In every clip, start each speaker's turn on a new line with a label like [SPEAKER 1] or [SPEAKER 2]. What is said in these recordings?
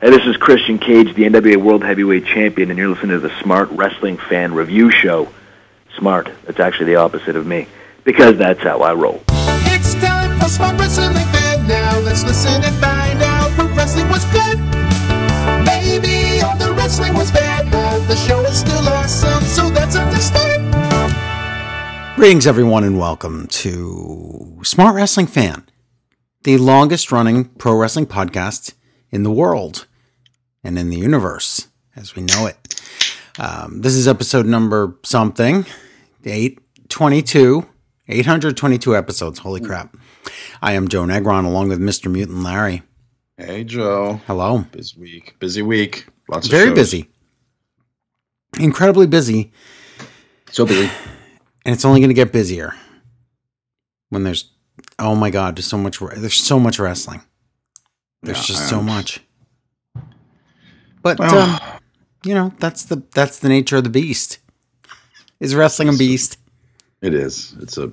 [SPEAKER 1] Hey, this is Christian Cage, the NWA World Heavyweight Champion, and you're listening to the Smart Wrestling Fan Review Show. Smart. That's actually the opposite of me, because that's how I roll.
[SPEAKER 2] It's time for Smart Wrestling Fan now. Let's listen and find out what wrestling was good. Maybe all the wrestling was bad, but the show is still awesome, so let's understand.
[SPEAKER 3] Greetings, everyone, and welcome to Smart Wrestling Fan, the longest running pro wrestling podcast in the world and in the universe as we know it. Um, this is episode number something, 822, 822 episodes. Holy crap. I am Joe Negron along with Mr. Mutant Larry.
[SPEAKER 4] Hey Joe,
[SPEAKER 3] Hello.
[SPEAKER 4] busy week, busy week, lots of
[SPEAKER 3] Very busy. Incredibly busy.
[SPEAKER 4] so busy.
[SPEAKER 3] and it's only going to get busier when there's oh my god there's so much there's so much wrestling there's
[SPEAKER 4] Yeah,
[SPEAKER 3] just so much but
[SPEAKER 4] Well,
[SPEAKER 3] um, you know that's the that's the nature of the beast is wrestling a beast
[SPEAKER 4] it is. It's a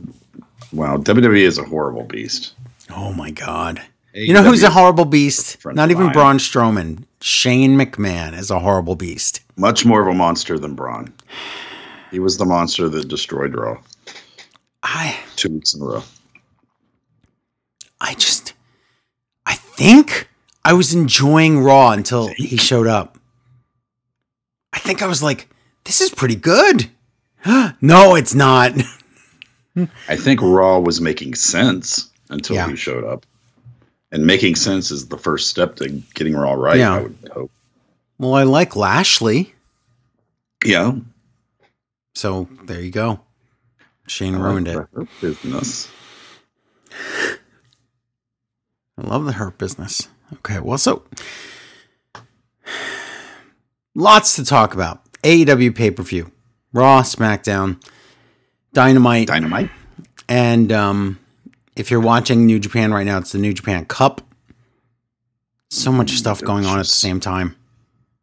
[SPEAKER 4] wow. WWE is a horrible beast.
[SPEAKER 3] oh my god you know who's a horrible beast not even braun strowman shane mcmahon is a horrible beast
[SPEAKER 4] much more of a monster than Braun. He was the monster that destroyed Raw
[SPEAKER 3] i
[SPEAKER 4] two weeks in a row.
[SPEAKER 3] i just i think i was enjoying raw until he showed up i think i was like this is pretty good no it's not
[SPEAKER 4] I think Raw was making sense until
[SPEAKER 3] Yeah.
[SPEAKER 4] he showed up, and making sense is the first step to getting Raw right.
[SPEAKER 3] Yeah.
[SPEAKER 4] I would hope.
[SPEAKER 3] well i like lashley
[SPEAKER 4] Yeah,
[SPEAKER 3] so there you go shane
[SPEAKER 4] I like
[SPEAKER 3] ruined it
[SPEAKER 4] the Business.
[SPEAKER 3] I love the hurt business. Okay, well, so lots to talk about. AEW pay per view, Raw, SmackDown, Dynamite,
[SPEAKER 4] Dynamite.
[SPEAKER 3] and um, if you're watching New Japan right now, it's the New Japan Cup. So much stuff going on at the same time.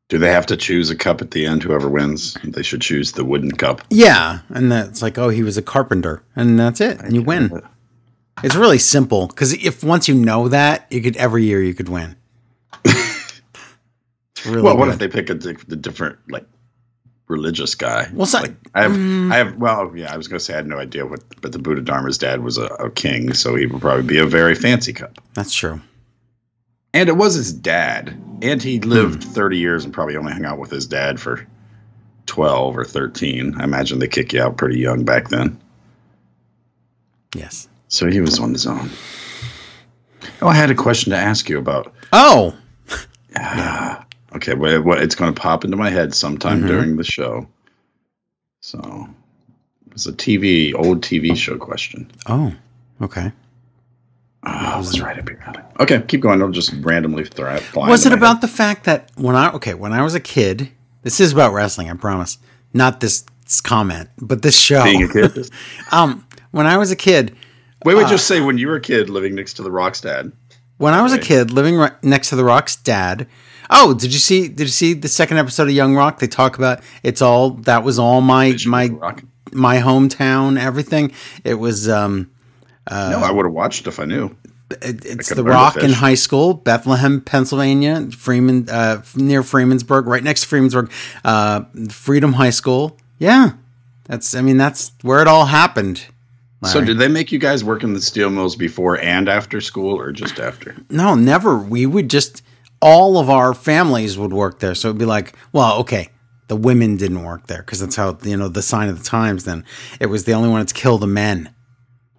[SPEAKER 4] Do they have to choose a cup at the end? Whoever wins, they should choose the wooden cup.
[SPEAKER 3] Yeah, and that's like, oh, he was a carpenter, and that's it, and you win. It's really simple because if once you know that, you could every year you could win. Really
[SPEAKER 4] Well, what if they pick a, di- a different like religious guy?
[SPEAKER 3] Well, so-
[SPEAKER 4] like, I have,
[SPEAKER 3] Mm.
[SPEAKER 4] I have. Well, yeah, I was going to say I had no idea what, but the Buddha Dharma's dad was a, a king, so he would probably be a very fancy cup.
[SPEAKER 3] That's true.
[SPEAKER 4] And it was his dad, and he lived
[SPEAKER 3] Hmm.
[SPEAKER 4] thirty years and probably only hung out with his dad for twelve or thirteen. I imagine they kick you out pretty young back then,
[SPEAKER 3] Yes.
[SPEAKER 4] So he was on his own. Oh, I had a question to ask you about.
[SPEAKER 3] Oh,
[SPEAKER 4] Ah, okay, well, what it's going to pop into my head sometime
[SPEAKER 3] Mhm.
[SPEAKER 4] during the show. So it's a TV, old TV show question.
[SPEAKER 3] oh, okay.
[SPEAKER 4] Oh, was right up your alley. Okay, keep going. I'll just randomly throw it. fly
[SPEAKER 3] Was it about the fact that when I okay when I was a kid? This is about wrestling, I promise. Not this comment, but this show.
[SPEAKER 4] being a kid?
[SPEAKER 3] Um, when I was a kid,
[SPEAKER 4] Wait,
[SPEAKER 3] Uh,
[SPEAKER 4] just say when you were a kid living next to the Rock's dad.
[SPEAKER 3] when I was a kid living right next to the Rock's dad. Oh, did you see? Did you see the second episode of Young Rock? They talk about it's all that was all my my
[SPEAKER 4] Rock.
[SPEAKER 3] my hometown, everything. It was um
[SPEAKER 4] no, I would have watched if I knew.
[SPEAKER 3] it, it's
[SPEAKER 4] could
[SPEAKER 3] the Rock in high school, Bethlehem, Pennsylvania, Freeman, uh, near Freemansburg, right next to Freemansburg, uh, Freedom High School. Yeah, that's. I mean, that's where it all happened.
[SPEAKER 4] So, did they make you guys work in the steel mills before and after school, or just after?
[SPEAKER 3] No, never. We would just all of our families would work there. So it'd be like, well, okay, the women didn't work there because that's how you know the sign of the times. Then it was the only one that's kill the men.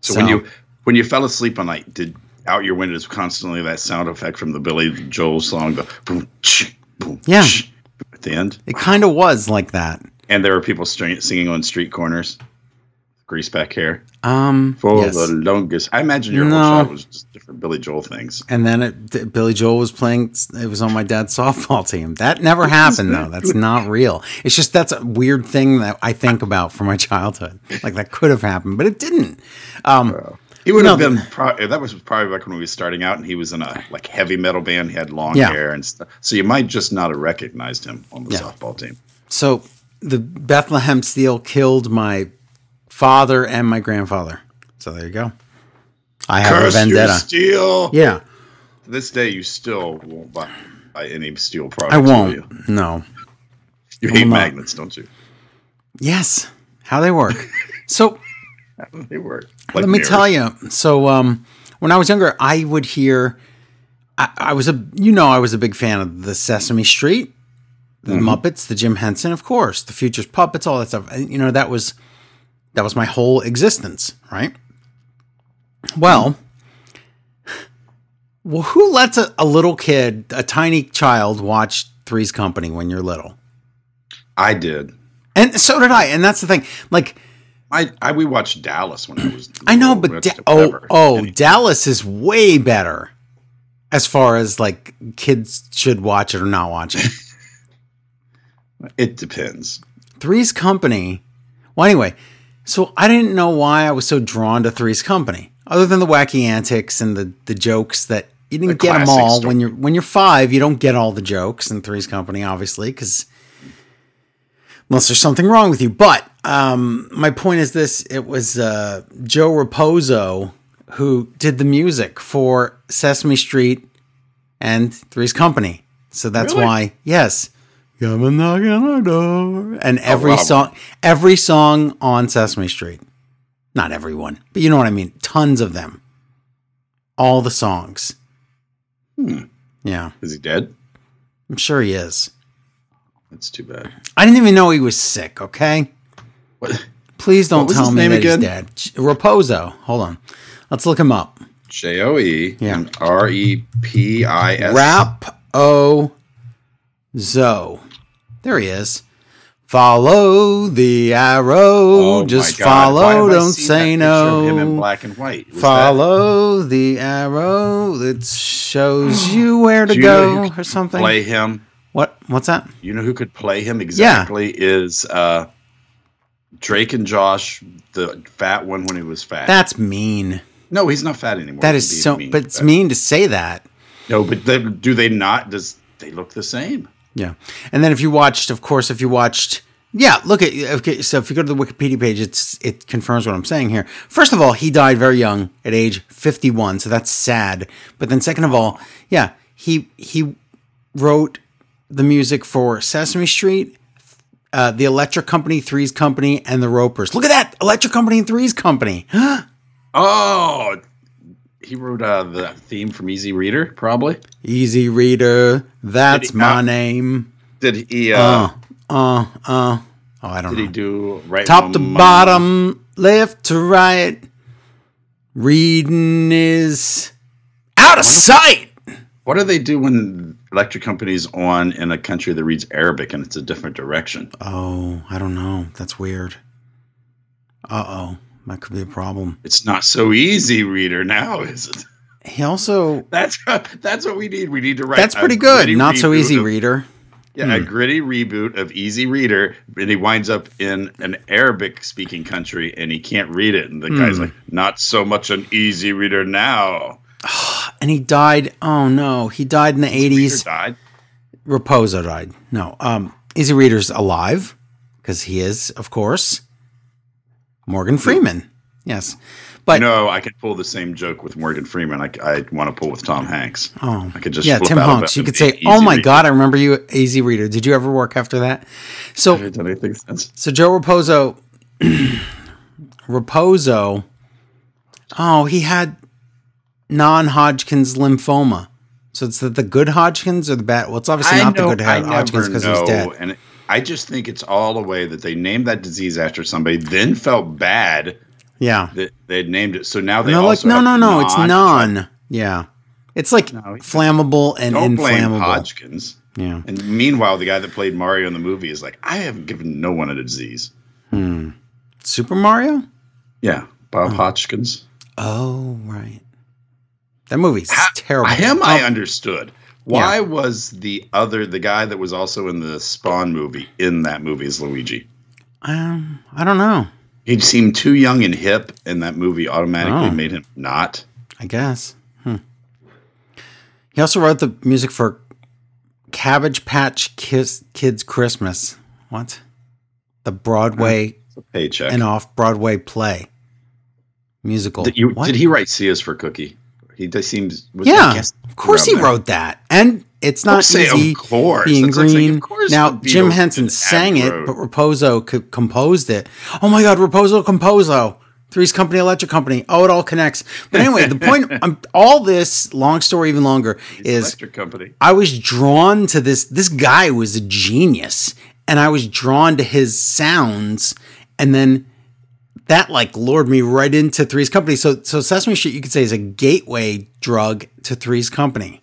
[SPEAKER 4] So, when you when you fell asleep one night, did out your windows constantly that sound effect from the Billy Joel song, the boom, ch, boom,
[SPEAKER 3] Yeah.
[SPEAKER 4] ch, at the end?
[SPEAKER 3] It kind of was like that.
[SPEAKER 4] And there were people string, singing on street corners, grease back hair
[SPEAKER 3] Um,
[SPEAKER 4] for
[SPEAKER 3] yes.
[SPEAKER 4] the longest. I imagine your
[SPEAKER 3] No.
[SPEAKER 4] whole child was just different Billy Joel things.
[SPEAKER 3] And then it, Billy Joel was playing. It was on my dad's softball team. That never happened, though. That's not real. It's just that's a weird thing that I think about from my childhood. Like that could have happened, but it didn't. Um,
[SPEAKER 4] He would have
[SPEAKER 3] No,
[SPEAKER 4] been. Pro- that was probably like when we was starting out, and he was in a like heavy metal band. He had long
[SPEAKER 3] Yeah.
[SPEAKER 4] hair and stuff. So you might just not have recognized him on the
[SPEAKER 3] Yeah.
[SPEAKER 4] softball team.
[SPEAKER 3] so the Bethlehem Steel killed my father and my grandfather. So there you go. I have
[SPEAKER 4] Curse
[SPEAKER 3] a vendetta.
[SPEAKER 4] steel.
[SPEAKER 3] Yeah.
[SPEAKER 4] To this day, you still won't buy. buy any steel products.
[SPEAKER 3] I won't.
[SPEAKER 4] You,
[SPEAKER 3] No.
[SPEAKER 4] you hate magnets, don't you?
[SPEAKER 3] Yes. How they work. so
[SPEAKER 4] They work.
[SPEAKER 3] let me tell you. So um, when I was younger, I would hear. I, I was a, you know, I was a big fan of the Sesame Street, the Muppets, the Jim Henson, of course, the Futures puppets, all that stuff. And, You know, that was that was my whole existence, right? Well, well, who lets a, a little kid, a tiny child, watch Three's Company when you're little?
[SPEAKER 4] I did.
[SPEAKER 3] And so did I. And that's the thing. Like,
[SPEAKER 4] I, I we watched Dallas when I was.
[SPEAKER 3] I know, but da- oh, oh, Dallas is way better as far as like kids should watch it or not watch it.
[SPEAKER 4] it depends.
[SPEAKER 3] Three's Company. Well, anyway, so I didn't know why I was so drawn to Three's Company, other than the wacky antics and the the jokes that you didn't
[SPEAKER 4] The
[SPEAKER 3] get them all
[SPEAKER 4] story.
[SPEAKER 3] when you're when you're five. You don't get all the jokes in Three's Company, obviously, because unless there's something wrong with you. But um, my point is this: it was uh, Joe Raposo who did the music for Sesame Street and Three's Company. So that's
[SPEAKER 4] Really?
[SPEAKER 3] why, yes. Come and knock on our door. And every song, every song on Sesame Street. Not everyone, but you know what I mean. Tons of them. All the songs.
[SPEAKER 4] Hmm.
[SPEAKER 3] Yeah,
[SPEAKER 4] Is he dead?
[SPEAKER 3] I'm sure he is.
[SPEAKER 4] That's too bad.
[SPEAKER 3] I didn't even know he was sick, okay?
[SPEAKER 4] What?
[SPEAKER 3] Please don't tell me
[SPEAKER 4] name
[SPEAKER 3] that
[SPEAKER 4] again?
[SPEAKER 3] he's dead. Raposo. Hold on. Let's look him up.
[SPEAKER 4] J O E
[SPEAKER 3] Yeah.
[SPEAKER 4] R E P I S.
[SPEAKER 3] Rap O Zo. There he is. Follow the arrow.
[SPEAKER 4] Oh my
[SPEAKER 3] Just follow. Don't
[SPEAKER 4] seen
[SPEAKER 3] say
[SPEAKER 4] that of Him in
[SPEAKER 3] no.
[SPEAKER 4] black and white. Was
[SPEAKER 3] Follow the arrow that shows you where to
[SPEAKER 4] you
[SPEAKER 3] go or something.
[SPEAKER 4] Play him.
[SPEAKER 3] What? What's that?
[SPEAKER 4] You know who could play him exactly? Is uh, Drake and Josh, the fat one when he was fat.
[SPEAKER 3] That's mean.
[SPEAKER 4] no, he's not fat anymore.
[SPEAKER 3] That is so.
[SPEAKER 4] mean
[SPEAKER 3] But it's
[SPEAKER 4] fat.
[SPEAKER 3] mean to say that.
[SPEAKER 4] No, but they, do they not? Does they look the same?
[SPEAKER 3] Yeah. And then if you watched, of course, if you watched, yeah, look at, okay, so if you go to the Wikipedia page, it's, it confirms what I'm saying here. First of all, he died very young at age 51, so that's sad. But then second of all, yeah, he, he wrote the music for Sesame Street, uh, the Electric Company, Three's Company, and the Ropers. Look at that! Electric Company and Three's Company.
[SPEAKER 4] Oh, he wrote uh, the theme from Easy Reader, probably.
[SPEAKER 3] Easy Reader, that's
[SPEAKER 4] he-
[SPEAKER 3] my
[SPEAKER 4] uh,
[SPEAKER 3] name.
[SPEAKER 4] Did he? Uh,
[SPEAKER 3] Uh, uh, uh. Oh, I don't know
[SPEAKER 4] did
[SPEAKER 3] know.
[SPEAKER 4] he do right?
[SPEAKER 3] top to bottom, left to right. Reading is out of sight.
[SPEAKER 4] What do they do when electric company's on in a country that reads Arabic and it's a different direction?
[SPEAKER 3] Oh, I don't know. That's weird. Uh oh, that could be a problem.
[SPEAKER 4] It's not so easy, reader. Now is it?
[SPEAKER 3] He also
[SPEAKER 4] That's that's what we need. We need to write.
[SPEAKER 3] that's pretty good. Not so easy,
[SPEAKER 4] of-
[SPEAKER 3] reader.
[SPEAKER 4] Yeah, a gritty reboot of Easy Reader, and he winds up in an Arabic-speaking country, and he can't read it. And the guy's
[SPEAKER 3] Hmm.
[SPEAKER 4] like, "Not so much an Easy Reader now."
[SPEAKER 3] And he died. Oh no, he died in the eighties.
[SPEAKER 4] died.
[SPEAKER 3] Raposo died. No, um, Easy Reader's alive because he is, of course, Morgan Freeman. Yes, but
[SPEAKER 4] No, I could pull the same joke with Morgan Freeman. I, I want to pull with Tom Hanks.
[SPEAKER 3] Oh,
[SPEAKER 4] I could just
[SPEAKER 3] yeah, Tim Hanks. You could say, "Oh my
[SPEAKER 4] Reader."
[SPEAKER 3] God, I remember you, Easy Reader." Did you ever work after that? So,
[SPEAKER 4] Did anything sense?
[SPEAKER 3] so Joe Raposo, Raposo. Oh, he had non-Hodgkin's lymphoma. So it's the, the good Hodgkin's or the bad? Well, it's obviously not the good
[SPEAKER 4] I
[SPEAKER 3] Hodgkin's because he's
[SPEAKER 4] know,
[SPEAKER 3] dead.
[SPEAKER 4] I just think it's all the way that they named that disease after somebody, then felt bad
[SPEAKER 3] Yeah.
[SPEAKER 4] that they'd named it. So now they
[SPEAKER 3] they're like, no, no, no, it's
[SPEAKER 4] non-.
[SPEAKER 3] Yeah. It's like
[SPEAKER 4] No,
[SPEAKER 3] flammable and
[SPEAKER 4] Don't blame
[SPEAKER 3] inflammable.
[SPEAKER 4] Hodgkins.
[SPEAKER 3] Yeah.
[SPEAKER 4] And meanwhile, the guy that played Mario in the movie is like, I haven't given no one a disease. Hmm.
[SPEAKER 3] Super Mario?
[SPEAKER 4] Yeah, Bob oh. Hodgkins.
[SPEAKER 3] Oh, right. That movie's terrible.
[SPEAKER 4] Him, I
[SPEAKER 3] Oh,
[SPEAKER 4] understood. Why was the other, the guy that was also in the Spawn movie, in that movie as Luigi?
[SPEAKER 3] um, I don't know.
[SPEAKER 4] He seemed too young and hip, and that movie automatically
[SPEAKER 3] Oh.
[SPEAKER 4] made him not.
[SPEAKER 3] I guess. Hmm. He also wrote the music for Cabbage Patch Kiss, Kids Christmas. What? The Broadway
[SPEAKER 4] paycheck.
[SPEAKER 3] and off Broadway play musical.
[SPEAKER 4] Did, you, did he write C is for Cookie? He does seems. was-
[SPEAKER 3] Yeah, of course he wrote that. And It's not
[SPEAKER 4] say, of course.
[SPEAKER 3] being
[SPEAKER 4] That's like
[SPEAKER 3] green.
[SPEAKER 4] course
[SPEAKER 3] now Jim Henson sang it, but Raposo co- composed it. Oh my God, Raposo Composo. Three's Company, Electric Company. Oh, it all connects. But anyway, the point, um, all this, long story even longer, is
[SPEAKER 4] Electric Company.
[SPEAKER 3] I was drawn to this. This guy was a genius, and I was drawn to his sounds, and then that like lured me right into Three's Company. So, so Sesame Street, you could say, is a gateway drug to Three's Company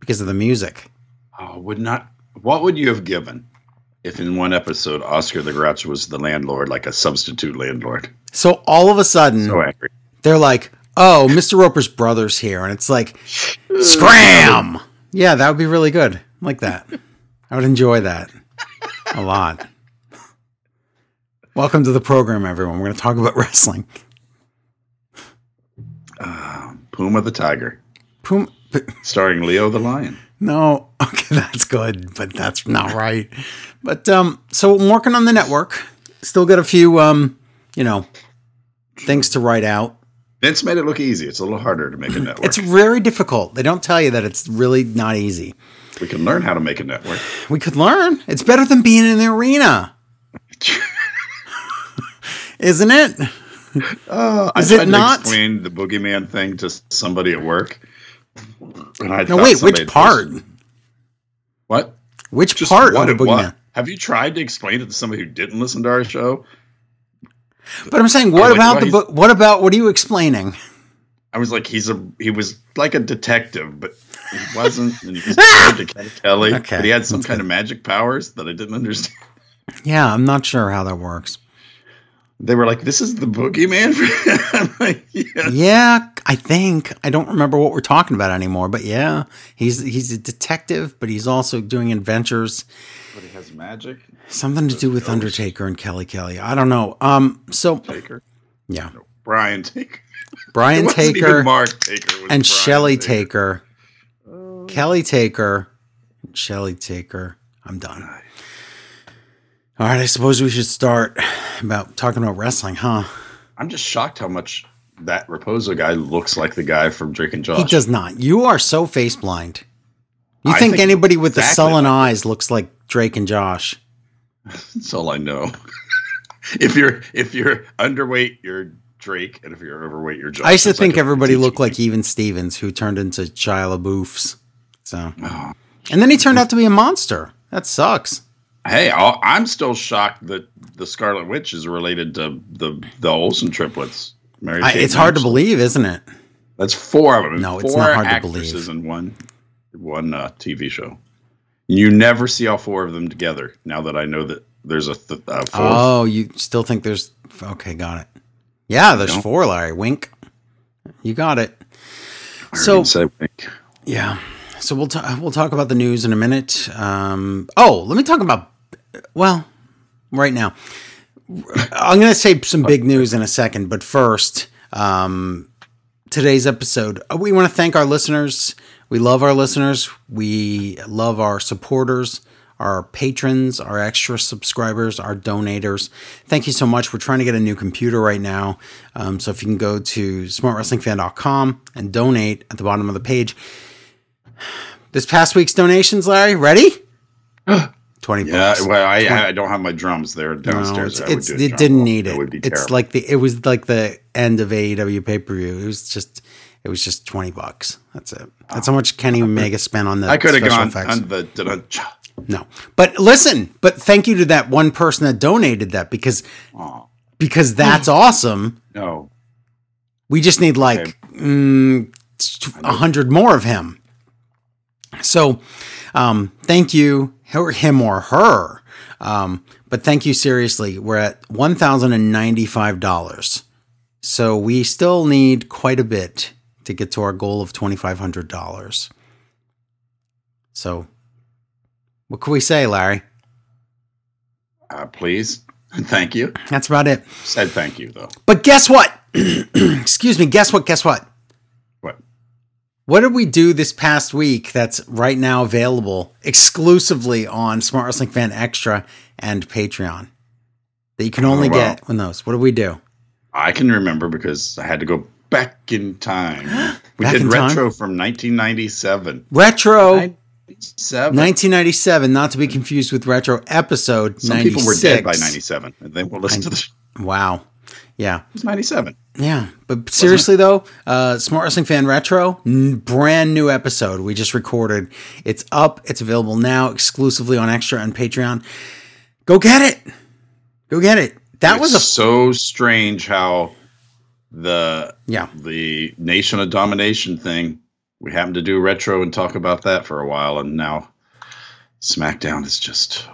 [SPEAKER 3] because of the music.
[SPEAKER 4] Oh, would not. What would you have given if in one episode Oscar the Grouch was the landlord, like a substitute landlord?
[SPEAKER 3] So all of a sudden,
[SPEAKER 4] So angry.
[SPEAKER 3] they're like, "Oh, Mr. Roper's brother's here," and it's like, "Scram!" Yeah, that would be really good. I like that. I would enjoy that a lot. Welcome to the program, everyone. We're going to talk about wrestling.
[SPEAKER 4] Puma the Tiger,
[SPEAKER 3] Pum- but-
[SPEAKER 4] starring Leo the Lion.
[SPEAKER 3] no, okay, that's good, but that's not right. But um, so I'm working on the network. Still got a few um, you know, things to write out.
[SPEAKER 4] Vince made it look easy. It's a little harder to make a network.
[SPEAKER 3] It's very difficult. They don't tell you that it's really not easy.
[SPEAKER 4] we can learn how to make a network.
[SPEAKER 3] We could learn. It's better than being in the arena. Isn't it?
[SPEAKER 4] Uh,
[SPEAKER 3] Is
[SPEAKER 4] I
[SPEAKER 3] it
[SPEAKER 4] tried
[SPEAKER 3] not?
[SPEAKER 4] To explain the boogeyman thing to somebody at work. And I
[SPEAKER 3] No, wait, which part?
[SPEAKER 4] What?
[SPEAKER 3] Which
[SPEAKER 4] Just
[SPEAKER 3] part
[SPEAKER 4] what
[SPEAKER 3] of the
[SPEAKER 4] it
[SPEAKER 3] boogeyman?
[SPEAKER 4] Have you tried to explain it to somebody who didn't listen to our show?
[SPEAKER 3] But I'm saying, what
[SPEAKER 4] like,
[SPEAKER 3] about
[SPEAKER 4] well,
[SPEAKER 3] the book? What about what are you explaining?
[SPEAKER 4] I was like, he's a he was like a detective, but he wasn't. And he was married to Kelly,
[SPEAKER 3] Okay,
[SPEAKER 4] but he had some
[SPEAKER 3] that's
[SPEAKER 4] kind
[SPEAKER 3] good.
[SPEAKER 4] of magic powers that I didn't understand.
[SPEAKER 3] Yeah, I'm not sure how that works.
[SPEAKER 4] They were like, "This is the boogeyman." Like, yeah.
[SPEAKER 3] Yeah, I think I don't remember what we're talking about anymore. But yeah, he's he's a detective, but he's also doing adventures.
[SPEAKER 4] But he has magic.
[SPEAKER 3] Something to do with Undertaker and Kelly Kelly. I don't know. Um, so
[SPEAKER 4] Taker,
[SPEAKER 3] yeah,
[SPEAKER 4] Brian Taker,
[SPEAKER 3] Brian
[SPEAKER 4] It wasn't even
[SPEAKER 3] Taker
[SPEAKER 4] Mark Taker,
[SPEAKER 3] and
[SPEAKER 4] Brian
[SPEAKER 3] Shelly Taker, Kelly Taker, and Shelly Taker. I'm done. All right, I suppose we should start about talking about wrestling, huh?
[SPEAKER 4] I'm just shocked how much that Raposo guy looks like the guy from Drake and Josh.
[SPEAKER 3] He does not. You are so face blind. You think,
[SPEAKER 4] think
[SPEAKER 3] anybody with the sullen
[SPEAKER 4] like
[SPEAKER 3] eyes looks like Drake and Josh?
[SPEAKER 4] That's all I know. if you're if you're underweight, you're Drake, and if you're overweight, you're Josh.
[SPEAKER 3] I used to
[SPEAKER 4] It's like
[SPEAKER 3] think
[SPEAKER 4] a
[SPEAKER 3] everybody looked like Even Stevens, who turned into Shia LaBeouf's. So, oh. and then he turned out to be a monster. That sucks.
[SPEAKER 4] Hey, I'll, I'm still shocked that the Scarlet Witch is related to the the Olsen triplets. Mary
[SPEAKER 3] I, it's hard to believe, isn't it?
[SPEAKER 4] That's four of them.
[SPEAKER 3] No,
[SPEAKER 4] four
[SPEAKER 3] it's not hard to believe.
[SPEAKER 4] in one one uh, TV show. You never see all four of them together. Now that I know that there's a th- uh, fourth.
[SPEAKER 3] Oh, you still think there's okay? Got it. Yeah, there's four, Larry. Wink. You got it.
[SPEAKER 4] I
[SPEAKER 3] So
[SPEAKER 4] say wink.
[SPEAKER 3] yeah, so we'll ta- we'll talk about the news in a minute. Um, oh, let me talk about well, right now. I'm going to say some big news in a second, but first, um, today's episode. uh, We want to thank our listeners. We love our listeners. We love our supporters, our patrons, our extra subscribers, our donators. Thank you so much. We're trying to get a new computer right now. Um, so if you can go to smartwrestlingfan.com and donate at the bottom of the page. This past week's donations, Larry, ready? 20
[SPEAKER 4] Yeah,
[SPEAKER 3] bucks.
[SPEAKER 4] well, I, I don't have my drums there
[SPEAKER 3] No,
[SPEAKER 4] downstairs.
[SPEAKER 3] it's, it's
[SPEAKER 4] do
[SPEAKER 3] it didn't
[SPEAKER 4] roll.
[SPEAKER 3] need
[SPEAKER 4] That
[SPEAKER 3] it.
[SPEAKER 4] would be
[SPEAKER 3] It's
[SPEAKER 4] terrible.
[SPEAKER 3] like the it was like the end of AEW pay per view. It was just it was just twenty bucks. That's it. That's how much Kenny Omega spent on the.
[SPEAKER 4] I could have gone
[SPEAKER 3] effects.
[SPEAKER 4] on the. dun-dun-cha.
[SPEAKER 3] No, but listen. But thank you to that one person that donated that because
[SPEAKER 4] Aw,
[SPEAKER 3] because that's awesome.
[SPEAKER 4] no,
[SPEAKER 3] We just need like mm, a hundred more of him. So, um, thank you, or him or her. Um, but thank you seriously. We're at one thousand and ninety-five dollars. So we still need quite a bit to get to our goal of twenty-five hundred dollars. So, what can we say, Larry?
[SPEAKER 4] uh, please, thank you.
[SPEAKER 3] That's about it.
[SPEAKER 4] Said thank you though.
[SPEAKER 3] But guess what? Excuse me. Guess what? Guess? What?
[SPEAKER 4] What
[SPEAKER 3] did we do this past week that's right now available exclusively on Smart Wrestling Fan Extra and Patreon that you can only
[SPEAKER 4] Oh, wow.
[SPEAKER 3] get on those? What did we do?
[SPEAKER 4] I can remember because I had to go back in time. We
[SPEAKER 3] Back
[SPEAKER 4] did
[SPEAKER 3] in time?
[SPEAKER 4] retro from 1997.
[SPEAKER 3] Retro
[SPEAKER 4] 97.
[SPEAKER 3] 1997, not to be confused with retro episode
[SPEAKER 4] Some
[SPEAKER 3] 96.
[SPEAKER 4] people were dead by 97, and then we'll listen to the.
[SPEAKER 3] Wow. Yeah.
[SPEAKER 4] It's 97.
[SPEAKER 3] Yeah, but seriously though, uh, Smart Wrestling Fan Retro, n- brand new episode we just recorded. It's up. It's available now exclusively on Extra and Patreon. Go get it. Go get it. That was a
[SPEAKER 4] so strange how the
[SPEAKER 3] yeah.
[SPEAKER 4] the Nation of Domination thing. We happened to do retro and talk about that for a while, and now SmackDown is just.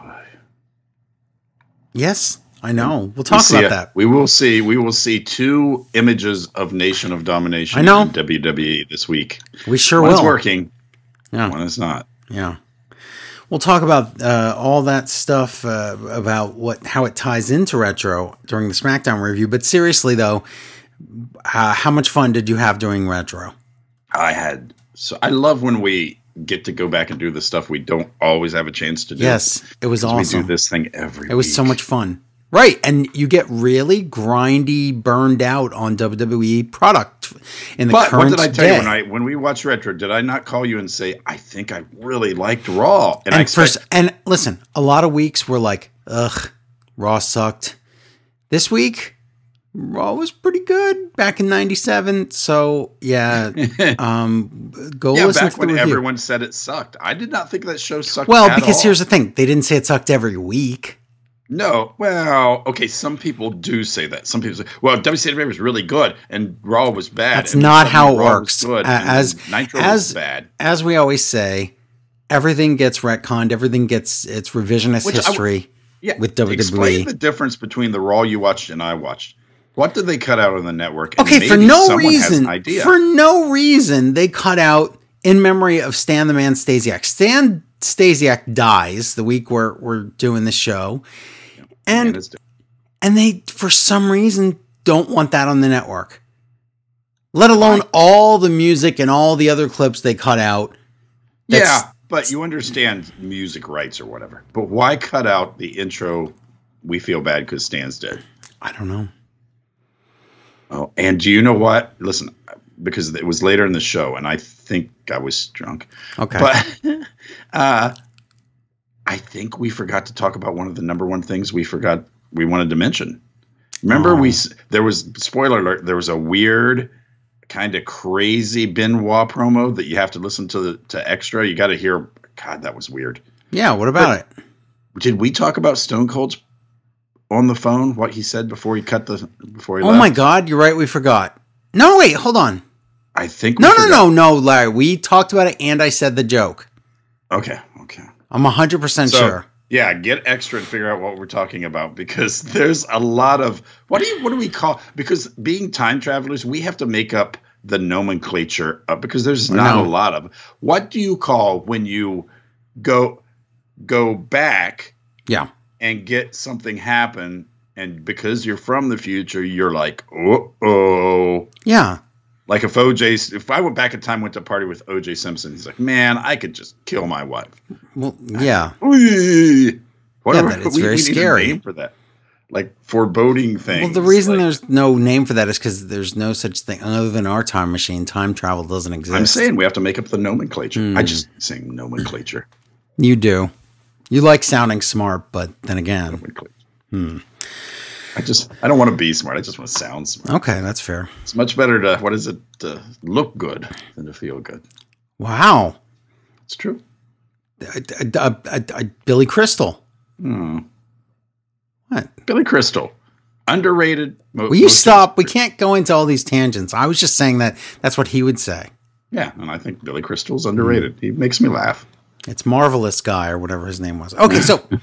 [SPEAKER 3] Yes, I know. We'll
[SPEAKER 4] We
[SPEAKER 3] talk about
[SPEAKER 4] it.
[SPEAKER 3] that.
[SPEAKER 4] We will see. We will see two images of Nation of Domination.
[SPEAKER 3] I know.
[SPEAKER 4] in WWE this week.
[SPEAKER 3] We sure
[SPEAKER 4] One
[SPEAKER 3] will.
[SPEAKER 4] working.
[SPEAKER 3] Yeah.
[SPEAKER 4] One is not.
[SPEAKER 3] Yeah. We'll talk about uh, all that stuff uh, about what how it ties into retro during the SmackDown review. But seriously though, uh, how much fun did you have doing retro?
[SPEAKER 4] I had so I love when we get to go back and do the stuff we don't always have a chance to do.
[SPEAKER 3] Yes, it was awesome.
[SPEAKER 4] We do this thing every.
[SPEAKER 3] It was so much fun. Right. And you get really grindy, burned out on WWE product in the
[SPEAKER 4] But what did I tell
[SPEAKER 3] day.
[SPEAKER 4] you when I when we watched retro? Did I not call you and say I think I really liked Raw? I
[SPEAKER 3] and
[SPEAKER 4] expect-
[SPEAKER 3] first, and listen, a lot of weeks were like, ugh, Raw sucked. This week, Raw was pretty good back in '97. So yeah, um, go
[SPEAKER 4] yeah,
[SPEAKER 3] listen
[SPEAKER 4] back
[SPEAKER 3] to the
[SPEAKER 4] when
[SPEAKER 3] review.
[SPEAKER 4] everyone said it sucked, I did not think that show sucked.
[SPEAKER 3] well, because
[SPEAKER 4] all.
[SPEAKER 3] here's the thing: they didn't say it sucked every week.
[SPEAKER 4] No, well, okay. Some people do say that. Some people say, "Well, WCW was really good and Raw was bad."
[SPEAKER 3] That's
[SPEAKER 4] and
[SPEAKER 3] not how it
[SPEAKER 4] Raw was
[SPEAKER 3] works.
[SPEAKER 4] Good,
[SPEAKER 3] as-
[SPEAKER 4] Nitro
[SPEAKER 3] as-
[SPEAKER 4] was bad.
[SPEAKER 3] As we always say, everything gets retconned. Everything gets its revisionist
[SPEAKER 4] Which I w-
[SPEAKER 3] history.
[SPEAKER 4] Yeah,
[SPEAKER 3] with WWE.
[SPEAKER 4] Explain the difference between the Raw you watched and I watched. What did they cut out on the network? And
[SPEAKER 3] Okay, for no reason, for no reason, they cut out in memory of Stan the Man Stasiak. Stan Stasiak dies the week we're we're doing the show,
[SPEAKER 4] And
[SPEAKER 3] and and they for some reason don't want that on the network. Let alone all the music and all the other clips they cut out. That's-
[SPEAKER 4] yeah, but you understand music rights or whatever. But why cut out the intro? We feel bad because Stan's dead.
[SPEAKER 3] I don't know.
[SPEAKER 4] Oh, and do you know what? Listen, because it was later in the show, and I think I was drunk.
[SPEAKER 3] Okay,
[SPEAKER 4] But uh, I think we forgot to talk about one of the number one things we forgot we wanted to mention. Remember,
[SPEAKER 3] Oh.
[SPEAKER 4] we there was spoiler alert. There was a weird, kind of crazy Benoit promo that you have to listen to the, to extra. You got to hear. God, that was weird.
[SPEAKER 3] yeah. What about it?
[SPEAKER 4] Did we talk about Stone Cold's on the phone? What he said before he cut the before he
[SPEAKER 3] Oh
[SPEAKER 4] left?
[SPEAKER 3] my God, you're right. We forgot. No, wait, hold on.
[SPEAKER 4] I think we
[SPEAKER 3] No, no, no, no, Larry. We talked about it, and I said the joke.
[SPEAKER 4] Okay.
[SPEAKER 3] I'm hundred percent
[SPEAKER 4] So,
[SPEAKER 3] sure.
[SPEAKER 4] Yeah, get extra and figure out what we're talking about because there's a lot of what do you what do we call because being time travelers we have to make up the nomenclature uh, because there's not
[SPEAKER 3] know.
[SPEAKER 4] a lot of what do you call when you go go back
[SPEAKER 3] Yeah.
[SPEAKER 4] and get something happen and because you're from the future you're like oh oh
[SPEAKER 3] Yeah.
[SPEAKER 4] Like if OJ if I went back in time went to a party with OJ Simpson he's like man I could just kill my wife
[SPEAKER 3] Well, yeah.
[SPEAKER 4] What
[SPEAKER 3] Yeah, but it's
[SPEAKER 4] we-
[SPEAKER 3] very
[SPEAKER 4] we
[SPEAKER 3] scary.
[SPEAKER 4] for that, like foreboding things.
[SPEAKER 3] Well, the reason
[SPEAKER 4] like-
[SPEAKER 3] there's no name for that is because there's no such thing other than our time machine. Time travel doesn't exist.
[SPEAKER 4] I'm saying we have to make up the nomenclature.
[SPEAKER 3] Hmm.
[SPEAKER 4] I just saying nomenclature.
[SPEAKER 3] you do. You like sounding smart, but then again,
[SPEAKER 4] nomenclature.
[SPEAKER 3] Hmm.
[SPEAKER 4] I just I don't want to be smart. I just want to sound smart.
[SPEAKER 3] okay, that's fair.
[SPEAKER 4] It's much better to what is it to look good than to feel good.
[SPEAKER 3] Wow,
[SPEAKER 4] It's true.
[SPEAKER 3] Uh, uh, uh, Billy Crystal.
[SPEAKER 4] Hmm.
[SPEAKER 3] What?
[SPEAKER 4] Billy Crystal, underrated. mo-
[SPEAKER 3] Will you stop? We can't go into all these tangents. I was just saying that that's what he would say.
[SPEAKER 4] Yeah, and I think Billy Crystal's underrated. He makes me laugh.
[SPEAKER 3] It's marvelous guy or whatever his name was. Okay, so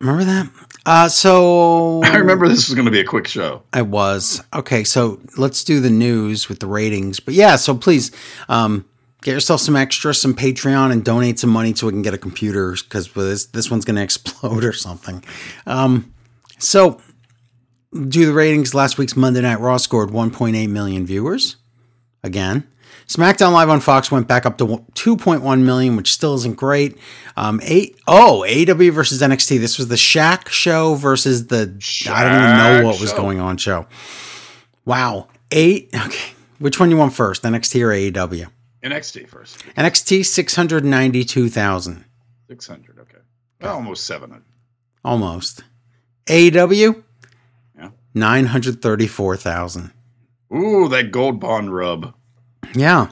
[SPEAKER 3] remember that. Uh, so
[SPEAKER 4] I remember this was going to be a quick show.
[SPEAKER 3] I was. Okay, so let's do the news with the ratings. But yeah, so please um, get yourself some extra, some Patreon, and donate some money so we can get a computer because this this one's going to explode or something. Um, so do the ratings. Last week's Monday Night Raw scored 1.8 million viewers. Again. SmackDown Live on Fox went back up to 2.1 million, which still isn't great. Um, eight oh AW versus NXT. This was the Shaq show versus the I don't even know what was
[SPEAKER 4] show.
[SPEAKER 3] going on show. Wow, eight. Okay, Which one you want first, NXT or AEW?
[SPEAKER 4] NXT first.
[SPEAKER 3] NXT six hundred ninety-two thousand.
[SPEAKER 4] Six hundred. Okay. Well, almost seven hundred.
[SPEAKER 3] almost. AEW
[SPEAKER 4] Yeah.
[SPEAKER 3] nine hundred thirty four thousand.
[SPEAKER 4] Ooh, that gold bond rub.
[SPEAKER 3] Yeah.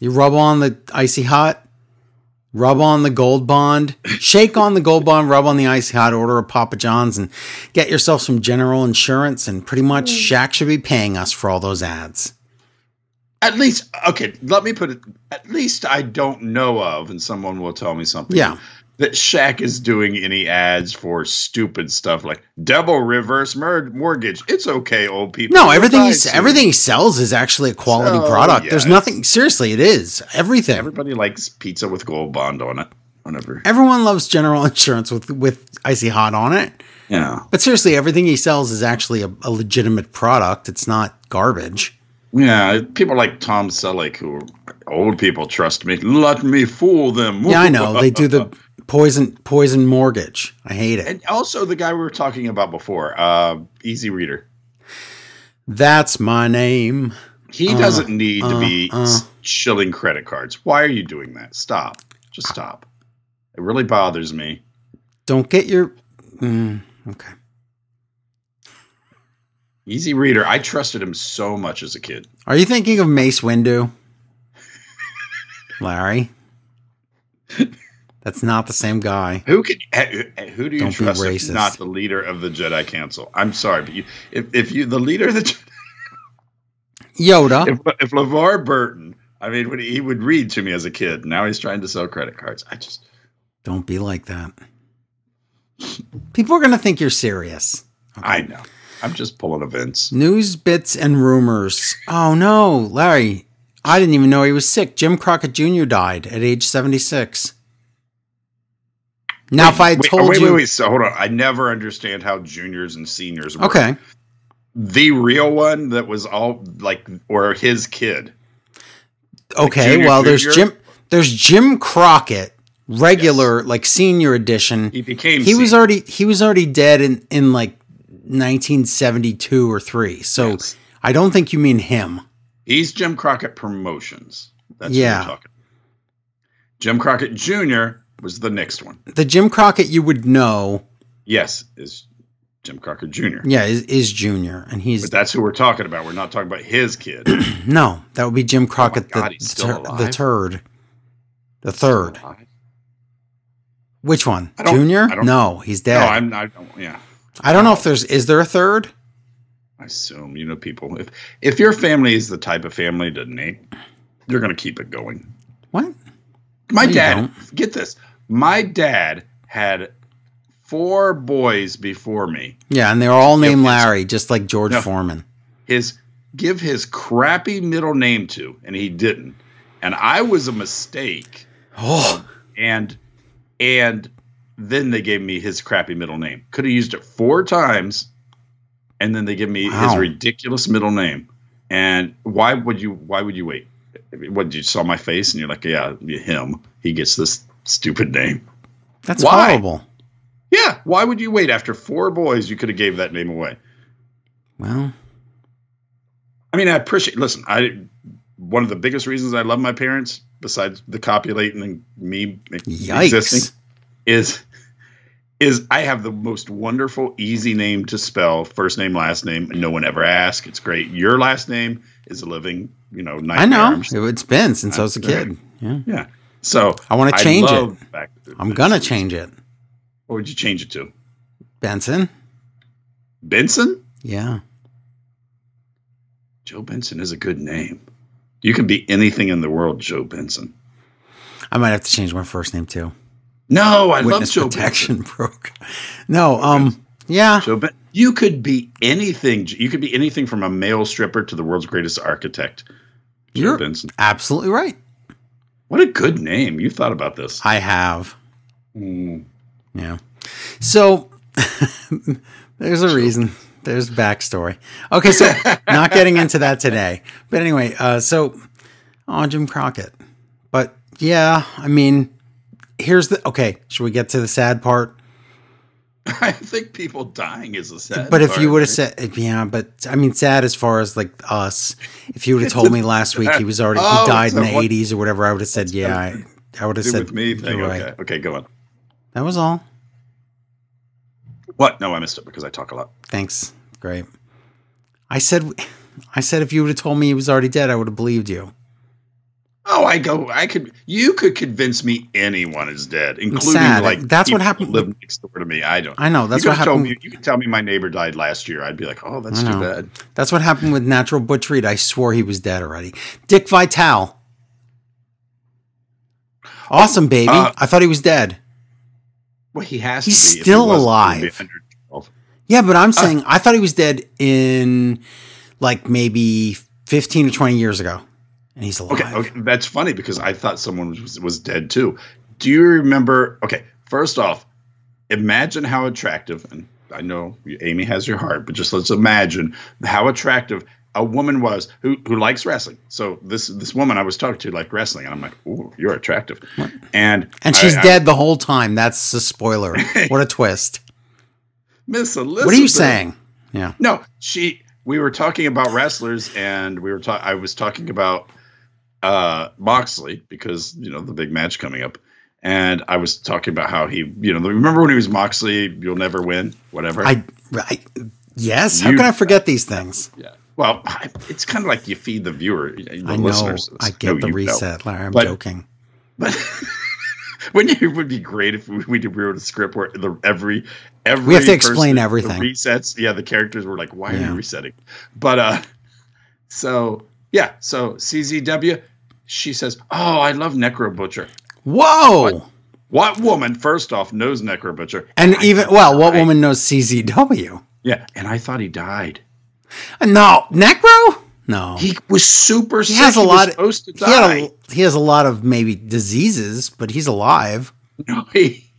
[SPEAKER 3] You rub on the icy hot, rub on the gold bond, shake on the gold bond, rub on the icy hot, order a Papa John's, and get yourself some general insurance. And pretty much hmm. Shaq should be paying us for all those ads.
[SPEAKER 4] At least, okay. Let me put it. At least I don't know of, and someone will tell me something.
[SPEAKER 3] Yeah.
[SPEAKER 4] That Shaq is doing any ads for stupid stuff like double reverse mer- mortgage. It's okay, old people.
[SPEAKER 3] No, everything he, everything he sells is actually a quality
[SPEAKER 4] So,
[SPEAKER 3] product. There's nothing seriously, it is. Everything.
[SPEAKER 4] Everybody likes pizza with gold bond on it. Whatever.
[SPEAKER 3] Everyone loves general insurance with with icy hot on it.
[SPEAKER 4] Yeah.
[SPEAKER 3] But seriously, everything he sells is actually a, a legitimate product. It's not garbage.
[SPEAKER 4] Yeah. People like Tom Selleck, who old people trust me. Let me fool them.
[SPEAKER 3] Yeah, I know. They do the poison poison mortgage. I hate it.
[SPEAKER 4] And also the guy we were talking about before, uh, Easy Reader.
[SPEAKER 3] That's my name.
[SPEAKER 4] He
[SPEAKER 3] Uh,
[SPEAKER 4] doesn't need to be
[SPEAKER 3] uh.
[SPEAKER 4] shilling credit cards. Why are you doing that? Stop. Just stop. It really bothers me.
[SPEAKER 3] Don't get your. Mm, okay.
[SPEAKER 4] Easy Reader. I trusted him so much as a kid.
[SPEAKER 3] Are you thinking of Mace Windu? Larry? That's not the same guy.
[SPEAKER 4] Who can? eh, Who do you
[SPEAKER 3] Don't be
[SPEAKER 4] trust? if
[SPEAKER 3] racist.
[SPEAKER 4] Not the leader of the Jedi Council. I'm sorry, but you, if if you the leader of the Je-
[SPEAKER 3] Yoda.
[SPEAKER 4] if if LeVar Burton, I mean, when he, he would read to me as a kid. Now he's trying to sell credit cards. I just
[SPEAKER 3] Don't be like that. People are going to think you're serious.
[SPEAKER 4] I know. I'm just pulling events.
[SPEAKER 3] News bits and rumors. Oh no, Larry. I didn't even know he was sick. Jim Crockett Jr. died at age 76. Now, if I had
[SPEAKER 4] wait,
[SPEAKER 3] told
[SPEAKER 4] wait,
[SPEAKER 3] you.
[SPEAKER 4] wait, wait. wait, So hold on. I never understand how juniors and seniors work.
[SPEAKER 3] Okay.
[SPEAKER 4] The real one that was all like, or his kid.
[SPEAKER 3] Okay.
[SPEAKER 4] junior,
[SPEAKER 3] well, there's
[SPEAKER 4] junior?
[SPEAKER 3] Jim. There's Jim Crockett, regular, like senior edition.
[SPEAKER 4] He became.
[SPEAKER 3] He was already he was already dead in in like 1972 or three. So
[SPEAKER 4] Yes.
[SPEAKER 3] I don't think you mean him.
[SPEAKER 4] He's Jim Crockett Promotions. That's
[SPEAKER 3] Yeah.
[SPEAKER 4] what we're talking. Jim Crockett Jr. was the next one.
[SPEAKER 3] The Jim Crockett you would know,
[SPEAKER 4] Yes, is Jim Crockett Jr.
[SPEAKER 3] yeah, is, is Junior, and he's
[SPEAKER 4] But that's who we're talking about. We're not talking about his kid.
[SPEAKER 3] no, that would be Jim oh Crockett,
[SPEAKER 4] Oh God,
[SPEAKER 3] the, tur- the third, the third. Which one? Junior? No, he's dead. No.
[SPEAKER 4] I'm not. Yeah,
[SPEAKER 3] I don't know if there's is there a third?
[SPEAKER 4] I assume you know people. If if your family is the type of family to name, you're going to keep it going.
[SPEAKER 3] What?
[SPEAKER 4] My
[SPEAKER 3] No,
[SPEAKER 4] dad, get this. My dad had four boys before me.
[SPEAKER 3] Yeah, and they were all named. Larry, just like George
[SPEAKER 4] No.
[SPEAKER 3] Foreman.
[SPEAKER 4] His give his crappy middle name to, and he didn't. And I was a mistake.
[SPEAKER 3] Oh,
[SPEAKER 4] And and then they gave me his crappy middle name. Could have used it four times, and then they give me his ridiculous middle name. And why would you? Why would you wait? What you saw my face, and you're like, yeah, him. He gets this stupid name.
[SPEAKER 3] that's
[SPEAKER 4] Why?
[SPEAKER 3] horrible.
[SPEAKER 4] Yeah, why would you wait after four boys? You could have gave that name away.
[SPEAKER 3] Well,
[SPEAKER 4] I mean, I appreciate. Listen, I one of the biggest reasons I love my parents, besides the copulating and me
[SPEAKER 3] yikes.
[SPEAKER 4] existing, is is I have the most wonderful, easy name to spell, first name, last name, and no one ever asks. It's great. Your last name is a living, you know, nightmare.
[SPEAKER 3] I know it's been since I was a kid. Yeah,
[SPEAKER 4] Yeah. So
[SPEAKER 3] I wanna change it.
[SPEAKER 4] to
[SPEAKER 3] I'm gonna change it.
[SPEAKER 4] What would you change it to?
[SPEAKER 3] Benson.
[SPEAKER 4] Benson?
[SPEAKER 3] Yeah.
[SPEAKER 4] Joe Benson is a good name. You can be anything in the world, Joe Benson.
[SPEAKER 3] I might have to change my first name too.
[SPEAKER 4] No, I
[SPEAKER 3] Witness
[SPEAKER 4] love Joe
[SPEAKER 3] protection broke. No, um, yeah,
[SPEAKER 4] Joe ben- you could be anything. You could be anything from a male stripper to the world's greatest architect. Joe
[SPEAKER 3] you're
[SPEAKER 4] Benson.
[SPEAKER 3] absolutely right.
[SPEAKER 4] What a good name. You thought about this.
[SPEAKER 3] I have.
[SPEAKER 4] Mm.
[SPEAKER 3] Yeah. So there's a reason. There's backstory. Okay, so not getting into that today. But anyway, uh, so oh, Jim Crockett. But yeah, I mean, here's the okay. Should we get to the sad part?
[SPEAKER 4] I think people dying is a sad.
[SPEAKER 3] But if you would have
[SPEAKER 4] right?
[SPEAKER 3] said, eh, yeah, but I mean, sad as far as like us. If you would have told me last week he was already
[SPEAKER 4] Oh,
[SPEAKER 3] he died in the
[SPEAKER 4] what-
[SPEAKER 3] eighties or whatever, I would have said, yeah, I, I would have said,
[SPEAKER 4] with me thing.
[SPEAKER 3] you're
[SPEAKER 4] Okay,
[SPEAKER 3] right.
[SPEAKER 4] okay, go on.
[SPEAKER 3] That was all.
[SPEAKER 4] What? No, I missed it because I talk a lot.
[SPEAKER 3] Thanks. Great. I said, I said, if you would have told me he was already dead, I would have believed you.
[SPEAKER 4] Oh, I go. I could. You could convince me anyone is dead, including
[SPEAKER 3] sad.
[SPEAKER 4] like
[SPEAKER 3] That's what happened-
[SPEAKER 4] Live next door to me. I don't.
[SPEAKER 3] I know. That's
[SPEAKER 4] you
[SPEAKER 3] what happened.
[SPEAKER 4] Me, you could tell me my neighbor died last year. I'd be like, oh, that's too bad.
[SPEAKER 3] That's what happened with Natural Butchery. I swore he was dead already. Dick Vitale. Awesome, baby.
[SPEAKER 4] Uh,
[SPEAKER 3] I thought he was dead.
[SPEAKER 4] Well, he has.
[SPEAKER 3] He's
[SPEAKER 4] to be if he
[SPEAKER 3] still alive.
[SPEAKER 4] he'd be 112.
[SPEAKER 3] Yeah, but I'm saying I thought he was dead in like maybe 15 or 20 years ago. And he's alive.
[SPEAKER 4] Okay, okay, that's funny because I thought someone was, was dead too. Do you remember? Okay, first off, imagine how attractive, and I know Amy has your heart, but just let's imagine how attractive a woman was who who likes wrestling. So this this woman I was talking to liked wrestling, and I'm like, "Ooh, you're attractive," and
[SPEAKER 3] And she's
[SPEAKER 4] I- I-
[SPEAKER 3] dead the whole time. That's a spoiler. what a twist.
[SPEAKER 4] Miss Elizabeth.
[SPEAKER 3] What are you saying? Yeah.
[SPEAKER 4] No, she. We were talking about wrestlers, and we were talking. I was talking about uh Moxley because you know the big match coming up, and I was talking about how he, you know, remember when he was Moxley, you'll never win, whatever.
[SPEAKER 3] I, I yes. How can I forget these things?
[SPEAKER 4] yeah. Well, I- it's kind of like you feed the viewer, the
[SPEAKER 3] I know.
[SPEAKER 4] listeners.
[SPEAKER 3] I get the reset, Larry. I'm
[SPEAKER 4] But-
[SPEAKER 3] joking.
[SPEAKER 4] But wouldn't it would be great if we, we did we wrote a script where the every every
[SPEAKER 3] We have to explain everything.
[SPEAKER 4] resets. Yeah, the characters were like, why are you resetting? But uh, so yeah, so CZW, she says, oh, I love Necro Butcher.
[SPEAKER 3] Whoa.
[SPEAKER 4] What woman, first off, knows Necro Butcher?
[SPEAKER 3] And
[SPEAKER 4] I
[SPEAKER 3] even, well, what
[SPEAKER 4] he died.
[SPEAKER 3] woman knows CZW?
[SPEAKER 4] Yeah, and I thought he died.
[SPEAKER 3] Uh, no. Necro? No.
[SPEAKER 4] He was super
[SPEAKER 3] He
[SPEAKER 4] sick.
[SPEAKER 3] has a
[SPEAKER 4] was
[SPEAKER 3] lot. Of,
[SPEAKER 4] supposed to
[SPEAKER 3] he, a, he has a lot of maybe diseases, but he's alive.
[SPEAKER 4] No, he,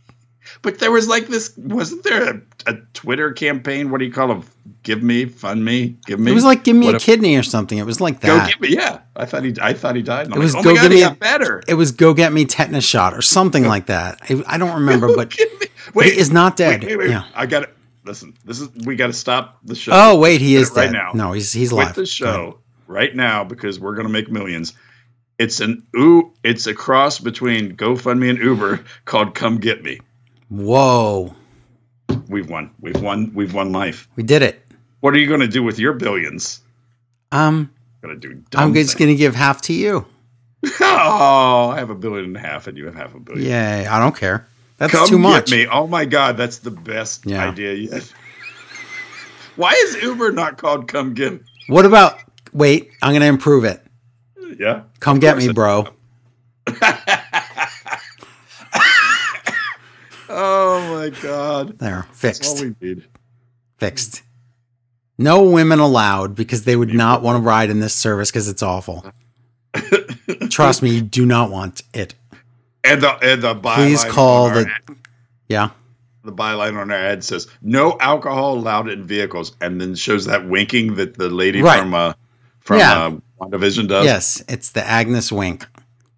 [SPEAKER 4] but there was like this. Wasn't there a, a Twitter campaign? What do you call them? Give me, fund me, give me.
[SPEAKER 3] It was like give me
[SPEAKER 4] What
[SPEAKER 3] a
[SPEAKER 4] if-
[SPEAKER 3] kidney or something. It was like
[SPEAKER 4] Go
[SPEAKER 3] that.
[SPEAKER 4] me. Yeah, I thought he. I thought he died.
[SPEAKER 3] It was
[SPEAKER 4] like, oh
[SPEAKER 3] go
[SPEAKER 4] oh my God,
[SPEAKER 3] give me a-
[SPEAKER 4] better.
[SPEAKER 3] It was go get me tetanus shot or something like that. I, I don't remember, but
[SPEAKER 4] me-
[SPEAKER 3] but he is not dead.
[SPEAKER 4] Wait, wait, wait.
[SPEAKER 3] Yeah.
[SPEAKER 4] I got to Listen, this is we got to stop the show.
[SPEAKER 3] Oh wait, he is
[SPEAKER 4] right
[SPEAKER 3] dead.
[SPEAKER 4] now.
[SPEAKER 3] No, he's he's
[SPEAKER 4] Quit the show right now because we're gonna make millions. It's an ooh, it's a cross between GoFundMe and Uber called "Come Get Me."
[SPEAKER 3] Whoa,
[SPEAKER 4] We've won. We've won. We've won life.
[SPEAKER 3] we did it.
[SPEAKER 4] What are you gonna do with your billions?
[SPEAKER 3] Um,
[SPEAKER 4] Gonna do.
[SPEAKER 3] I'm just gonna give half to you.
[SPEAKER 4] Oh, I have a billion and a half, and you have half a billion.
[SPEAKER 3] Yay! I don't care. That's
[SPEAKER 4] Come
[SPEAKER 3] too much.
[SPEAKER 4] get me. Oh my god, that's the best
[SPEAKER 3] Yeah.
[SPEAKER 4] idea yet. Why is Uber not called "Come Get"? Me?
[SPEAKER 3] What about? Wait, I'm gonna improve it.
[SPEAKER 4] Yeah.
[SPEAKER 3] Come get me, bro.
[SPEAKER 4] Oh my god.
[SPEAKER 3] There,
[SPEAKER 4] That's all
[SPEAKER 3] fixed.
[SPEAKER 4] we need.
[SPEAKER 3] Fixed. No women allowed because they would not want to ride in this service because it's awful. Trust me, you do not want it.
[SPEAKER 4] And the and the byline
[SPEAKER 3] Please call the.
[SPEAKER 4] ad-
[SPEAKER 3] Yeah.
[SPEAKER 4] the byline on our ad says no alcohol allowed in vehicles, and then shows that winking that the lady
[SPEAKER 3] Right.
[SPEAKER 4] from uh from
[SPEAKER 3] Yeah.
[SPEAKER 4] uh, WandaVision does.
[SPEAKER 3] Yes, it's the Agnes Wink.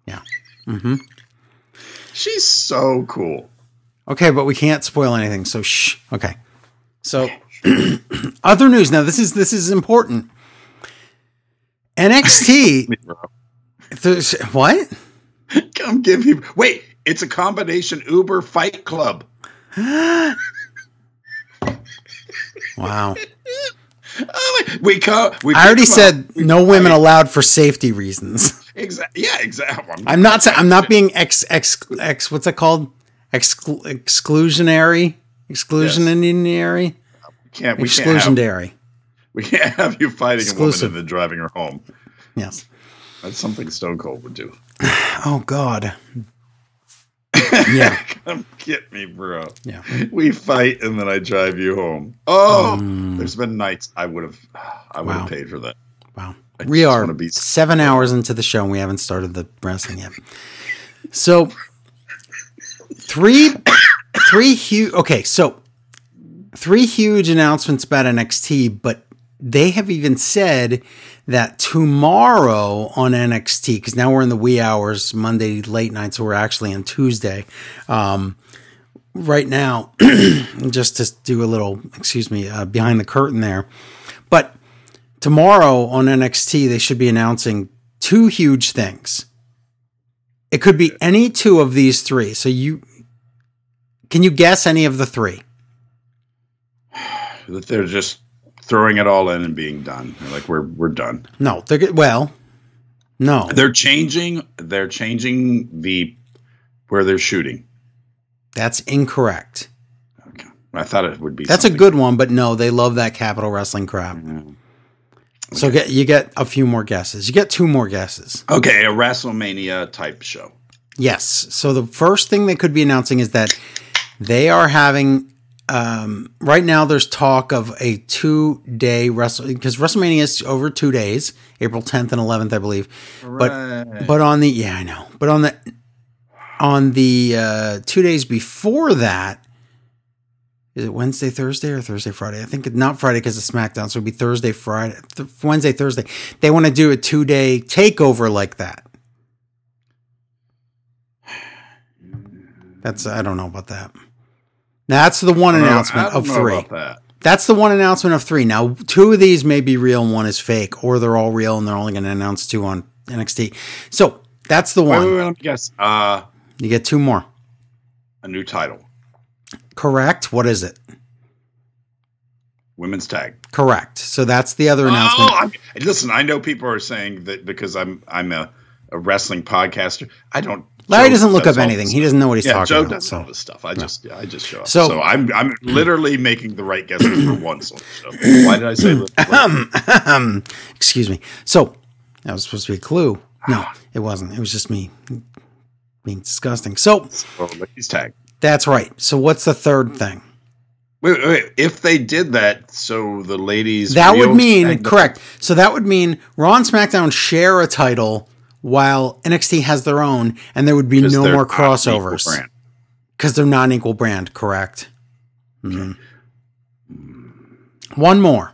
[SPEAKER 3] Yeah. Mm-hmm.
[SPEAKER 4] she's so cool.
[SPEAKER 3] Okay, but we can't spoil anything, so shh. Okay. So, other news. Now, this is this is important. NXT. what?
[SPEAKER 4] Come give you. Wait, it's a combination Uber Fight Club.
[SPEAKER 3] Wow.
[SPEAKER 4] Oh, my- we come. We
[SPEAKER 3] I already said
[SPEAKER 4] we
[SPEAKER 3] no women
[SPEAKER 4] fight.
[SPEAKER 3] allowed for safety reasons.
[SPEAKER 4] Exactly. Yeah, exactly.
[SPEAKER 3] I'm not. sa- I'm not being ex ex ex. What's that called? Exclu- exclusionary. Exclusionary.
[SPEAKER 4] Can't we can't have,
[SPEAKER 3] Exclusionary.
[SPEAKER 4] we can't have you fighting
[SPEAKER 3] Exclusive.
[SPEAKER 4] a woman and then driving her home.
[SPEAKER 3] Yes.
[SPEAKER 4] That's something Stone Cold would do.
[SPEAKER 3] Oh God. Yeah.
[SPEAKER 4] Come get me, bro.
[SPEAKER 3] Yeah.
[SPEAKER 4] We fight and then I drive you home. Oh,
[SPEAKER 3] Mm.
[SPEAKER 4] there's been nights I would have, I would
[SPEAKER 3] Wow.
[SPEAKER 4] have paid for that.
[SPEAKER 3] Wow.
[SPEAKER 4] I
[SPEAKER 3] We are seven hours into the show and we haven't started the wrestling yet. So three three huge okay, so three huge announcements about NXT, but they have even said that tomorrow on NXT, because now we're in the wee hours, Monday late night, so we're actually on Tuesday. Um, right now, just to do a little, excuse me, uh, behind the curtain there. But tomorrow on NXT, they should be announcing two huge things. It could be any two of these three. So you can you guess any of the three?
[SPEAKER 4] That they're just throwing it all in and being done. They're like we're we're done.
[SPEAKER 3] No, they're. Well, no,
[SPEAKER 4] They're changing. They're changing the where they're shooting.
[SPEAKER 3] that's incorrect.
[SPEAKER 4] Okay, I thought it would be.
[SPEAKER 3] That's a good one, but no, they love that Capitol Wrestling crap.
[SPEAKER 4] Mm.
[SPEAKER 3] So get you get a few more guesses. You get two more guesses.
[SPEAKER 4] Okay, a WrestleMania type show.
[SPEAKER 3] Yes. So the first thing they could be announcing is that they are having um, right now. There's talk of a two day wrestle because WrestleMania is over two days, April 10th and 11th, I believe. But
[SPEAKER 4] Right.
[SPEAKER 3] but on the yeah, I know. But on the on the uh, two days before that, is it Wednesday, Thursday, or Thursday, Friday? I think not Friday because it's SmackDown, so it'd be Thursday, Friday, th- Wednesday, Thursday. They want to do a two day takeover like that. That's I don't know about that. That's the one
[SPEAKER 4] I don't know-
[SPEAKER 3] announcement of three.
[SPEAKER 4] that.
[SPEAKER 3] That's the one announcement of three. Now, two of these may be real and one is fake, or they're all real and they're only going to announce two on NXT. So that's the
[SPEAKER 4] Wait,
[SPEAKER 3] one.
[SPEAKER 4] wait, wait, let me guess. Uh,
[SPEAKER 3] You get two more.
[SPEAKER 4] a new title,
[SPEAKER 3] Correct. What is it?
[SPEAKER 4] women's tag.
[SPEAKER 3] Correct. So that's the other announcement.
[SPEAKER 4] Oh, I'm, listen, I know people are saying that because I'm I'm a, a wrestling podcaster. I don't.
[SPEAKER 3] Larry
[SPEAKER 4] Joe
[SPEAKER 3] doesn't look up anything. He doesn't know what he's
[SPEAKER 4] Yeah,
[SPEAKER 3] talking
[SPEAKER 4] Joe
[SPEAKER 3] about.
[SPEAKER 4] does all
[SPEAKER 3] So
[SPEAKER 4] this stuff. I just, yeah, I just show up.
[SPEAKER 3] So-
[SPEAKER 4] So, I'm, I'm mm. literally making the right guesses for once. on the show. Why did I say mm. that?
[SPEAKER 3] excuse me. So that was supposed to be a clue. No, it wasn't. It was just me being disgusting. So
[SPEAKER 4] Oh, ladies tag.
[SPEAKER 3] that's right. So what's the third thing?
[SPEAKER 4] Wait, wait, wait. If they did that, so the ladies
[SPEAKER 3] That would mean correct. So that would mean Raw and SmackDown share a title while NXT has their own, and there would be no more
[SPEAKER 4] not an equal
[SPEAKER 3] crossovers because they're not an equal brand. Correct. Mhm. One more.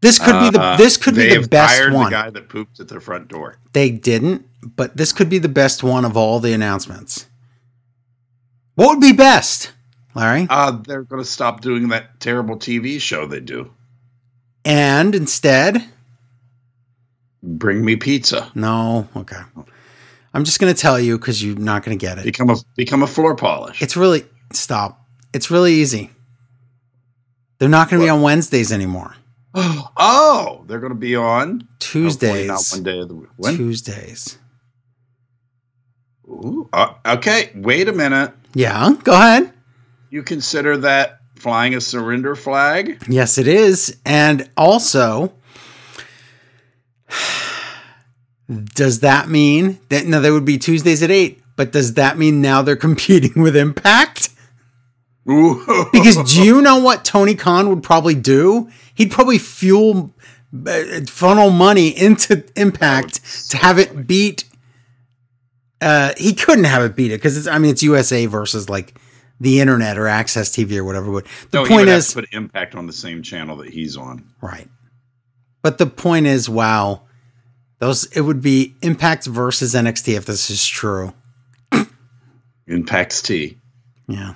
[SPEAKER 3] This could be the
[SPEAKER 4] Uh,
[SPEAKER 3] this could be the best one.
[SPEAKER 4] The guy that pooped at their front door.
[SPEAKER 3] They didn't, but this could be the best one of all the announcements. What would be best, Larry?
[SPEAKER 4] Uh, they're going to stop doing that terrible TV show they do.
[SPEAKER 3] And instead,
[SPEAKER 4] Bring me pizza.
[SPEAKER 3] no, okay. I'm just going to tell you because you're not going to get it.
[SPEAKER 4] Become a become a floor polish.
[SPEAKER 3] It's really stop. It's really easy. They're not going to be on Wednesdays anymore.
[SPEAKER 4] oh, they're going to be on
[SPEAKER 3] Tuesdays.
[SPEAKER 4] Not one day of the week. When?
[SPEAKER 3] Tuesdays.
[SPEAKER 4] Ooh, uh, okay, wait a minute.
[SPEAKER 3] Yeah, go ahead.
[SPEAKER 4] You consider that flying a surrender flag?
[SPEAKER 3] Yes, it is. And also, does that mean that now there would be Tuesdays at 8, but does that mean now they're competing with Impact? Because do you know what Tony Khan would probably do? He'd probably fuel uh, funnel money into Impact to have it beat. Uh, he couldn't have it beat it because it's. I mean, it's USA versus like the internet or AXS TV or whatever. But the
[SPEAKER 4] no,
[SPEAKER 3] point is,
[SPEAKER 4] put impact on the same channel that he's on.
[SPEAKER 3] right. But the point is, wow, those it would be Impact versus NXT if this is true.
[SPEAKER 4] Impact's T.
[SPEAKER 3] Yeah.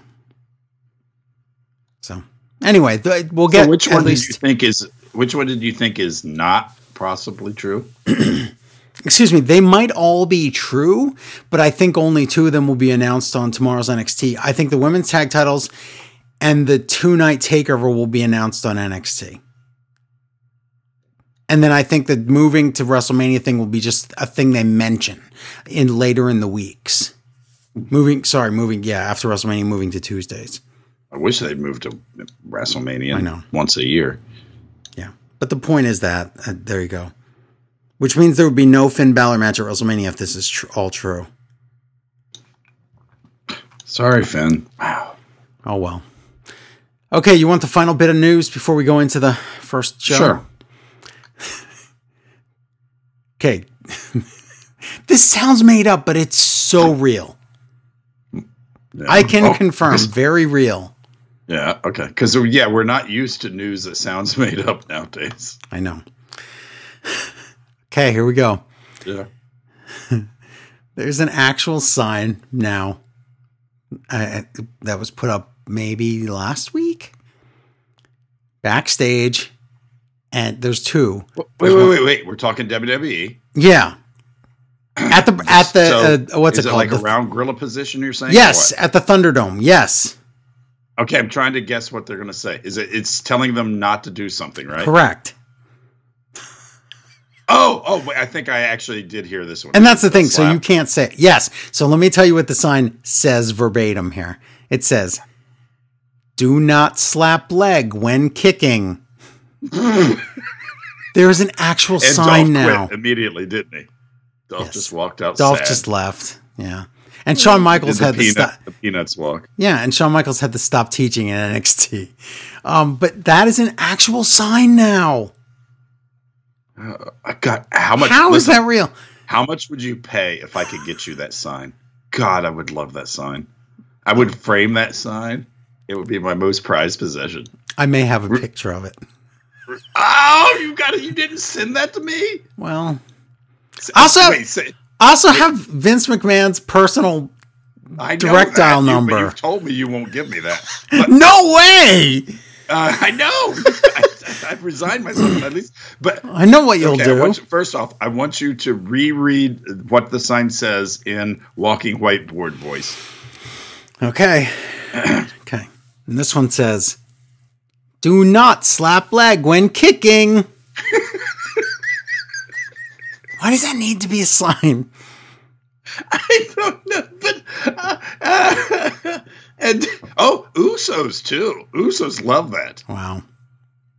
[SPEAKER 3] So anyway, th- we'll get
[SPEAKER 4] So which one did you think is which one did you think is not possibly true?
[SPEAKER 3] excuse me, they might all be true, but I think only two of them will be announced on tomorrow's NXT. I think the women's tag titles and the two night takeover will be announced on NXT. And then I think the moving to WrestleMania thing will be just a thing they mention in later in the weeks. Moving, sorry, moving, yeah, after WrestleMania, moving to Tuesdays.
[SPEAKER 4] I wish they'd moved to WrestleMania
[SPEAKER 3] I know.
[SPEAKER 4] once a year.
[SPEAKER 3] Yeah. But the point is that, uh, there you go. Which means there would be no Finn Balor match at WrestleMania if this is tr- all true.
[SPEAKER 4] Sorry, Finn. Wow.
[SPEAKER 3] Oh well. Okay, you want the final bit of news before we go into the first show?
[SPEAKER 4] Sure.
[SPEAKER 3] Okay. this sounds made up, but it's so real.
[SPEAKER 4] Yeah.
[SPEAKER 3] I can
[SPEAKER 4] Oh,
[SPEAKER 3] confirm, very real.
[SPEAKER 4] Yeah. Okay. Because yeah, we're not used to news that sounds made up nowadays.
[SPEAKER 3] I know. Okay, here we go.
[SPEAKER 4] Yeah.
[SPEAKER 3] There's an actual sign now uh, that was put up maybe last week backstage, and there's two.
[SPEAKER 4] Wait, wait, wait, wait. We're talking WWE.
[SPEAKER 3] Yeah, at the at the
[SPEAKER 4] So,
[SPEAKER 3] uh, what's
[SPEAKER 4] is
[SPEAKER 3] it called?
[SPEAKER 4] like
[SPEAKER 3] The-
[SPEAKER 4] around gorilla position? You're saying?
[SPEAKER 3] yes, at the Thunderdome. Yes,
[SPEAKER 4] Okay, I'm trying to guess what they're going to say. Is it? It's telling them not to do something, right?
[SPEAKER 3] correct.
[SPEAKER 4] Oh, oh, wait, I think I actually did hear this one.
[SPEAKER 3] And that's the thing. So you can't say yes. So let me tell you what the sign says verbatim here. It says, "Do not slap leg when kicking." there is an actual
[SPEAKER 4] and
[SPEAKER 3] sign
[SPEAKER 4] Dolph
[SPEAKER 3] now.
[SPEAKER 4] quit immediately, didn't he? Dolph
[SPEAKER 3] Yes.
[SPEAKER 4] just walked out.
[SPEAKER 3] Dolph
[SPEAKER 4] sad.
[SPEAKER 3] just left. Yeah, and Shawn Michaels
[SPEAKER 4] the,
[SPEAKER 3] had to
[SPEAKER 4] peanut,
[SPEAKER 3] stop.
[SPEAKER 4] the peanuts walk.
[SPEAKER 3] Yeah, and Shawn Michaels had to stop teaching in NXT. Um, but that is an actual sign now.
[SPEAKER 4] I got how much?
[SPEAKER 3] How is
[SPEAKER 4] listen,
[SPEAKER 3] that real?
[SPEAKER 4] How much would you pay if I could get you that sign? God, I would love that sign. I would frame that sign. It would be my most prized possession.
[SPEAKER 3] I may have a picture of it.
[SPEAKER 4] Oh, you got it! You didn't send that to me.
[SPEAKER 3] Well, Also-
[SPEAKER 4] wait,
[SPEAKER 3] also have Vince McMahon's personal.
[SPEAKER 4] I
[SPEAKER 3] direct dial
[SPEAKER 4] you-
[SPEAKER 3] number.
[SPEAKER 4] You've told me you won't give me that.
[SPEAKER 3] No way!
[SPEAKER 4] uh, I know. I, I've resigned myself at least. But
[SPEAKER 3] I know what you'll
[SPEAKER 4] okay,
[SPEAKER 3] do.
[SPEAKER 4] you- first off, I want you to reread what the sign says in walking whiteboard voice.
[SPEAKER 3] Okay. okay. And this one says, "Do not slap leg when kicking." Why does that need to be a slime?
[SPEAKER 4] I don't know, but uh, uh, and oh, Usos too. Usos love that.
[SPEAKER 3] Wow.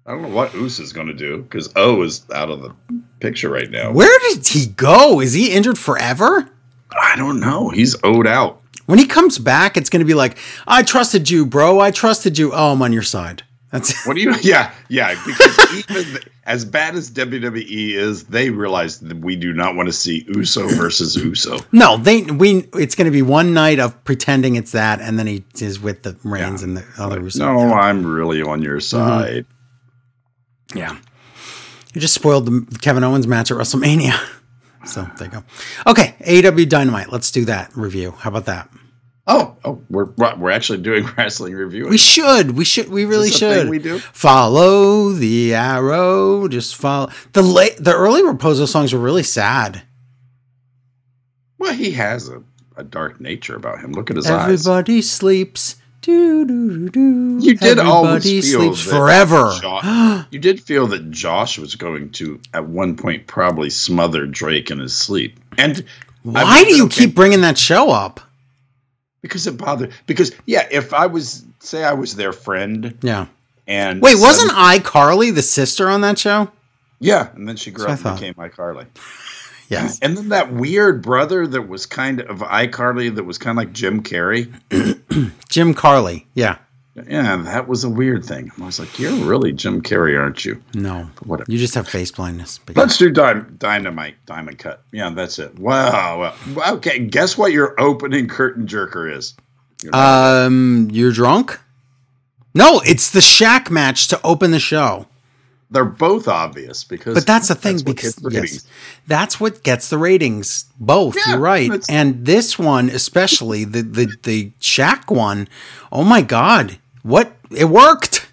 [SPEAKER 4] I don't know what Usos going to do because O is out of the picture right now.
[SPEAKER 3] Where did he go? Is he injured forever?
[SPEAKER 4] I don't know. He's owed out.
[SPEAKER 3] When he comes back, it's going to be like, "I trusted you, bro. I trusted you. Oh, I'm on your side." That's
[SPEAKER 4] What do you? Yeah, yeah. Because even as bad as WWE is, they realize that we do not want to see Uso versus Uso.
[SPEAKER 3] no. They we. It's going to be one night of pretending it's that, and then he is with the Reigns and the other. Russo.
[SPEAKER 4] No, I'm really on your mm-hmm. side.
[SPEAKER 3] Yeah. You just spoiled the Kevin Owens match at WrestleMania. So there you go. Okay, AEW Dynamite. Let's do that review. How about that?
[SPEAKER 4] Oh, oh, we're we're actually doing wrestling review.
[SPEAKER 3] We should. We should. We really
[SPEAKER 4] this a thing
[SPEAKER 3] should.
[SPEAKER 4] we do?
[SPEAKER 3] Follow the arrow. Just follow the late. The early Raposo songs were really sad.
[SPEAKER 4] Well, he has a, a dark nature about him. Look at his eyes.
[SPEAKER 3] Everybody sleeps. Do, do, do.
[SPEAKER 4] You did always
[SPEAKER 3] Everybody
[SPEAKER 4] feel
[SPEAKER 3] sleeps forever.
[SPEAKER 4] Jo- you did feel that Josh was going to, at one point, probably smother Drake in his sleep. And
[SPEAKER 3] Why
[SPEAKER 4] I've
[SPEAKER 3] do you
[SPEAKER 4] okay-
[SPEAKER 3] keep bringing that show up?
[SPEAKER 4] Because it bothered. Because yeah, if I was, say, I was their friend,
[SPEAKER 3] Yeah.
[SPEAKER 4] and
[SPEAKER 3] Wait, wasn't
[SPEAKER 4] sudden-
[SPEAKER 3] I Carly the sister on that show?
[SPEAKER 4] yeah, and then she grew
[SPEAKER 3] That's
[SPEAKER 4] up and became iCarly.
[SPEAKER 3] Yes.
[SPEAKER 4] And then that weird brother that was kind of iCarly that was kind of like Jim Carrey.
[SPEAKER 3] Jim Carly. Yeah.
[SPEAKER 4] Yeah, that was a weird thing. I was like, "You're really Jim Carrey, aren't you?"
[SPEAKER 3] No.
[SPEAKER 4] Whatever.
[SPEAKER 3] You just have face blindness. But
[SPEAKER 4] Let's do dy- dynamite, diamond cut. Yeah, that's it. Wow. Well, Okay, guess what your opening curtain jerker is?
[SPEAKER 3] Um, you're drunk? No, it's the Shaq match to open the show.
[SPEAKER 4] They're both obvious because.
[SPEAKER 3] But that's the thing
[SPEAKER 4] what
[SPEAKER 3] because yes, that's what gets the ratings. Both,
[SPEAKER 4] Yeah,
[SPEAKER 3] you're right. And this one, especially the the the Shaq one, oh my god, what it worked.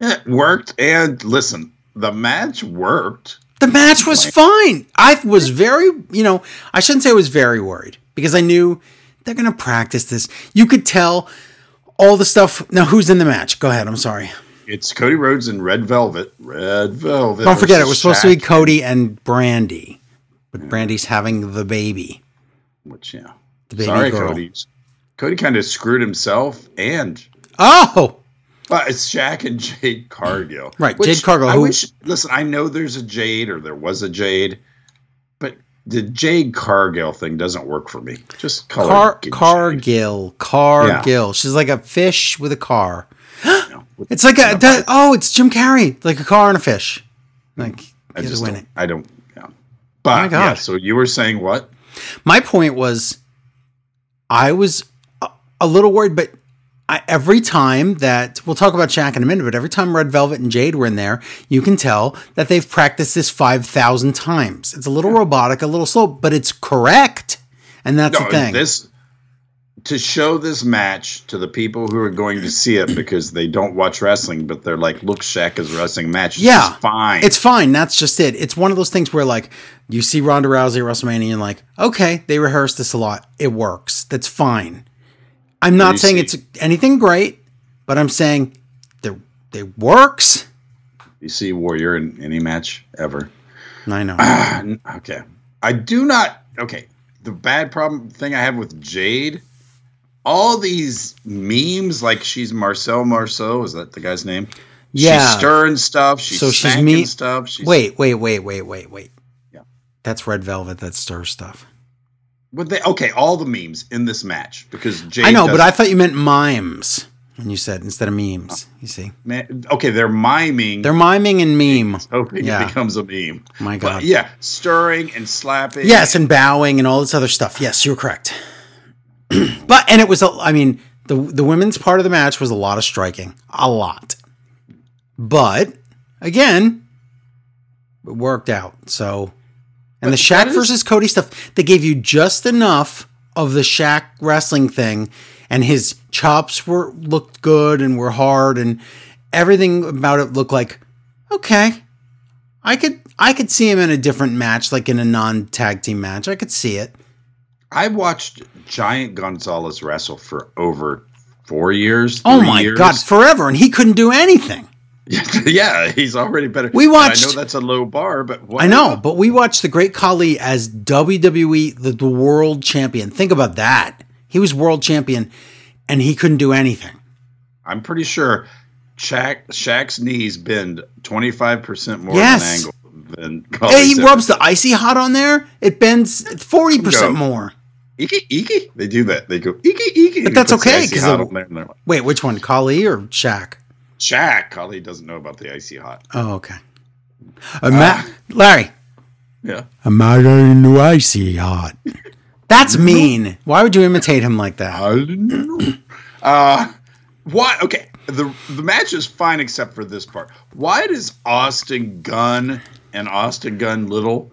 [SPEAKER 4] it worked. And listen, the match worked.
[SPEAKER 3] The match was fine. I was very, you know, I shouldn't say I was very worried because I knew they're going to practice this. You could tell all the stuff. Now, who's in the match? Go ahead. I'm sorry.
[SPEAKER 4] It's Cody Rhodes and Red Velvet. Red Velvet.
[SPEAKER 3] Don't forget, it was supposed to be Cody and Brandi, but Brandi's having the baby.
[SPEAKER 4] Which yeah.
[SPEAKER 3] The baby
[SPEAKER 4] Sorry,
[SPEAKER 3] girl.
[SPEAKER 4] Cody. Cody kind of screwed himself and
[SPEAKER 3] Oh,
[SPEAKER 4] But it's Shaq and Jade Cargill.
[SPEAKER 3] Right, Jade Cargill,
[SPEAKER 4] I
[SPEAKER 3] who-
[SPEAKER 4] wish, listen, I know there's a Jade or there was a Jade, but the Jade Cargill thing doesn't work for me. Just call
[SPEAKER 3] Car
[SPEAKER 4] her Jade.
[SPEAKER 3] Cargill, Cargill. She's like a fish with a car.
[SPEAKER 4] With-
[SPEAKER 3] It's like a that, oh, it's Jim Carrey, like a car and a fish. Like
[SPEAKER 4] I just
[SPEAKER 3] win
[SPEAKER 4] don't,
[SPEAKER 3] it.
[SPEAKER 4] I don't. Yeah. But oh
[SPEAKER 3] my God.
[SPEAKER 4] yeah, so you were saying what?
[SPEAKER 3] My point was, I was a, a little worried, but I, every time that we'll talk about Shaq in a minute, but every time Red Velvet and Jade were in there, you can tell that they've practiced this five thousand times. It's a little robotic, a little slow, but it's correct, and that's
[SPEAKER 4] No,
[SPEAKER 3] the thing.
[SPEAKER 4] this to show this match to the people who are going to see it because they don't watch wrestling, but they're like, look, Shaq is a wrestling match. It's
[SPEAKER 3] Yeah.
[SPEAKER 4] fine.
[SPEAKER 3] It's fine. That's just it. It's one of those things where like you see Ronda Rousey at WrestleMania and like, okay, they rehearsed this a lot. It works. That's fine. I'm not saying
[SPEAKER 4] see-
[SPEAKER 3] it's anything great, but I'm saying there it works.
[SPEAKER 4] you see Warrior in any match ever.
[SPEAKER 3] I know.
[SPEAKER 4] Ah, okay. I do not. Okay. The bad problem thing I have with Jade, all these memes, like she's Marcel Marceau, is that the guy's name?
[SPEAKER 3] Yeah.
[SPEAKER 4] She's stirring stuff. She's
[SPEAKER 3] So she's me-
[SPEAKER 4] stuff. She's,
[SPEAKER 3] wait, wait, wait, wait, wait, wait.
[SPEAKER 4] Yeah.
[SPEAKER 3] That's Red Velvet. That's Stir stuff.
[SPEAKER 4] But they okay, all the memes in this match because Jade.
[SPEAKER 3] I know, but I thought you meant mimes when you said instead of memes. You see,
[SPEAKER 4] Man, okay, they're miming.
[SPEAKER 3] they're miming and meme.
[SPEAKER 4] hoping
[SPEAKER 3] yeah.
[SPEAKER 4] it becomes a meme.
[SPEAKER 3] My
[SPEAKER 4] But
[SPEAKER 3] God.
[SPEAKER 4] yeah, stirring and slapping.
[SPEAKER 3] Yes, and bowing and all this other stuff. Yes, you're correct. but and it was I mean, the the women's part of the match was a lot of striking. A lot. But again, it worked out. So and the
[SPEAKER 4] But
[SPEAKER 3] Shaq
[SPEAKER 4] that is-
[SPEAKER 3] versus Cody stuff, they gave you just enough of the Shaq wrestling thing and his chops were looked good and were hard and everything about it looked like okay. I could I could see him in a different match, like in a non tag team match. I could see it.
[SPEAKER 4] I watched Giant Gonzalez wrestle for over four years.
[SPEAKER 3] Oh my
[SPEAKER 4] years.
[SPEAKER 3] god, forever, and he couldn't do anything.
[SPEAKER 4] yeah, he's already better.
[SPEAKER 3] We
[SPEAKER 4] And I know that's a low bar, but
[SPEAKER 3] I know, but we watched the Great Khali as WWE the, the world champion. Think about that. He was world champion, and he couldn't do anything.
[SPEAKER 4] I'm pretty sure Shaq, Shaq's knees bend 25 percent more
[SPEAKER 3] Yes.
[SPEAKER 4] of an angle than.
[SPEAKER 3] Hey, he rubs the icy hot on there; it bends forty percent more.
[SPEAKER 4] Iki iki. They do that. They go iki iki.
[SPEAKER 3] But that's okay
[SPEAKER 4] because
[SPEAKER 3] of- Wait, which one, Khali or Shaq?
[SPEAKER 4] Shaq, Khali doesn't know about the icy hot.
[SPEAKER 3] Oh, okay. Ima- Larry,
[SPEAKER 4] Yeah.
[SPEAKER 3] imagine the icy hot. That's mean. Why would you imitate him like that?
[SPEAKER 4] I know. uh, why? Okay, the the match is fine except for this part. Why does Austin Gunn and Austin Gunn Little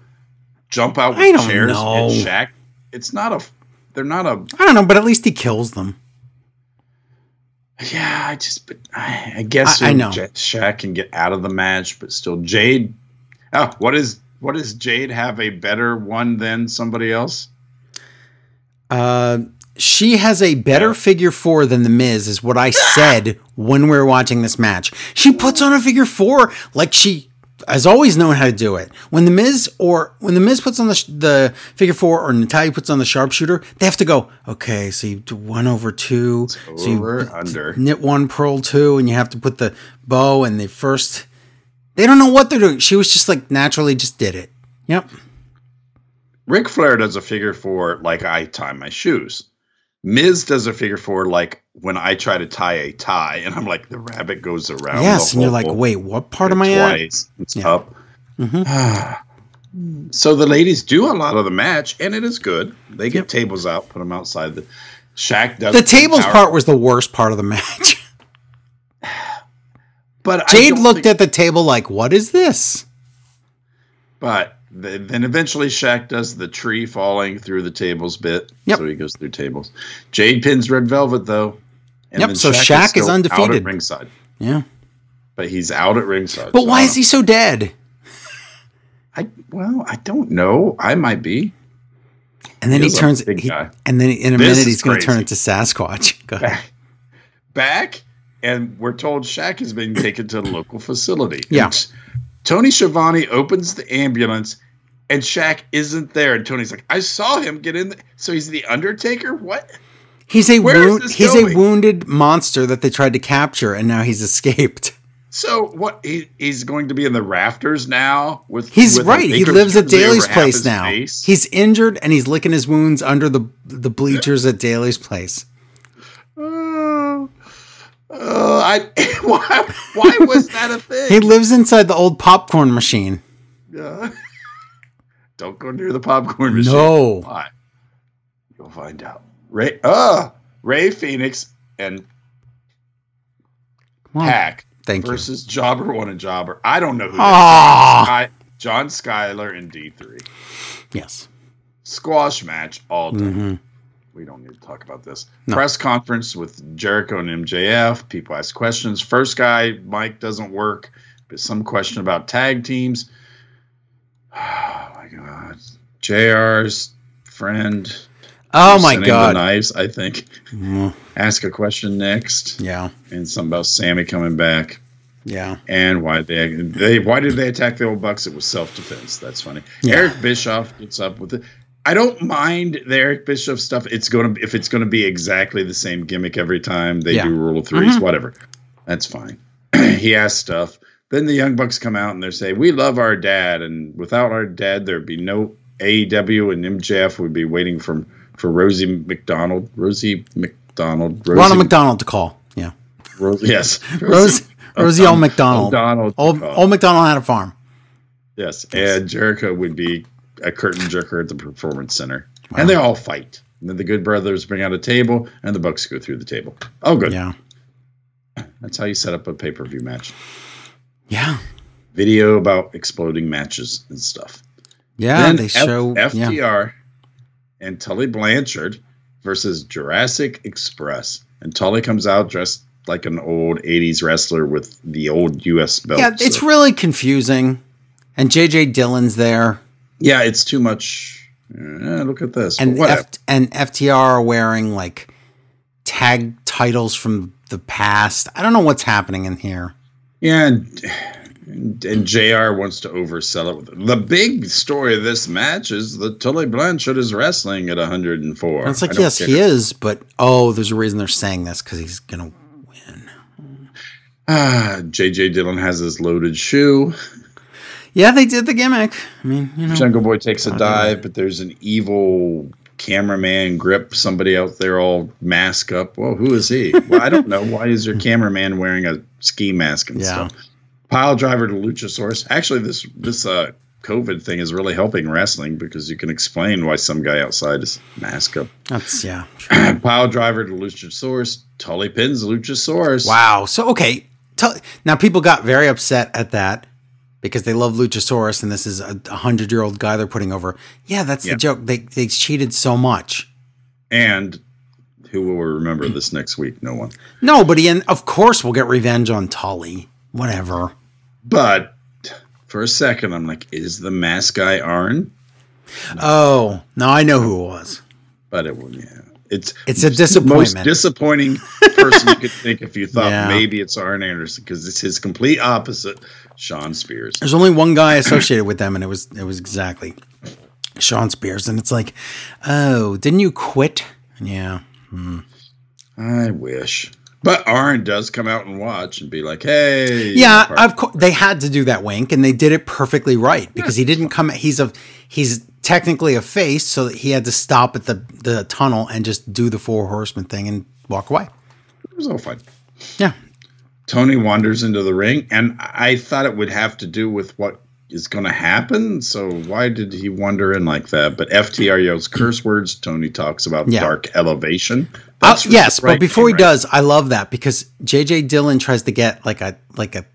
[SPEAKER 4] jump out with chairs
[SPEAKER 3] know.
[SPEAKER 4] and Shaq? It's not a. They're not a.
[SPEAKER 3] I don't know, but at least he kills them.
[SPEAKER 4] Yeah, I just. But I, I guess
[SPEAKER 3] I- I know.
[SPEAKER 4] J- Shaq can get out of the match, but still, Jade. Oh, what is what does Jade have a better one than somebody else?
[SPEAKER 3] Uh, she has a better figure four than the Miz, is what I said when we were watching this match. She puts on a figure four like she has always known how to do it. When the Miz or when the Miz puts on the sh- the figure four or Natalya puts on the sharpshooter, they have to go. Okay, so you do one over two, so you
[SPEAKER 4] Over under.
[SPEAKER 3] knit one, purl two, and you have to put the bow and the first. They don't know what they're doing. She was just like naturally just did it. Yep.
[SPEAKER 4] Ric Flair does a figure four like I tie my shoes. Miz does a figure four like when I try to tie a tie, and I'm like the rabbit goes around.
[SPEAKER 3] yes, and you're like, wait, what part am I at?
[SPEAKER 4] It's
[SPEAKER 3] Yeah.
[SPEAKER 4] up. Mm-hmm. so the ladies do a lot of the match, and it is good. They get tables out, put them outside. The Shaq does
[SPEAKER 3] The tables
[SPEAKER 4] power-
[SPEAKER 3] part was the worst part of the match.
[SPEAKER 4] But
[SPEAKER 3] Jade looked
[SPEAKER 4] think-
[SPEAKER 3] at the table like, "What is this?"
[SPEAKER 4] But then eventually Shaq does the tree falling through the tables bit.
[SPEAKER 3] Yep.
[SPEAKER 4] So he goes through tables. Jade pins Red Velvet though. And
[SPEAKER 3] Yep, so Shaq is
[SPEAKER 4] still
[SPEAKER 3] undefeated.
[SPEAKER 4] Out at ringside.
[SPEAKER 3] Yeah,
[SPEAKER 4] But he's out at ringside.
[SPEAKER 3] but
[SPEAKER 4] so
[SPEAKER 3] why is he so dead?
[SPEAKER 4] I well, I don't know. I might be.
[SPEAKER 3] And then
[SPEAKER 4] He
[SPEAKER 3] he, turns, he- and then in a
[SPEAKER 4] This
[SPEAKER 3] minute he's going to turn into Sasquatch. Go ahead.
[SPEAKER 4] Back and we're told Shaq has been taken to the local facility.
[SPEAKER 3] Yeah.
[SPEAKER 4] Tony Schiavone opens the ambulance and Shaq isn't there. And Tony's like, I saw him get in. The-. So he's the Undertaker? What?
[SPEAKER 3] He's a
[SPEAKER 4] Where is
[SPEAKER 3] wound,
[SPEAKER 4] this
[SPEAKER 3] he's a wounded monster that they tried to capture, and now he's escaped.
[SPEAKER 4] So what? He, he's going to be in the rafters now. With
[SPEAKER 3] He's
[SPEAKER 4] with
[SPEAKER 3] right. He lives at
[SPEAKER 4] Daily's
[SPEAKER 3] place now.
[SPEAKER 4] face?
[SPEAKER 3] He's injured and he's licking his wounds under the the bleachers at Daily's place.
[SPEAKER 4] Oh, oh, I why, why was that a thing?
[SPEAKER 3] He lives inside the old popcorn machine.
[SPEAKER 4] Uh, don't go near the popcorn machine.
[SPEAKER 3] No.
[SPEAKER 4] Why? You'll find out. Ray, uh, Rey Fenix and
[SPEAKER 3] Well,
[SPEAKER 4] Hack
[SPEAKER 3] thank you.
[SPEAKER 4] versus Jobber One and Jobber. I don't know who.
[SPEAKER 3] Ah.
[SPEAKER 4] that is. Sky- John Skyler and D three
[SPEAKER 3] Yes.
[SPEAKER 4] squash match all day.
[SPEAKER 3] Mhm.
[SPEAKER 4] we don't need to talk about this.
[SPEAKER 3] No.
[SPEAKER 4] Press conference with Jericho and MJF. People ask questions. First guy, Mike doesn't work, but some question about tag teams. JR's friend.
[SPEAKER 3] Oh my god.
[SPEAKER 4] Knives, I think.
[SPEAKER 3] Mm,
[SPEAKER 4] Ask a question next.
[SPEAKER 3] Yeah.
[SPEAKER 4] And something about Sammy coming back.
[SPEAKER 3] Yeah.
[SPEAKER 4] And why they they why did they attack the old bucks? It was self defense. That's funny.
[SPEAKER 3] Yeah.
[SPEAKER 4] Eric Bischoff gets up with it. I don't mind the Eric Bischoff stuff. It's gonna if it's gonna be exactly the same gimmick every time they
[SPEAKER 3] Yeah.
[SPEAKER 4] do rule of 3s
[SPEAKER 3] Mhm.
[SPEAKER 4] whatever. That's fine. he asks stuff. Then the Young Bucks come out and they say, "We love our dad, and without our dad, there'd be no AEW, and MJF would be waiting from for Rosie McDonald, Rosie McDonald, Rosie,
[SPEAKER 3] Ronald McDonald to call. Yeah.
[SPEAKER 4] Rosie, yes,
[SPEAKER 3] Rose, Rosie Old McDonald.
[SPEAKER 4] O'Donnell
[SPEAKER 3] Old. Old McDonald had a farm.
[SPEAKER 4] Yes, and Jericho would be a curtain jerker at the performance center, and they all fight. And then the Good Brothers bring out a table, and the Bucks go through the table. Oh, good.
[SPEAKER 3] Yeah.
[SPEAKER 4] That's how you set up a pay per view match.
[SPEAKER 3] Yeah.
[SPEAKER 4] Video about exploding matches and stuff.
[SPEAKER 3] Yeah.
[SPEAKER 4] then
[SPEAKER 3] they
[SPEAKER 4] F-
[SPEAKER 3] show. yeah.
[SPEAKER 4] FTR and Tully Blanchard versus Jurassic Express, and Tully comes out dressed like an old '80s wrestler with the old U.S. belt.
[SPEAKER 3] Yeah. It's
[SPEAKER 4] so-
[SPEAKER 3] really confusing. And JJ Dillon's there.
[SPEAKER 4] yeah, it's too much. eh, look at this.
[SPEAKER 3] And, F- and FTR are wearing like tag titles from the past. I don't know what's happening in here.
[SPEAKER 4] Yeah, and, and, and JR wants to oversell it. With the big story of this match is that Tully Blanchard is wrestling at 104.
[SPEAKER 3] And it's like, yes,
[SPEAKER 4] care.
[SPEAKER 3] he is, but oh, there's a reason they're saying this because he's going to win.
[SPEAKER 4] Ah, JJ Dillon has his loaded shoe.
[SPEAKER 3] Yeah, they did the gimmick. I mean, you know.
[SPEAKER 4] Jungle Boy takes a dive, but there's an evil cameraman grip somebody out there all mask up. Well, who is he? well, I don't know. Why is your cameraman wearing a ski mask and
[SPEAKER 3] Yeah.
[SPEAKER 4] stuff? Pile driver to Luchasaurus. Actually, this this uh, COVID thing is really helping wrestling because you can explain why some guy outside is mask up.
[SPEAKER 3] That's, yeah.
[SPEAKER 4] Pile driver to Luchasaurus. Tully pins Luchasaurus.
[SPEAKER 3] Wow. So, okay. Tell, now, people got very upset at that because they love Luchasaurus and this is a 100 year old guy they're putting over. Yeah, that's
[SPEAKER 4] Yeah.
[SPEAKER 3] the joke. They, they cheated so much.
[SPEAKER 4] And who will remember this next week? No one.
[SPEAKER 3] No, but and of course, we'll get revenge on Tully. Whatever.
[SPEAKER 4] But for a second, I'm like, is the mask guy Arn?
[SPEAKER 3] Oh, now I know who it was.
[SPEAKER 4] But it was, yeah. It's
[SPEAKER 3] It's a
[SPEAKER 4] the most disappointing person you could think if you thought
[SPEAKER 3] Yeah.
[SPEAKER 4] maybe it's Arn Anderson because it's his complete opposite, Shawn Spears.
[SPEAKER 3] There's only one guy associated with them, and it was it was exactly Shawn Spears. And it's like, oh, didn't you quit? Yeah. Hmm.
[SPEAKER 4] I wish. But Arn does come out and watch and be like, hey.
[SPEAKER 3] Yeah, of course they had to do that wink, and they did it perfectly right because he didn't come. He's a he's technically a face, so he had to stop at the the tunnel and just do the four horsemen thing and walk away.
[SPEAKER 4] it was all fine.
[SPEAKER 3] Yeah,
[SPEAKER 4] Tony wanders into the ring, and I thought it would have to do with what is going to happen. So why did he wander in like that? But FTR yells curse words. Tony talks about
[SPEAKER 3] Yeah.
[SPEAKER 4] dark elevation.
[SPEAKER 3] Uh, yes,
[SPEAKER 4] right,
[SPEAKER 3] but before he
[SPEAKER 4] right.
[SPEAKER 3] does, I love that because JJ Dillon tries to get like a like a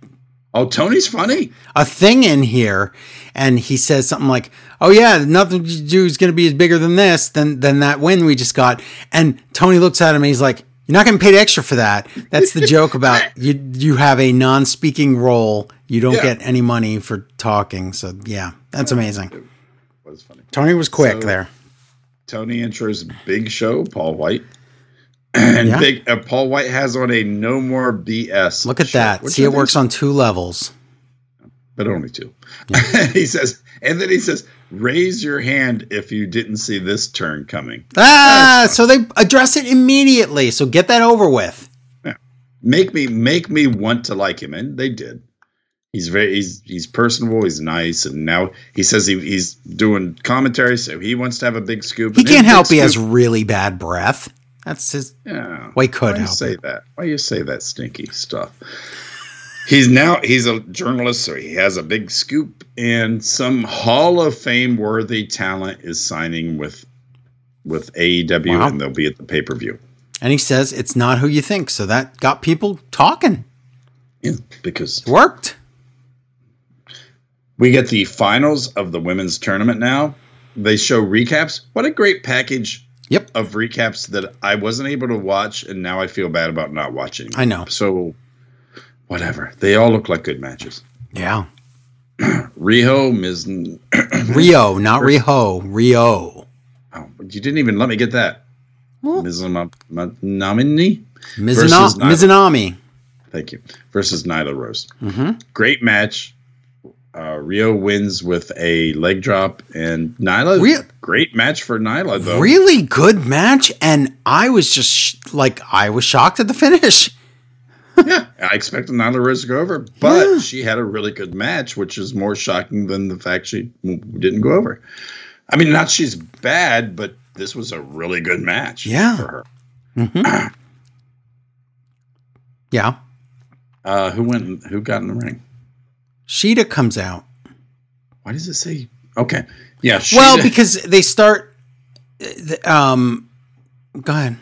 [SPEAKER 4] oh, Tony's funny.
[SPEAKER 3] a thing in here, and he says something like, "Oh yeah, nothing you do is going to be as bigger than this than than that win we just got." And Tony looks at him and he's like, "You're not getting paid extra for that." That's the joke about you. You have a non-speaking role. You don't
[SPEAKER 4] Yeah.
[SPEAKER 3] get any money for talking. So yeah, that's amazing.
[SPEAKER 4] It was funny.
[SPEAKER 3] Tony was quick
[SPEAKER 4] So-
[SPEAKER 3] there.
[SPEAKER 4] Tony intros Big Show, Paul White. And
[SPEAKER 3] Yeah.
[SPEAKER 4] Big uh, Paul White has on a no more BS.
[SPEAKER 3] Look at that. See,
[SPEAKER 4] I
[SPEAKER 3] it works on two levels.
[SPEAKER 4] but only two. he says, and then he says, "Raise your hand if you didn't see this turn coming.
[SPEAKER 3] Ah, so they address it immediately. So get that over with.
[SPEAKER 4] Make me make me want to like him." And they did. He's very he's he's personable. He's nice, and now he says he, he's doing commentary, so he wants to have a big scoop.
[SPEAKER 3] He can't help. He has really bad breath. That's his.
[SPEAKER 4] Yeah.
[SPEAKER 3] Well, he could
[SPEAKER 4] Why you say
[SPEAKER 3] it.
[SPEAKER 4] that? Why you say that stinky stuff? He's now he's a journalist, so he has a big scoop, and some Hall of Fame worthy talent is signing with with AEW,
[SPEAKER 3] Wow.
[SPEAKER 4] and they'll be at the pay per view.
[SPEAKER 3] And he says it's not who you think. So that got people talking.
[SPEAKER 4] Yeah, because
[SPEAKER 3] Worked.
[SPEAKER 4] We get the finals of the women's tournament now. They show recaps. What a great package
[SPEAKER 3] Yep.
[SPEAKER 4] of recaps that I wasn't able to watch, and now I feel bad about not watching.
[SPEAKER 3] I know.
[SPEAKER 4] So, whatever. They all look like good matches.
[SPEAKER 3] Yeah.
[SPEAKER 4] Riho, Miz.
[SPEAKER 3] Ryo, not Riho. Ryo.
[SPEAKER 4] Oh, you didn't even let me get that.
[SPEAKER 3] Well-
[SPEAKER 4] Mizunami?
[SPEAKER 3] Mizuna- Mizunami.
[SPEAKER 4] Thank you. Versus Nyla Rose.
[SPEAKER 3] hmm
[SPEAKER 4] Great match. Uh, Ryo wins with a leg drop, and Nyla.
[SPEAKER 3] Real-
[SPEAKER 4] great match for Nyla, though.
[SPEAKER 3] Really good match, and I was just sh- like, I was shocked at the finish.
[SPEAKER 4] yeah, I expected Nyla Rose to go over, but
[SPEAKER 3] Yeah.
[SPEAKER 4] she had a really good match, which is more shocking than the fact she didn't go over. I mean, not she's bad, but this was a really good match
[SPEAKER 3] Yeah.
[SPEAKER 4] for her.
[SPEAKER 3] hmm yeah.
[SPEAKER 4] Uh, who went? Who got in the ring?
[SPEAKER 3] Shida comes out.
[SPEAKER 4] Why does it say? Okay, yeah.
[SPEAKER 3] well, because they start. Um, go ahead.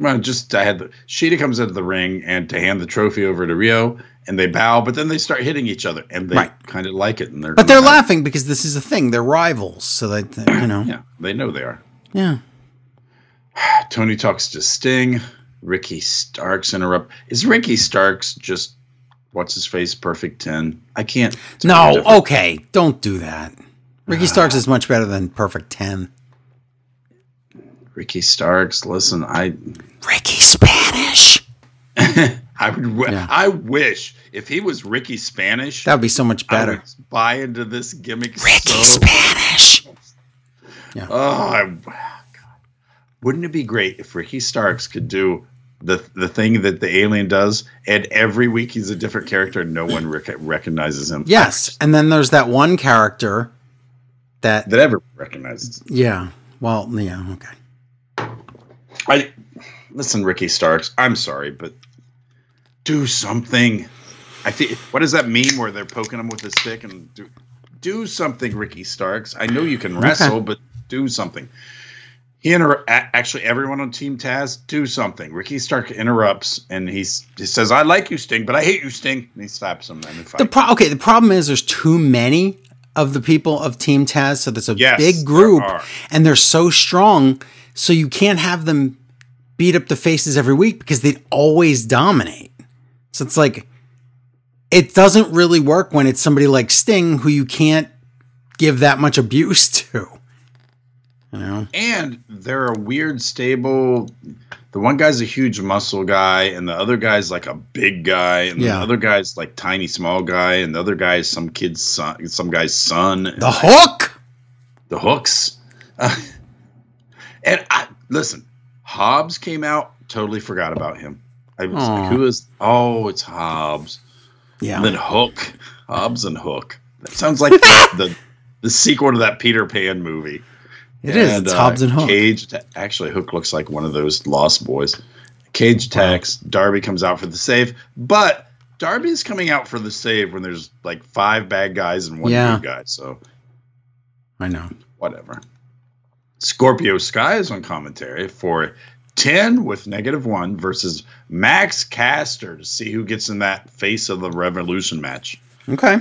[SPEAKER 4] Well, just I had the Shida comes into the ring and to hand the trophy over to Ryo, and they bow, but then they start hitting each other, and they
[SPEAKER 3] Right.
[SPEAKER 4] kind of like it, and they're
[SPEAKER 3] But they're laughing because this is a thing. They're rivals, so that, you know.
[SPEAKER 4] Yeah, they know they are.
[SPEAKER 3] Yeah.
[SPEAKER 4] Tony talks to Sting. Ricky Starks interrupt. Is Ricky Starks just what's his face? Perfect ten. I can't.
[SPEAKER 3] No. Okay. Don't do that. Ricky Starks is much better than Perfect Ten.
[SPEAKER 4] Ricky Starks. Listen, I.
[SPEAKER 3] Ricky Spanish.
[SPEAKER 4] I would. w-
[SPEAKER 3] Yeah.
[SPEAKER 4] I wish if he was Ricky Spanish,
[SPEAKER 3] That would be so much better.
[SPEAKER 4] buy into this gimmick.
[SPEAKER 3] Ricky
[SPEAKER 4] so
[SPEAKER 3] Spanish. Yeah.
[SPEAKER 4] oh, I, God. wouldn't it be great if Ricky Starks could do the the thing that the alien does, and every week he's a different character, and no one rec- recognizes him.
[SPEAKER 3] Yes, and then there's that one character that.
[SPEAKER 4] that ever recognizes.
[SPEAKER 3] Yeah. Well, yeah. Okay.
[SPEAKER 4] I listen, Ricky Starks. I'm sorry, but do something. I think. What does that mean? Where they're poking him with a stick and do do something, Ricky Starks. I know you can wrestle, but do something. He inter- actually everyone on Team Taz do something. Ricky Stark interrupts and he's he says, "I like you, Sting, but I hate you, Sting." And he slaps him and.
[SPEAKER 3] The pro- okay. The problem is there's too many of the people of Team Taz, so there's a
[SPEAKER 4] Yes,
[SPEAKER 3] big group, and they're so strong, so you can't have them beat up the faces every week because they'd always dominate. So it's like it doesn't really work when it's somebody like Sting who you can't give that much abuse to. You know?
[SPEAKER 4] and they're a weird stable. The one guy's a huge muscle guy, and the other guy's like a big guy, and
[SPEAKER 3] Yeah.
[SPEAKER 4] the other guy's like tiny small guy, and the other guy's some kid's son, some guy's son.
[SPEAKER 3] The hook.
[SPEAKER 4] the hooks. Uh, and I listen, Hobbs came out, totally forgot about him. I was like, who is? Oh, it's Hobbs.
[SPEAKER 3] Yeah.
[SPEAKER 4] And then Hook, Hobbs and Hook. That sounds like the, the the sequel to that Peter Pan movie.
[SPEAKER 3] It is.
[SPEAKER 4] And,
[SPEAKER 3] It's
[SPEAKER 4] uh,
[SPEAKER 3] Hobbs and Hook.
[SPEAKER 4] Cage. Actually, Hook looks like one of those Lost Boys. Cage attacks. Darby comes out for the save, but Darby is coming out for the save when there's like five bad guys and one
[SPEAKER 3] Yeah.
[SPEAKER 4] good guy. So
[SPEAKER 3] I know.
[SPEAKER 4] whatever. Scorpio Sky is on commentary for 10 with negative one versus Max Caster to see who gets in that face of the revolution match.
[SPEAKER 3] Okay.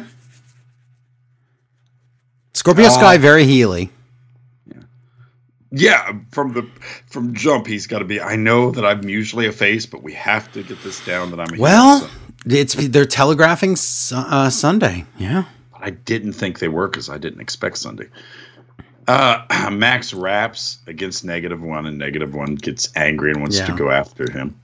[SPEAKER 3] Scorpio
[SPEAKER 4] Uh,
[SPEAKER 3] Sky very healy.
[SPEAKER 4] Yeah, from the from jump, he's got to be. I know that I'm usually a face, but we have to get this down that I'm a heel,
[SPEAKER 3] Well,
[SPEAKER 4] so-
[SPEAKER 3] it's they're telegraphing uh, Sunday. Yeah.
[SPEAKER 4] I didn't think they were because I didn't expect Sunday. Uh, Max raps against negative one, and negative one gets angry and wants to go after him.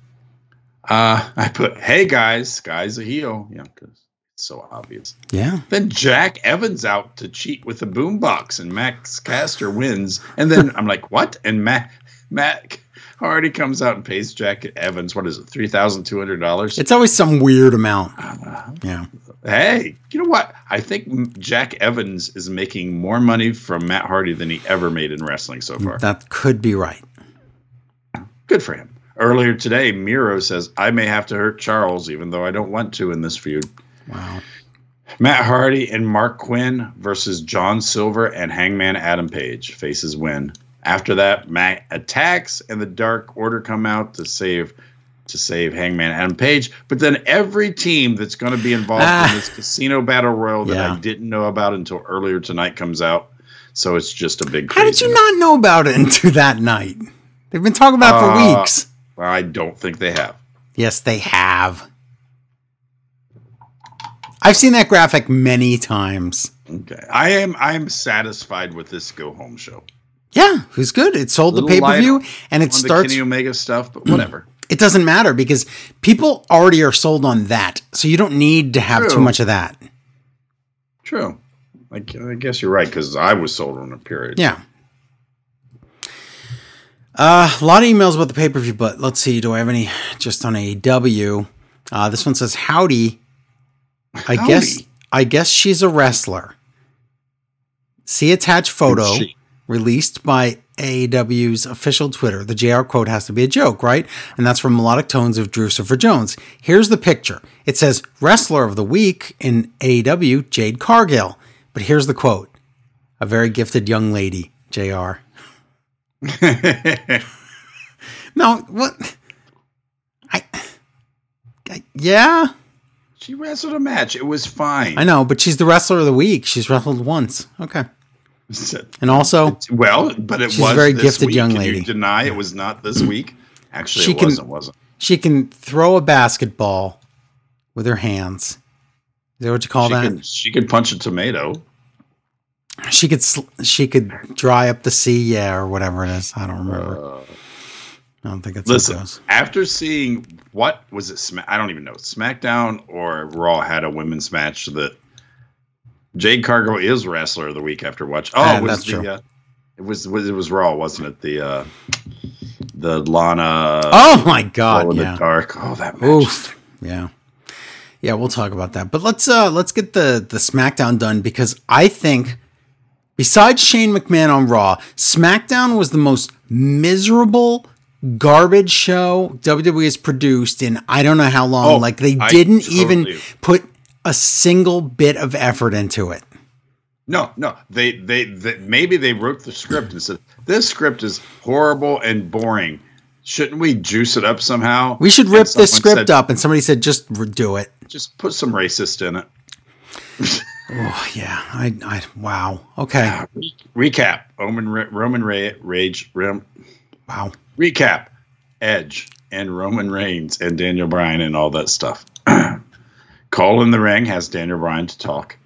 [SPEAKER 4] Uh, I put, "Hey guys, guy's a heel," yeah, because so obvious.
[SPEAKER 3] Yeah.
[SPEAKER 4] Then Jack Evans out to cheat with the boombox, and Max Caster wins. And then I'm like, "What?" And Matt Matt Hardy comes out and pays Jack Evans what is it, three thousand two hundred dollars?
[SPEAKER 3] It's always some weird amount. Uh-huh. Yeah.
[SPEAKER 4] Hey, you know what? I think Jack Evans is making more money from Matt Hardy than he ever made in wrestling so far.
[SPEAKER 3] That could be right.
[SPEAKER 4] Good for him. Earlier today, Miro says, I may have to hurt Charles, even though I don't want to in this feud.
[SPEAKER 3] Wow.
[SPEAKER 4] Matt Hardy and Marq Quen versus John Silver and Hangman Adam Page. Faces win. After that, Matt attacks and the Dark Order come out to save to save Hangman Adam Page. But then every team that's going to be involved
[SPEAKER 3] Ah.
[SPEAKER 4] in this casino battle royal that
[SPEAKER 3] Yeah.
[SPEAKER 4] I didn't know about until earlier tonight comes out. So it's just a big.
[SPEAKER 3] How did you not know about it until that night? They've been talking about it for
[SPEAKER 4] Uh,
[SPEAKER 3] weeks.
[SPEAKER 4] I don't think they have.
[SPEAKER 3] Yes, they have. I've seen that graphic many times.
[SPEAKER 4] Okay, I am. I am satisfied with this go home show.
[SPEAKER 3] Yeah, who's good. It sold the pay per view, and it
[SPEAKER 4] On the. Kenny Omega stuff, but whatever.
[SPEAKER 3] It doesn't matter because people already are sold on that, so you don't need to have too much of that.
[SPEAKER 4] True. I, I guess you're right because I was sold on a period.
[SPEAKER 3] Yeah. Uh, a lot of emails about the pay per view, but let's see. Do I have any just on AEW? Uh, this one says, "Howdy." I guess I guess she's a wrestler. See attached photo released by AEW's official Twitter. The JR quote has to be a joke, right? And that's from Melodic Tones of Drusifer Jones. Here's the picture. It says Wrestler of the Week in AEW, Jade Cargill. But here's the quote. A very gifted young lady, JR. No, what? I, I yeah,
[SPEAKER 4] she wrestled a match. It was fine.
[SPEAKER 3] I know, but she's the wrestler of the week. She's wrestled once. Okay. And also,
[SPEAKER 4] well, but it
[SPEAKER 3] She's a
[SPEAKER 4] was
[SPEAKER 3] very
[SPEAKER 4] this
[SPEAKER 3] gifted
[SPEAKER 4] week.
[SPEAKER 3] young
[SPEAKER 4] Can
[SPEAKER 3] lady.
[SPEAKER 4] You deny it was not this week. Actually,
[SPEAKER 3] She
[SPEAKER 4] it
[SPEAKER 3] can-
[SPEAKER 4] wasn't. Wasn't.
[SPEAKER 3] she can throw a basketball with her hands. Is that what you call
[SPEAKER 4] She
[SPEAKER 3] that?
[SPEAKER 4] could, she could punch a tomato.
[SPEAKER 3] she could sl- she could dry up the sea, yeah, or whatever it is. I don't remember.
[SPEAKER 4] Uh,
[SPEAKER 3] I don't think that's how it
[SPEAKER 4] listen, after seeing what was it? Sma- I don't even know. SmackDown or Raw had a women's match that Jade Cargo is wrestler of the week after watch. Oh,
[SPEAKER 3] Yeah,
[SPEAKER 4] it was the. Uh, it was it was Raw, wasn't it? The uh, the Lana.
[SPEAKER 3] Oh my god,
[SPEAKER 4] in
[SPEAKER 3] yeah.
[SPEAKER 4] the dark. Oh, that match.
[SPEAKER 3] Oof. Yeah. Yeah, we'll talk about that. But let's uh let's get the the SmackDown done because I think besides Shane McMahon on Raw, SmackDown was the most miserable garbage show WWE has produced in I don't know how long.
[SPEAKER 4] Oh,
[SPEAKER 3] like they didn't
[SPEAKER 4] totally
[SPEAKER 3] even put a single bit of effort into it.
[SPEAKER 4] No, no. They, they they maybe they wrote the script and said this script is horrible and boring. Shouldn't we juice it up somehow?
[SPEAKER 3] We should rip this script
[SPEAKER 4] said,
[SPEAKER 3] up and somebody said just do it.
[SPEAKER 4] Just put some racist in it.
[SPEAKER 3] Oh yeah. I I wow. Okay.
[SPEAKER 4] Recap: Roman Roman Ra- Rage Ram,
[SPEAKER 3] Wow.
[SPEAKER 4] Recap: Edge and Roman Reigns and Daniel Bryan and all that stuff. Cole in the ring has Daniel Bryan to talk.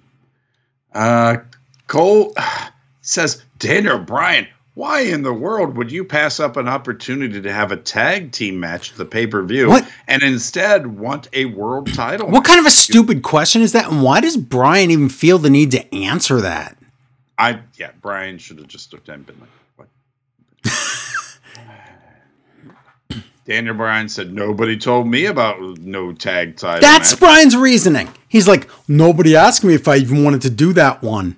[SPEAKER 4] Uh, Cole says, Daniel Bryan, why in the world would you pass up an opportunity to have a tag team match at the pay per view and instead want a world title?
[SPEAKER 3] What kind of a stupid question is that? And why does Bryan even feel the need to answer that?
[SPEAKER 4] I yeah, Bryan should have just looked at him and been like, what? Daniel Bryan said nobody told me about no tag title.
[SPEAKER 3] That's
[SPEAKER 4] match."
[SPEAKER 3] Bryan's reasoning. He's like, nobody asked me if I even wanted to do that one.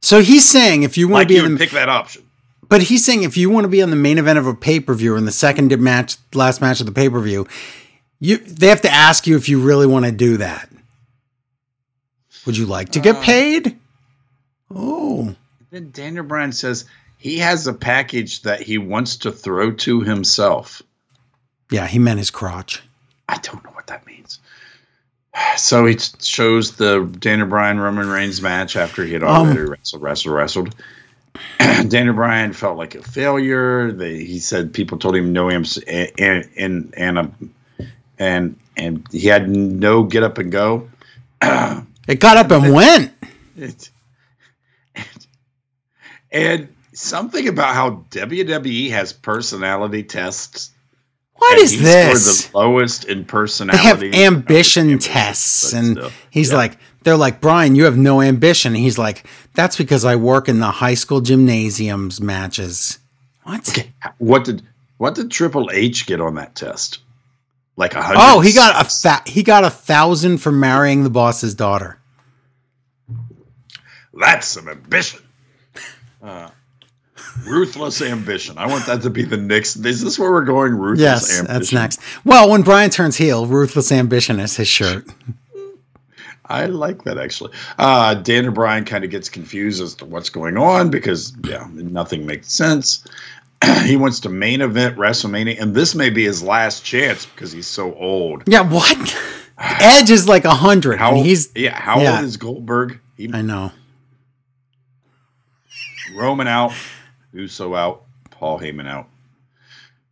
[SPEAKER 3] So he's saying if you want
[SPEAKER 4] like
[SPEAKER 3] to be in the,
[SPEAKER 4] pick that option.
[SPEAKER 3] but he's saying if you want to be on the main event of a pay per view or in the second match, last match of the pay per view, you they have to ask you if you really want to do that. Would you like to get
[SPEAKER 4] Uh,
[SPEAKER 3] paid? Oh,
[SPEAKER 4] Then Daniel Bryan says he has a package that he wants to throw to himself.
[SPEAKER 3] Yeah, he meant his crotch.
[SPEAKER 4] I don't know what that means. So he shows the Daniel Bryan Roman Reigns match after he had
[SPEAKER 3] Um,
[SPEAKER 4] already wrestled, wrestled, wrestled. Daniel Bryan felt like a failure. They, he said people told him no amps and and and um, and and he had no get up and go.
[SPEAKER 3] It got up and went.
[SPEAKER 4] It, and, and something about how WWE has personality tests.
[SPEAKER 3] What is this?
[SPEAKER 4] The lowest in personality.
[SPEAKER 3] they have
[SPEAKER 4] of
[SPEAKER 3] ambition tests and
[SPEAKER 4] still.
[SPEAKER 3] he's
[SPEAKER 4] Yeah.
[SPEAKER 3] like they're like bryan you have no ambition and he's like that's because i work in the high school gymnasiums matches what
[SPEAKER 4] Okay, what did what did Triple H get on that test? Like a hundred.
[SPEAKER 3] oh he got a fa- he got a thousand for marrying the boss's daughter
[SPEAKER 4] That's some ambition. Uh, ruthless ambition. I want that to be the next. Is this where we're going? Ruthless
[SPEAKER 3] yes
[SPEAKER 4] ambition.
[SPEAKER 3] that's next well when bryan turns heel ruthless ambition is his shirt
[SPEAKER 4] I like that actually. Uh, Dan O'Brien kind of gets confused as to what's going on because yeah, nothing makes sense. he wants to main event WrestleMania, and this may be his last chance because he's so old.
[SPEAKER 3] yeah what edge is like a hundred
[SPEAKER 4] How
[SPEAKER 3] and he's
[SPEAKER 4] yeah? How
[SPEAKER 3] yeah.
[SPEAKER 4] old is Goldberg? He,
[SPEAKER 3] i know
[SPEAKER 4] Roman out, Uso out, Paul Heyman out.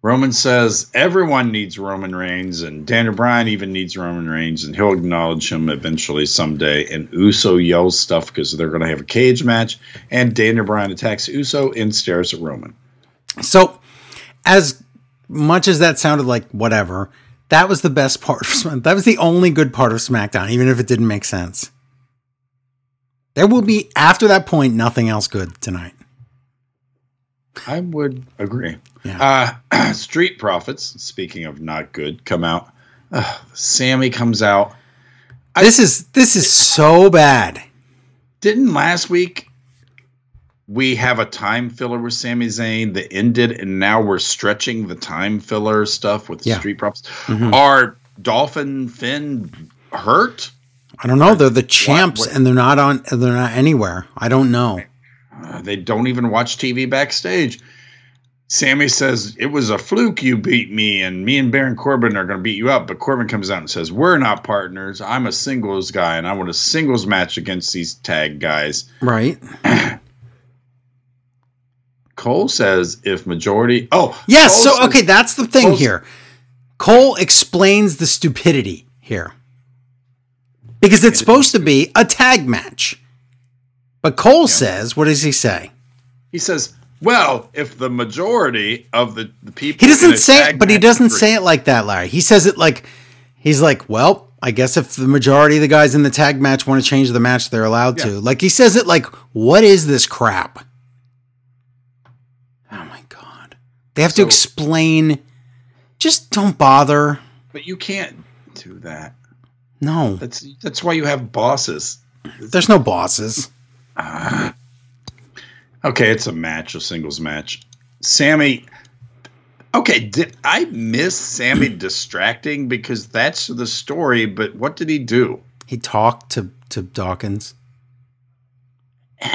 [SPEAKER 4] Roman says everyone needs Roman Reigns, and Daniel Bryan even needs Roman Reigns, and he'll acknowledge him eventually someday. And Uso yells stuff because they're going to have a cage match, and Daniel Bryan attacks Uso and stares at Roman.
[SPEAKER 3] So, as much as that sounded like whatever, that was the best part of Smack- That was the only good part of SmackDown, even if it didn't make sense. There will be, after that point, nothing else good tonight.
[SPEAKER 4] I would agree.
[SPEAKER 3] Yeah.
[SPEAKER 4] Uh, Street Profits, speaking of not good, come out. Uh, Sami comes out.
[SPEAKER 3] this is this is so bad.
[SPEAKER 4] Didn't last week we have a time filler with Sami Zayn that ended, and now we're stretching the time filler stuff with the
[SPEAKER 3] Yeah.
[SPEAKER 4] Street Profits?
[SPEAKER 3] Mhm.
[SPEAKER 4] Are Dolphin Finn hurt?
[SPEAKER 3] I don't know. They're the champs,
[SPEAKER 4] what-
[SPEAKER 3] and they're not on. They're not anywhere. I don't know.
[SPEAKER 4] Uh, they don't even watch TV backstage. Sami says it was a fluke you beat me, and me and Baron Corbin are going to beat you up. But Corbin comes out and says, "We're not partners. I'm a singles guy, and I want a singles match against these tag guys."
[SPEAKER 3] Right?
[SPEAKER 4] Cole says, "If majority, oh
[SPEAKER 3] Yes.
[SPEAKER 4] Cole
[SPEAKER 3] So
[SPEAKER 4] says-
[SPEAKER 3] okay, that's the thing
[SPEAKER 4] Cole's-
[SPEAKER 3] here. Cole explains the stupidity here because it's supposed to be a tag match, but Cole says, "What does he say?"
[SPEAKER 4] He says, "Well, if the majority of the, the people
[SPEAKER 3] He doesn't say it, but he doesn't say it like that, Larry. He says it like he's like, well, I guess if the majority of the guys in the tag match want to change the match, they're allowed
[SPEAKER 4] Yeah.
[SPEAKER 3] to. Like he says it like, what is this crap? Oh my god. They have to explain just don't bother.
[SPEAKER 4] But you can't do that.
[SPEAKER 3] No.
[SPEAKER 4] That's that's why you have bosses.
[SPEAKER 3] There's no bosses.
[SPEAKER 4] Okay, it's a match, a singles match. Sami. Okay, did I miss Sami distracting because that's the story? But what did he do?
[SPEAKER 3] He talked to to Dawkins.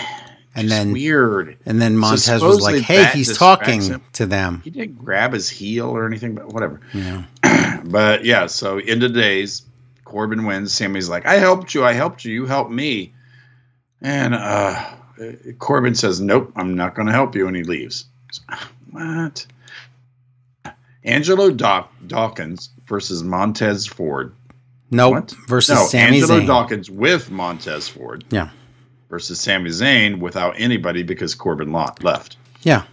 [SPEAKER 3] And
[SPEAKER 4] Just
[SPEAKER 3] then
[SPEAKER 4] weird.
[SPEAKER 3] and then
[SPEAKER 4] So
[SPEAKER 3] Montez was like, "Hey, he's talking
[SPEAKER 4] him.
[SPEAKER 3] to them."
[SPEAKER 4] He didn't grab his heel or anything, but whatever.
[SPEAKER 3] Yeah.
[SPEAKER 4] But yeah, so end of days, Corbin wins. Sami's like, I helped you, I helped you, you helped me. And uh Corbin says, Nope, I'm not gonna help you, and he leaves. What? Angelo Daw- Dawkins versus Montez Ford.
[SPEAKER 3] Nope.
[SPEAKER 4] What?
[SPEAKER 3] Versus
[SPEAKER 4] no, Angelo
[SPEAKER 3] Zayn.
[SPEAKER 4] Dawkins with Montez Ford
[SPEAKER 3] Yeah.
[SPEAKER 4] versus Sami Zayn without anybody because Corbin left.
[SPEAKER 3] Yeah.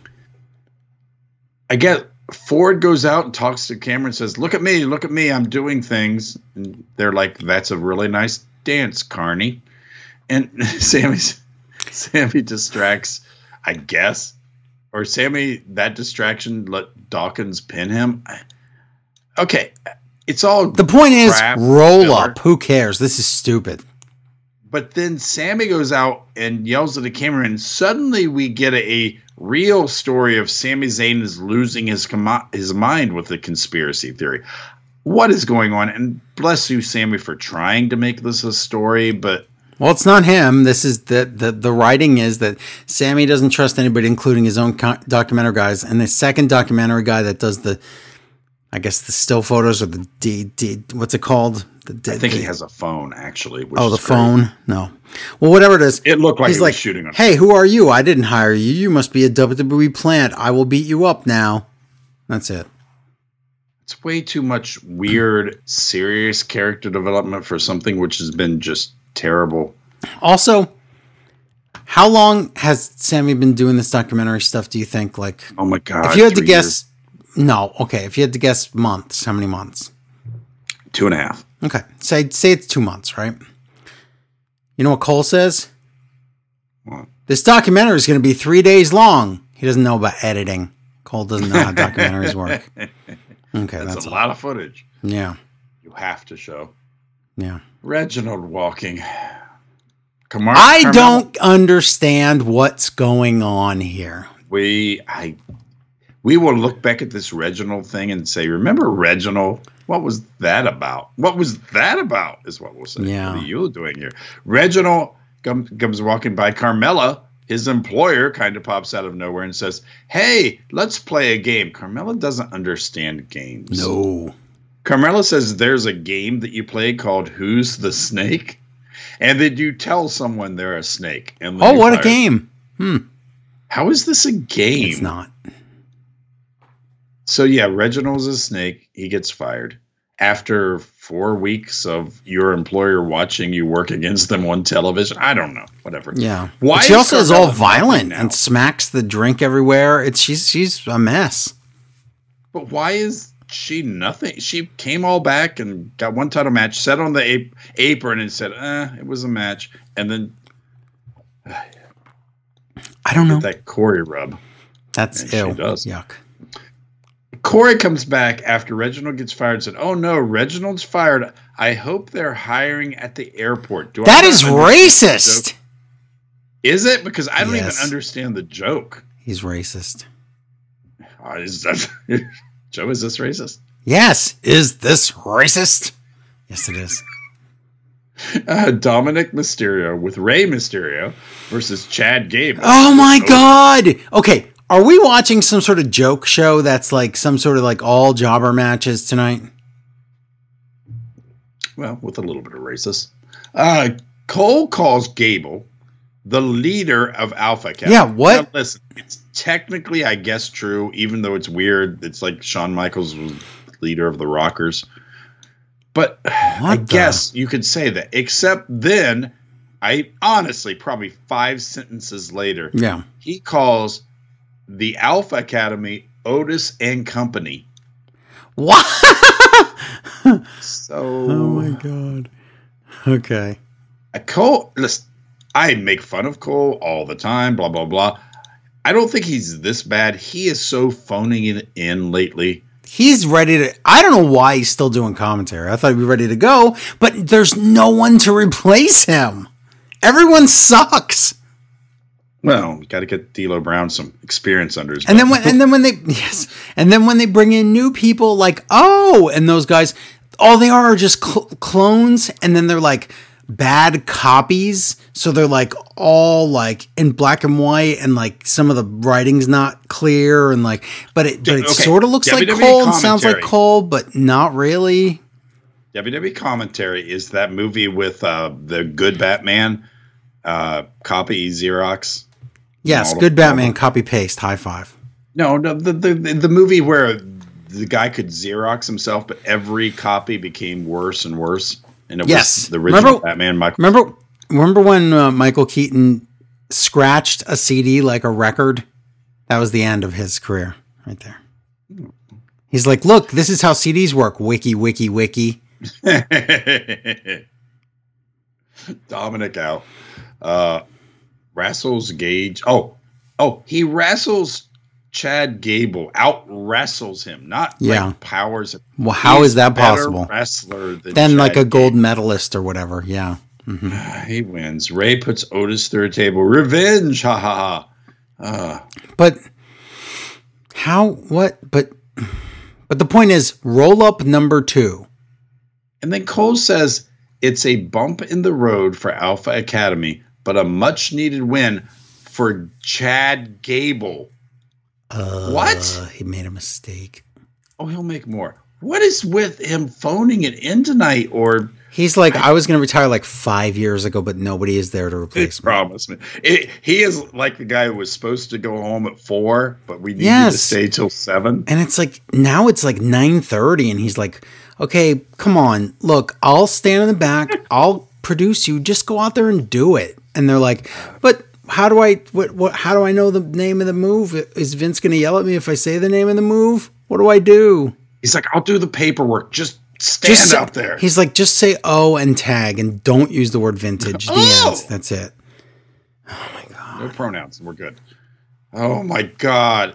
[SPEAKER 4] I get Ford goes out and talks to camera and says, "Look at me, look at me, I'm doing things." And they're like, "That's a really nice dance, Carney." And Sami's Sami distracts, I guess, or Sami that distraction let Dawkins pin him. Okay, it's all
[SPEAKER 3] The point is, roll
[SPEAKER 4] filler.
[SPEAKER 3] up. Who cares? This is stupid.
[SPEAKER 4] But then Sami goes out and yells at the camera, and suddenly we get a, a real story of Sami Zayn is losing his com- his mind with the conspiracy theory. What is going on? And bless you, Sami, for trying to make this a story, but
[SPEAKER 3] Well, it's not him. This is the the the writing is that Sami doesn't trust anybody, including his own co- documentary guys. And the second documentary guy that does the, I guess the still photos or the D D what's it called? The,
[SPEAKER 4] I think
[SPEAKER 3] the-
[SPEAKER 4] he has a phone actually. Which
[SPEAKER 3] Oh, the
[SPEAKER 4] is great.
[SPEAKER 3] phone? No. Well, whatever it is.
[SPEAKER 4] It looked like
[SPEAKER 3] he's
[SPEAKER 4] he was
[SPEAKER 3] like
[SPEAKER 4] shooting on-
[SPEAKER 3] Hey, who are you? I didn't hire you. You must be a WWE plant. I will beat you up now. That's it.
[SPEAKER 4] It's way too much weird, serious character development for something which has been just terrible.
[SPEAKER 3] Also, how long has Sami been doing this documentary stuff? Do you think? Like,
[SPEAKER 4] Oh my god!
[SPEAKER 3] if you had to guess, no, okay. If you had to guess months, how many months?
[SPEAKER 4] two and a half.
[SPEAKER 3] Okay, say say it's two months, right? You know what Cole says?
[SPEAKER 4] What?
[SPEAKER 3] This documentary is going to be three days long. He doesn't know about editing. Cole doesn't know how documentaries work. Okay,
[SPEAKER 4] That's,
[SPEAKER 3] that's,
[SPEAKER 4] a lot of footage.
[SPEAKER 3] Yeah,
[SPEAKER 4] You have to show.
[SPEAKER 3] Yeah.
[SPEAKER 4] Reginald walking. Kamar-
[SPEAKER 3] I
[SPEAKER 4] Carmella-
[SPEAKER 3] don't understand what's going on here.
[SPEAKER 4] We I we will look back at this Reginald thing and say, remember Reginald? What was that about? What was that about? Is what we'll say.
[SPEAKER 3] Yeah.
[SPEAKER 4] What are you doing here? Reginald comes, comes walking by. Carmella, his employer, kind of pops out of nowhere and says, "Hey, let's play a game." Carmella doesn't understand games.
[SPEAKER 3] No.
[SPEAKER 4] Carmella says there's a game that you play called Who's the Snake? And then you tell someone they're a snake. And
[SPEAKER 3] Oh, what a game! Hmm.
[SPEAKER 4] How is this a game?
[SPEAKER 3] It's not.
[SPEAKER 4] So yeah, Reginald's a snake. He gets fired after four weeks of your employer watching you work against them on television. I don't know. Whatever.
[SPEAKER 3] Yeah.
[SPEAKER 4] Why
[SPEAKER 3] But she
[SPEAKER 4] is
[SPEAKER 3] also is all violent and smacks the drink everywhere. It's she's she's a mess.
[SPEAKER 4] But why is she nothing? She came all back and got one title match, sat on the ap- apron and said, "Eh, it was a match," and then
[SPEAKER 3] I don't know.
[SPEAKER 4] that Corey rub.
[SPEAKER 3] That's
[SPEAKER 4] she does.
[SPEAKER 3] Yuck.
[SPEAKER 4] Corey comes back after Reginald gets fired and said, "Oh no, Reginald's fired. I hope they're hiring at the airport." Do
[SPEAKER 3] That is racist.
[SPEAKER 4] Is it? Because I don't
[SPEAKER 3] Yes.
[SPEAKER 4] even understand the joke.
[SPEAKER 3] He's racist.
[SPEAKER 4] Uh, is that, Joe, is this racist?
[SPEAKER 3] Yes. Is this racist? Yes, it is.
[SPEAKER 4] Uh, Dominic Mysterio with Rey Mysterio versus Chad Gable.
[SPEAKER 3] Oh my
[SPEAKER 4] Oh,
[SPEAKER 3] god. Okay. Are we watching some sort of joke show that's like some sort of like all jobber matches tonight?
[SPEAKER 4] Well, with a little bit of racist. Uh, Cole calls Gable the leader of Alpha Academy.
[SPEAKER 3] Yeah, what?
[SPEAKER 4] Now, listen, it's technically, I guess, true, even though it's weird. It's like Shawn Michaels was leader of the Rockers. But I
[SPEAKER 3] the-
[SPEAKER 4] guess you could say that, except then, I honestly, probably five sentences later,
[SPEAKER 3] Yeah.
[SPEAKER 4] he calls the Alpha Academy Otis and Company.
[SPEAKER 3] What?
[SPEAKER 4] So
[SPEAKER 3] Oh my god. Okay.
[SPEAKER 4] Uh, Cole, listen, I make fun of Cole all the time, blah, blah, blah. I don't think he's this bad. He is so phoning it in lately.
[SPEAKER 3] He's ready to. I don't know why he's still doing commentary. I thought he'd be ready to go, but there's no one to replace him. Everyone sucks.
[SPEAKER 4] Well, you got to get D'Lo Brown some experience under his Belt.
[SPEAKER 3] And then when and then when they yes, and then when they bring in new people like oh, and those guys, all they are are just cl- clones, and then they're like bad copies. So they're like all like in black and white, and like some of the writing's not clear, and like, but it but it
[SPEAKER 4] Okay,
[SPEAKER 3] sort of looks like
[SPEAKER 4] WWE
[SPEAKER 3] Cole and sounds like. Cole, but not really.
[SPEAKER 4] WWE commentary is that movie with uh, the good Batman, uh, copy Xerox.
[SPEAKER 3] Yes, good Batman. Copy paste. High five.
[SPEAKER 4] No, no, the, the the movie where the guy could Xerox himself, but every copy became worse and worse. And it
[SPEAKER 3] Yes.
[SPEAKER 4] was the original
[SPEAKER 3] Remember-
[SPEAKER 4] Batman. Michael
[SPEAKER 3] Remember, remember when uh, Michael Keaton scratched a CD like a record? That was the end of his career, right there. He's like, "Look, this is how CDs work." Wiki, wiki, wiki.
[SPEAKER 4] Dominic out. Uh, wrestles Gage. Oh, oh, he wrestles Chad Gable. Out wrestles him, not
[SPEAKER 3] Yeah.
[SPEAKER 4] like powers.
[SPEAKER 3] Well, how is that possible?
[SPEAKER 4] Wrestler than
[SPEAKER 3] Then, like a gold medalist or whatever. Yeah.
[SPEAKER 4] Gable. He wins. Rey puts Otis through a table. Revenge. Ha ha ha. Uh,
[SPEAKER 3] But how? What? But but the point is, roll up number two.
[SPEAKER 4] and then Cole says it's a bump in the road for Alpha Academy, but a much needed win for Chad Gable.
[SPEAKER 3] Uh,
[SPEAKER 4] What?
[SPEAKER 3] He made a mistake.
[SPEAKER 4] Oh, he'll make more. What is with him phoning it in tonight? Or
[SPEAKER 3] He's like, I was going to retire like five years ago, but nobody is there to replace me.
[SPEAKER 4] promise me. It, he is like the guy who was supposed to go home at four, but we need you to stay till seven.
[SPEAKER 3] And it's like now it's like nine thirty, and he's like, "Okay, come on, look, I'll stand in the back, I'll produce you. Just go out there and do it." And they're like, "But how do I? What? What? How do I know the name of the move? Is Vince going to yell at me if I say the name of the move? What do I do?"
[SPEAKER 4] He's like, I'll do the paperwork. Just stand
[SPEAKER 3] Just say-
[SPEAKER 4] out there.
[SPEAKER 3] He's like, "Just say O and tag, and don't use the word vintage." The
[SPEAKER 4] Oh!
[SPEAKER 3] end. That's it. Oh my god.
[SPEAKER 4] No pronouns. We're good. Oh my god.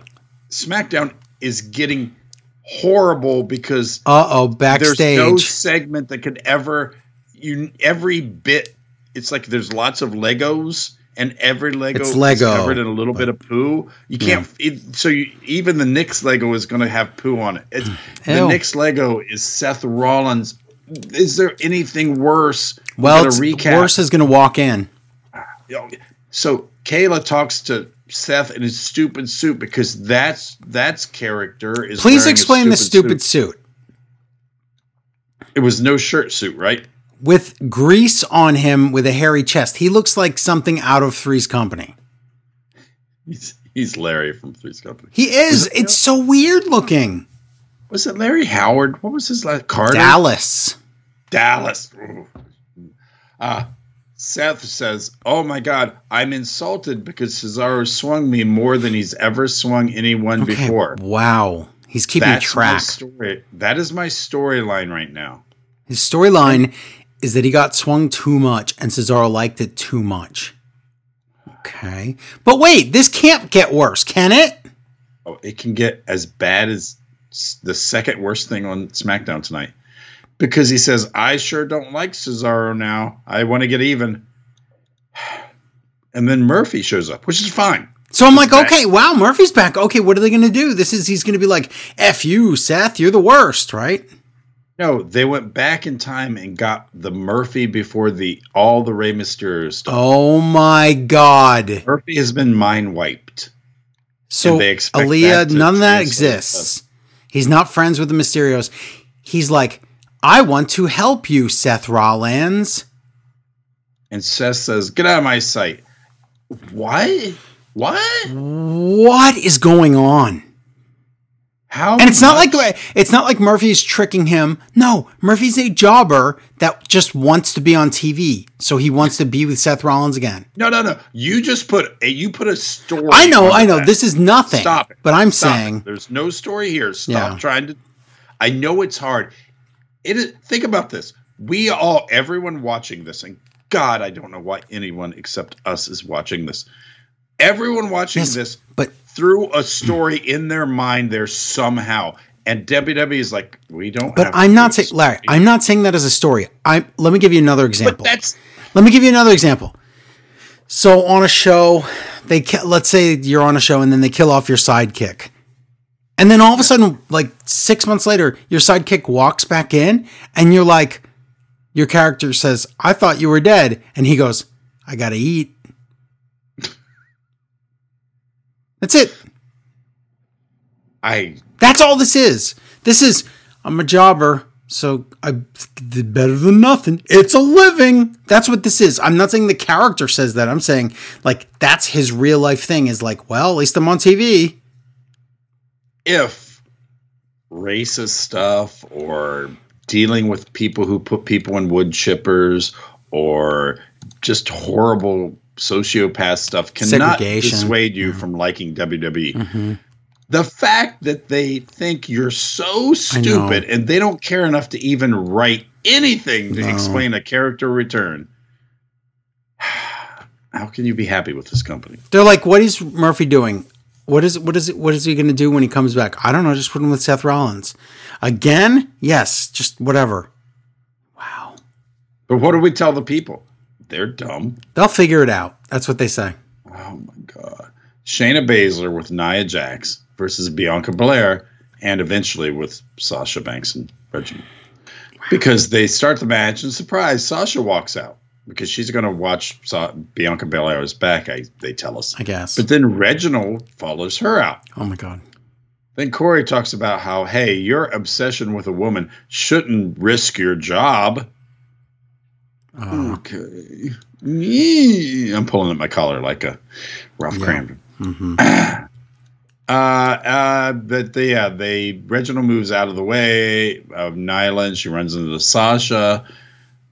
[SPEAKER 4] SmackDown is getting horrible because
[SPEAKER 3] Uh oh, backstage there's
[SPEAKER 4] no segment that could ever you every bit it's like there's lots of legos and every lego
[SPEAKER 3] It's
[SPEAKER 4] is covered in a little bit of poo you can't it, so you, even the Knicks lego is going to have poo on it it's, the. Knicks lego is Seth Rollins is there anything worse
[SPEAKER 3] well,
[SPEAKER 4] recap.
[SPEAKER 3] worse is going to walk in.
[SPEAKER 4] So Kayla talks to Seth in his stupid suit because that's that's character is
[SPEAKER 3] Please explain the stupid
[SPEAKER 4] suit.
[SPEAKER 3] suit.
[SPEAKER 4] it was no shirt suit right
[SPEAKER 3] with grease on him with a hairy chest. He looks like something out of Three's Company.
[SPEAKER 4] He's, He's Larry from Three's Company.
[SPEAKER 3] He is. It's so weird looking.
[SPEAKER 4] Was it Larry Howard? What was his last Carter?
[SPEAKER 3] Dallas.
[SPEAKER 4] Dallas. Uh, Seth says, "Oh my God, I'm insulted because Cesaro swung me more than he's ever swung anyone
[SPEAKER 3] Okay,
[SPEAKER 4] before."
[SPEAKER 3] Wow. He's keeping
[SPEAKER 4] That's
[SPEAKER 3] track.
[SPEAKER 4] my story. That is my storyline right now.
[SPEAKER 3] His storyline is that he got swung too much and Cesaro liked it too much. Okay. But wait, this can't get worse, can it?
[SPEAKER 4] Oh, it can get as bad as the second worst thing on SmackDown tonight. Because he says, I sure don't like Cesaro now. I want to get even. And then Murphy shows up, which is fine.
[SPEAKER 3] So I'm like,
[SPEAKER 4] back.
[SPEAKER 3] okay, wow, Murphy's back. Okay, what are they going to do? This is, he's going to be like, F you, Seth, you're the worst, right?
[SPEAKER 4] No, they went back in time and got the Murphy before the all the Rey Mysterio stuff.
[SPEAKER 3] Oh my God.
[SPEAKER 4] Murphy has been mind wiped.
[SPEAKER 3] So
[SPEAKER 4] they expect
[SPEAKER 3] Aaliyah,
[SPEAKER 4] that
[SPEAKER 3] none of that exists. He's not friends with the Mysterios. He's like, I want to help you, Seth Rollins.
[SPEAKER 4] And Seth says, Get out of my sight. What? What?
[SPEAKER 3] What is going on?
[SPEAKER 4] How?
[SPEAKER 3] And it's not like it's not like Murphy's tricking him. No, Murphy's a jobber that just wants to be on TV. So he wants to be with Seth Rollins again.
[SPEAKER 4] No, no, no. You just put a you put a story.
[SPEAKER 3] I know, I know.
[SPEAKER 4] that.
[SPEAKER 3] This is nothing.
[SPEAKER 4] Stop it.
[SPEAKER 3] But I'm
[SPEAKER 4] Stop it.
[SPEAKER 3] saying
[SPEAKER 4] there's no story here. Stop
[SPEAKER 3] Yeah.
[SPEAKER 4] trying to. I know it's hard. It is. Think about this. We all, everyone watching this, and God, I don't know why anyone except us is watching this. Everyone watching
[SPEAKER 3] Yes,
[SPEAKER 4] this
[SPEAKER 3] but
[SPEAKER 4] threw a story in their mind there somehow, and WWE is like, we don't.
[SPEAKER 3] but I'm not saying. Larry, I'm not saying that as a story. I let me give you another example.
[SPEAKER 4] But that's
[SPEAKER 3] Let me give you another example. So on a show, they ki- let's say you're on a show and then they kill off your sidekick. And then all of a sudden like 6 months later, your sidekick walks back in and you're like your character says, "I thought you were dead." And he goes, "I got to eat." That's it.
[SPEAKER 4] I.
[SPEAKER 3] That's all this is. This is I'm a jobber, so I did better than nothing. It's a living. That's what this is. I'm not saying the character says that. I'm saying like that's his real life thing. Is like, well, at least I'm on TV.
[SPEAKER 4] if racist stuff or dealing with people who put people in wood chippers or just horrible sociopath stuff cannot dissuade you from liking WWE. Mm-hmm. The fact that they think you're so stupid and they don't care enough to even write anything to
[SPEAKER 3] No.
[SPEAKER 4] explain a character return. How can you be happy with this company?
[SPEAKER 3] They're like, what is Murphy doing? What is what is it? What is he going to do when he comes back? I don't know. Just put him with Seth Rollins again. Yes, just whatever. Wow,
[SPEAKER 4] But what do we tell the people? They're dumb.
[SPEAKER 3] they'll figure it out. That's what they say.
[SPEAKER 4] Oh my god. Shayna Baszler with Nia Jax versus Bianca Belair and eventually with Sasha Banks and Reggie. Because they start the match and surprise, Sasha walks out because she's going to watch Sa- Bianca Belair's back, I, they tell us.
[SPEAKER 3] I guess.
[SPEAKER 4] But then Reginald follows her out.
[SPEAKER 3] oh my god.
[SPEAKER 4] Then Corey talks about how, hey, your obsession with a woman shouldn't risk your job.
[SPEAKER 3] Uh,
[SPEAKER 4] Okay. Yeah. I'm pulling at my collar like a Ralph
[SPEAKER 3] Yeah.
[SPEAKER 4] Kramden.
[SPEAKER 3] mhm.
[SPEAKER 4] Uh, uh, but they, yeah, they Reginald moves out of the way of Nyla and she runs into Sasha,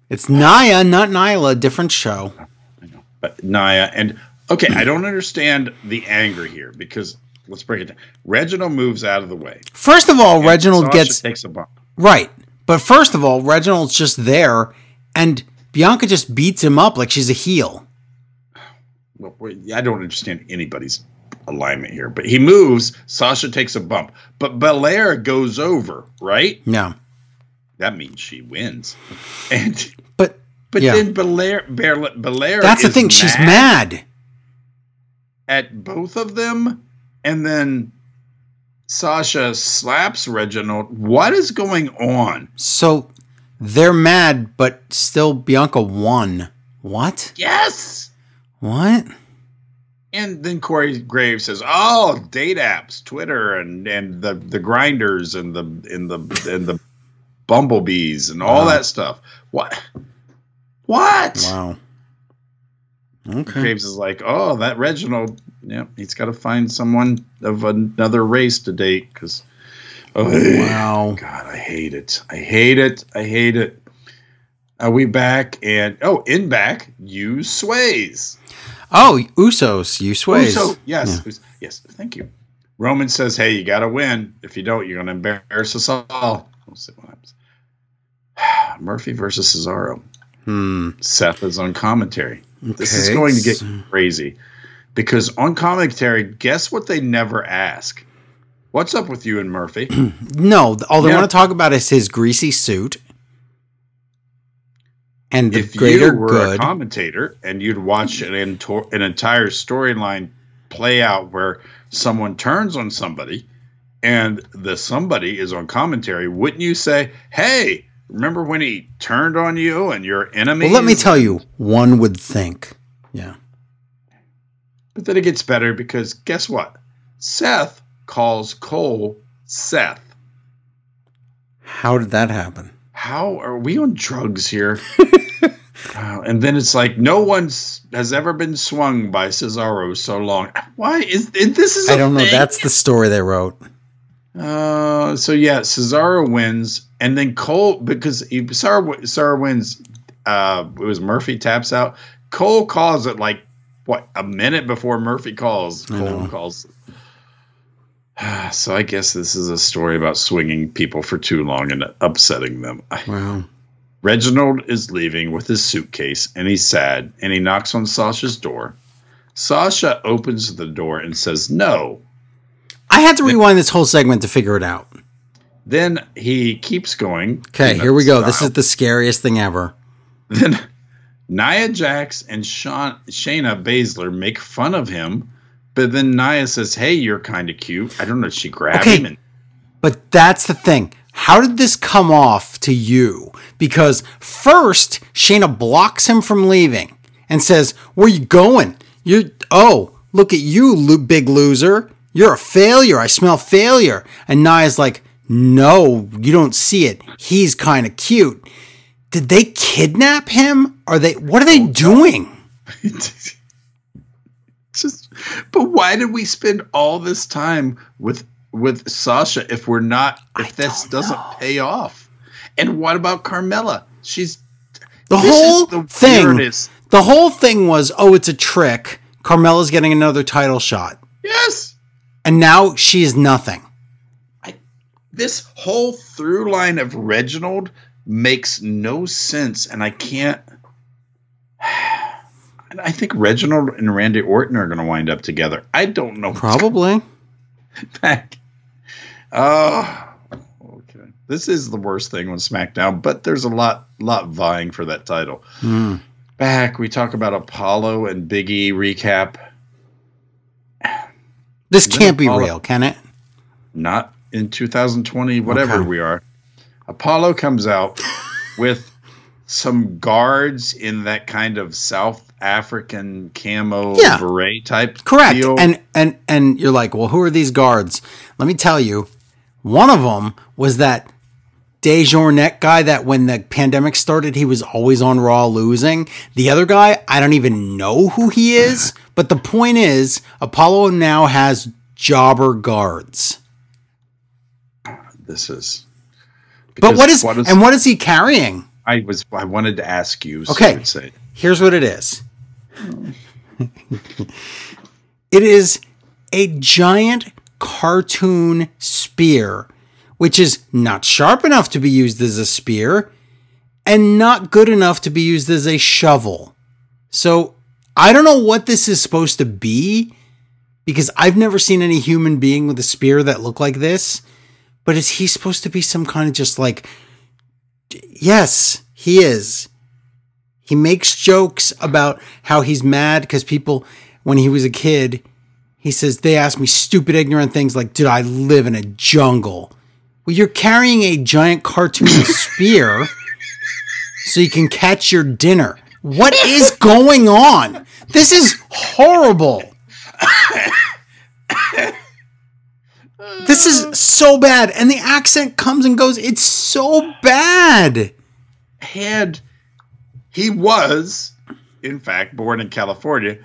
[SPEAKER 3] It's Nia, not Nyla. Different show.
[SPEAKER 4] I know, but Nia and okay, I don't understand the anger here because let's break it down. Reginald moves out of the way.
[SPEAKER 3] First of all, Reginald
[SPEAKER 4] Sasha
[SPEAKER 3] gets
[SPEAKER 4] takes a bump.
[SPEAKER 3] right, but first of all, Reginald's just there, and Bianca just beats him up like she's a heel.
[SPEAKER 4] Well, I don't understand anybody's alignment here, but he moves. Sasha takes a bump, but Belair goes over. Right?
[SPEAKER 3] Yeah,
[SPEAKER 4] That means she wins, and
[SPEAKER 3] but
[SPEAKER 4] but
[SPEAKER 3] Yeah.
[SPEAKER 4] then Belair, Belair, Belair
[SPEAKER 3] that's the thing. She's mad.
[SPEAKER 4] at both of them, and then Sasha slaps Reginald. What is going on?
[SPEAKER 3] So they're mad, but still Bianca won. What?
[SPEAKER 4] Yes.
[SPEAKER 3] What?
[SPEAKER 4] And then Corey Graves says, "Oh, date apps, Twitter, and and the the grinders, and the and the and the bumblebees, and all
[SPEAKER 3] Wow.
[SPEAKER 4] that stuff. What? What?
[SPEAKER 3] Wow. Okay.
[SPEAKER 4] Graves is like, oh, that Reginald, yeah, he's got to find someone of another race to date because, oh,
[SPEAKER 3] Wow.
[SPEAKER 4] God, I hate it. I hate it. I hate it. Are we back? And oh, in back, you sways.
[SPEAKER 3] Oh, Usos, you sways.
[SPEAKER 4] Uso, yes, Us- yes. Thank you. Roman says, "Hey, you got to win. If you don't, you're going to embarrass us all." We'll see what happens. Murphy versus Cesaro.
[SPEAKER 3] Hmm.
[SPEAKER 4] Seth is on commentary. This is going to get crazy because on commentary, guess what they never ask? What's up with you and Murphy?
[SPEAKER 3] No, all they
[SPEAKER 4] Yeah.
[SPEAKER 3] want to talk about is his greasy suit and the
[SPEAKER 4] if
[SPEAKER 3] greater
[SPEAKER 4] you were
[SPEAKER 3] good.
[SPEAKER 4] a commentator and you'd watch an, ento- an entire storyline play out where someone turns on somebody and the somebody is on commentary, wouldn't you say, "Hey, remember when he turned on you and your enemy?"
[SPEAKER 3] well, let me tell you, one would think. Yeah.
[SPEAKER 4] But then it gets better because guess what? Seth calls Cole Seth.
[SPEAKER 3] How did that happen?
[SPEAKER 4] How are we on drugs here? Wow, and then it's like no one's has ever been swung by Cesaro so long. Why is this is
[SPEAKER 3] I don't know. That's the story they wrote.
[SPEAKER 4] uh so yeah, Cesaro wins and then Cole because he, Cesaro, Cesaro wins uh it was Murphy taps out. Cole calls it like what a minute before Murphy calls. Cole calls so I guess this is a story about swinging people for too long and upsetting them.
[SPEAKER 3] Wow.
[SPEAKER 4] Reginald is leaving with his suitcase and he's sad and he knocks on Sasha's door. Sasha opens the door and says no.
[SPEAKER 3] I had to rewind this whole segment to figure it out.
[SPEAKER 4] Then he keeps going.
[SPEAKER 3] Okay, here we go. This is the scariest thing ever.
[SPEAKER 4] Then Nia Jax and Sean, Shayna Baszler make fun of him, but then Nia says, Hey, you're kind of cute. I don't know. If she grabbed
[SPEAKER 3] Okay.
[SPEAKER 4] him and
[SPEAKER 3] But that's the thing. How did this come off to you? Because first, Shayna blocks him from leaving and says, Where you going? You're, oh, look at you, big loser. You're a failure. I smell failure. And Nia's like, No, you don't see it. He's kind of cute. Did they kidnap him? Are they, what are they oh, doing?
[SPEAKER 4] just but why did we spend all this time with with Sasha if we're not if this doesn't pay off? And what about Carmella? She's
[SPEAKER 3] The whole
[SPEAKER 4] the
[SPEAKER 3] thing,
[SPEAKER 4] weirdest.
[SPEAKER 3] the whole thing was, oh, it's a trick. Carmella's getting another title shot.
[SPEAKER 4] yes.
[SPEAKER 3] And now she is nothing.
[SPEAKER 4] I, this whole through line of Reginald makes no sense, and I can't. And I think Reginald and Randy Orton are going to wind up together. I don't know.
[SPEAKER 3] Probably.
[SPEAKER 4] back. Oh, okay. This is the worst thing on SmackDown, but there's a lot, lot vying for that title.
[SPEAKER 3] Hmm.
[SPEAKER 4] Back, we talk about Apollo and Big E recap.
[SPEAKER 3] This can't be real, can it?
[SPEAKER 4] Not in 2020, whatever
[SPEAKER 3] Okay.
[SPEAKER 4] we are. Apollo comes out with some guards in that kind of South African camo
[SPEAKER 3] Yeah.
[SPEAKER 4] beret type.
[SPEAKER 3] Correct.
[SPEAKER 4] deal.
[SPEAKER 3] And and and you're like, well, who are these guards? Let me tell you, one of them was that Dejournet guy that when the pandemic started, he was always on Raw losing. The other guy, I don't even know who he is. But the point is, Apollo now has jobber guards.
[SPEAKER 4] this is.
[SPEAKER 3] But what
[SPEAKER 4] because
[SPEAKER 3] is, and what is he carrying?
[SPEAKER 4] I was I wanted to ask you. So
[SPEAKER 3] Okay.
[SPEAKER 4] Say
[SPEAKER 3] Here's what it is. it is a giant cartoon spear, which is not sharp enough to be used as a spear and not good enough to be used as a shovel. So I don't know what this is supposed to be because I've never seen any human being with a spear that looked like this. But is he supposed to be some kind of just like, yes, he is. He makes jokes about how he's mad because people, when he was a kid, he says, they ask me stupid, ignorant things like, Did I live in a jungle? Well, you're carrying a giant cartoon spear so you can catch your dinner. What is going on? This is horrible. This is so bad. And the accent comes and goes. It's so bad.
[SPEAKER 4] had he was in fact, born in California.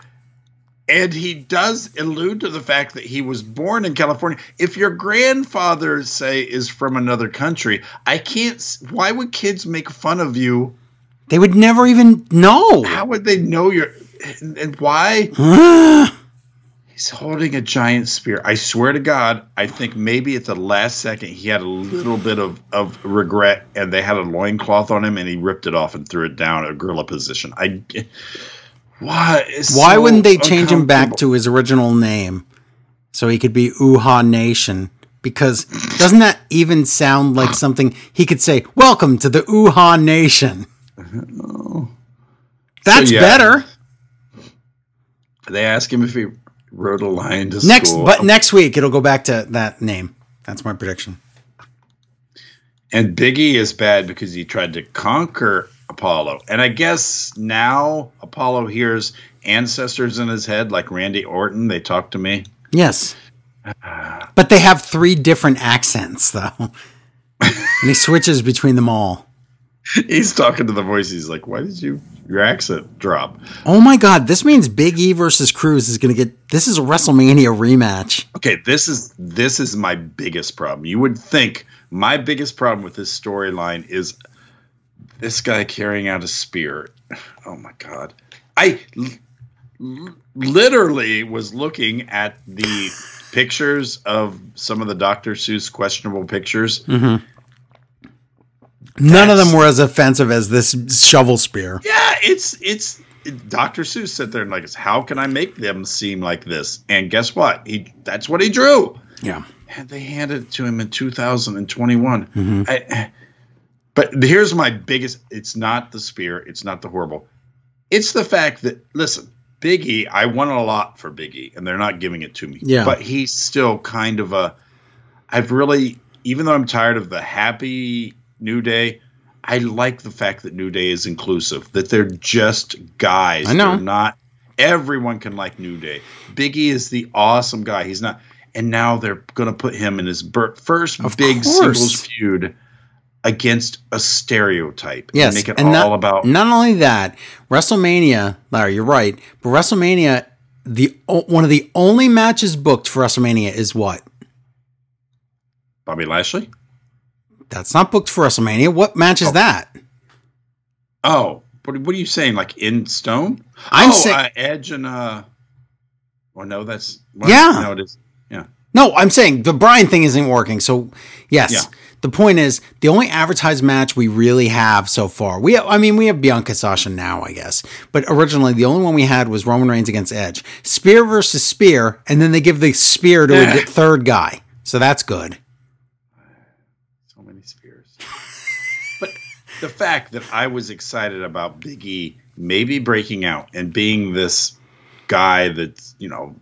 [SPEAKER 4] And he does allude to the fact that he was born in California. If your grandfather, say, is from another country, I can't. Why would kids make fun of you?
[SPEAKER 3] They would never even know.
[SPEAKER 4] How would they know you're. And, and why? He's holding a giant spear. I swear to God, I think maybe at the last second he had a little bit of, of regret and they had a loincloth on him and he ripped it off and threw it down a gorilla position. I why
[SPEAKER 3] Why
[SPEAKER 4] so
[SPEAKER 3] wouldn't they change him back to his original name so he could be Uhaa Nation? Because doesn't that even sound like something he could say, Welcome to the Uhaa Nation? That's
[SPEAKER 4] yeah.
[SPEAKER 3] better.
[SPEAKER 4] They ask him if he rode a lion to
[SPEAKER 3] Next
[SPEAKER 4] school.
[SPEAKER 3] but next week it'll go back to that name. That's my prediction.
[SPEAKER 4] And Biggie is bad because he tried to conquer Apollo. And I guess now Apollo hears ancestors in his head, like Randy Orton. They talk to me.
[SPEAKER 3] Yes. But they have three different accents though. and he switches between them all.
[SPEAKER 4] He's talking to the voice. He's like, "Why did you your accent drop?"
[SPEAKER 3] Oh my god, this means Big E versus Crews is gonna get this is a WrestleMania rematch.
[SPEAKER 4] Okay, this is this is my biggest problem. You would think my biggest problem with this storyline is this guy carrying out a spear. Oh my god. I l- literally was looking at the pictures of some of the Dr. Seuss questionable pictures. Mm-hmm.
[SPEAKER 3] None of them were as offensive as this shovel spear.
[SPEAKER 4] Yeah, it's it's Dr. Seuss sat there and like, how can I make them seem like this? And guess what? He that's what he drew.
[SPEAKER 3] Yeah.
[SPEAKER 4] And they handed it to him in 2021. Mm-hmm. I, but here's my biggest it's not the spear, it's not the horrible. It's the fact that listen, Biggie, I won a lot for Biggie, and they're not giving it to me.
[SPEAKER 3] Yeah.
[SPEAKER 4] But he's still kind of a I've really even though I'm tired of the happy New Day, I like the fact that New Day is inclusive, that they're just guys.
[SPEAKER 3] I know.
[SPEAKER 4] They're not everyone can like New Day. Biggie is the awesome guy. He's not and now they're going to put him in his first
[SPEAKER 3] Of
[SPEAKER 4] big
[SPEAKER 3] course.
[SPEAKER 4] singles feud against a stereotype.
[SPEAKER 3] Yes.
[SPEAKER 4] make it
[SPEAKER 3] and
[SPEAKER 4] all
[SPEAKER 3] not,
[SPEAKER 4] about
[SPEAKER 3] not only that, WrestleMania, Larry, you're right, but WrestleMania, the one of the only matches booked for WrestleMania is what?
[SPEAKER 4] Bobby Lashley.
[SPEAKER 3] That's not booked for WrestleMania. What match is
[SPEAKER 4] Oh.
[SPEAKER 3] that?
[SPEAKER 4] Oh, what, what are you saying? Like in stone?
[SPEAKER 3] I'm
[SPEAKER 4] oh,
[SPEAKER 3] saying-
[SPEAKER 4] uh, Edge and uh. or no, that's well,
[SPEAKER 3] Yeah.
[SPEAKER 4] No, it is. Yeah.
[SPEAKER 3] No, I'm saying the Bryan thing isn't working. So, yes.
[SPEAKER 4] Yeah.
[SPEAKER 3] The point is, the only advertised match we really have so far, we have, I mean, we have Bianca Sasha now, I guess, but originally the only one we had was Roman Reigns against Edge, Spear versus Spear, and then they give the spear to a
[SPEAKER 4] Eh.
[SPEAKER 3] third guy, so that's good.
[SPEAKER 4] So many spears. but the fact that I was excited about Big E maybe breaking out and being this guy that's, you know,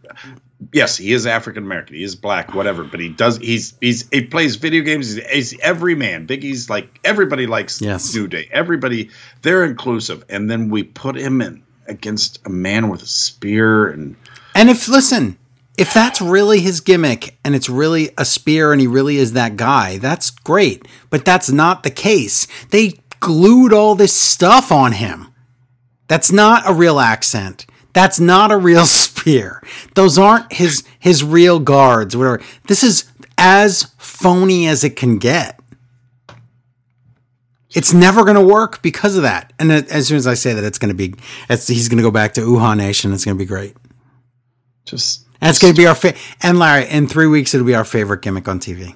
[SPEAKER 4] yes, he is African American, he is black, whatever, but he does he's he's he plays video games, he's, he's every man. Big E's like everybody likes
[SPEAKER 3] Yes.
[SPEAKER 4] New Day. Everybody they're inclusive. And then we put him in against a man with a spear and
[SPEAKER 3] And if listen, if that's really his gimmick and it's really a spear and he really is that guy, that's great. But that's not the case. They glued all this stuff on him. That's not a real accent. That's not a real spear. Those aren't his his real guards. Whatever. This is as phony as it can get. It's never going to work because of that. And as soon as I say that, it's going to be, it's, he's going to go back to Uhaa Nation. It's going to be great.
[SPEAKER 4] just
[SPEAKER 3] And it's going to be our fa- and Larry in three weeks it'll be our favorite gimmick on TV.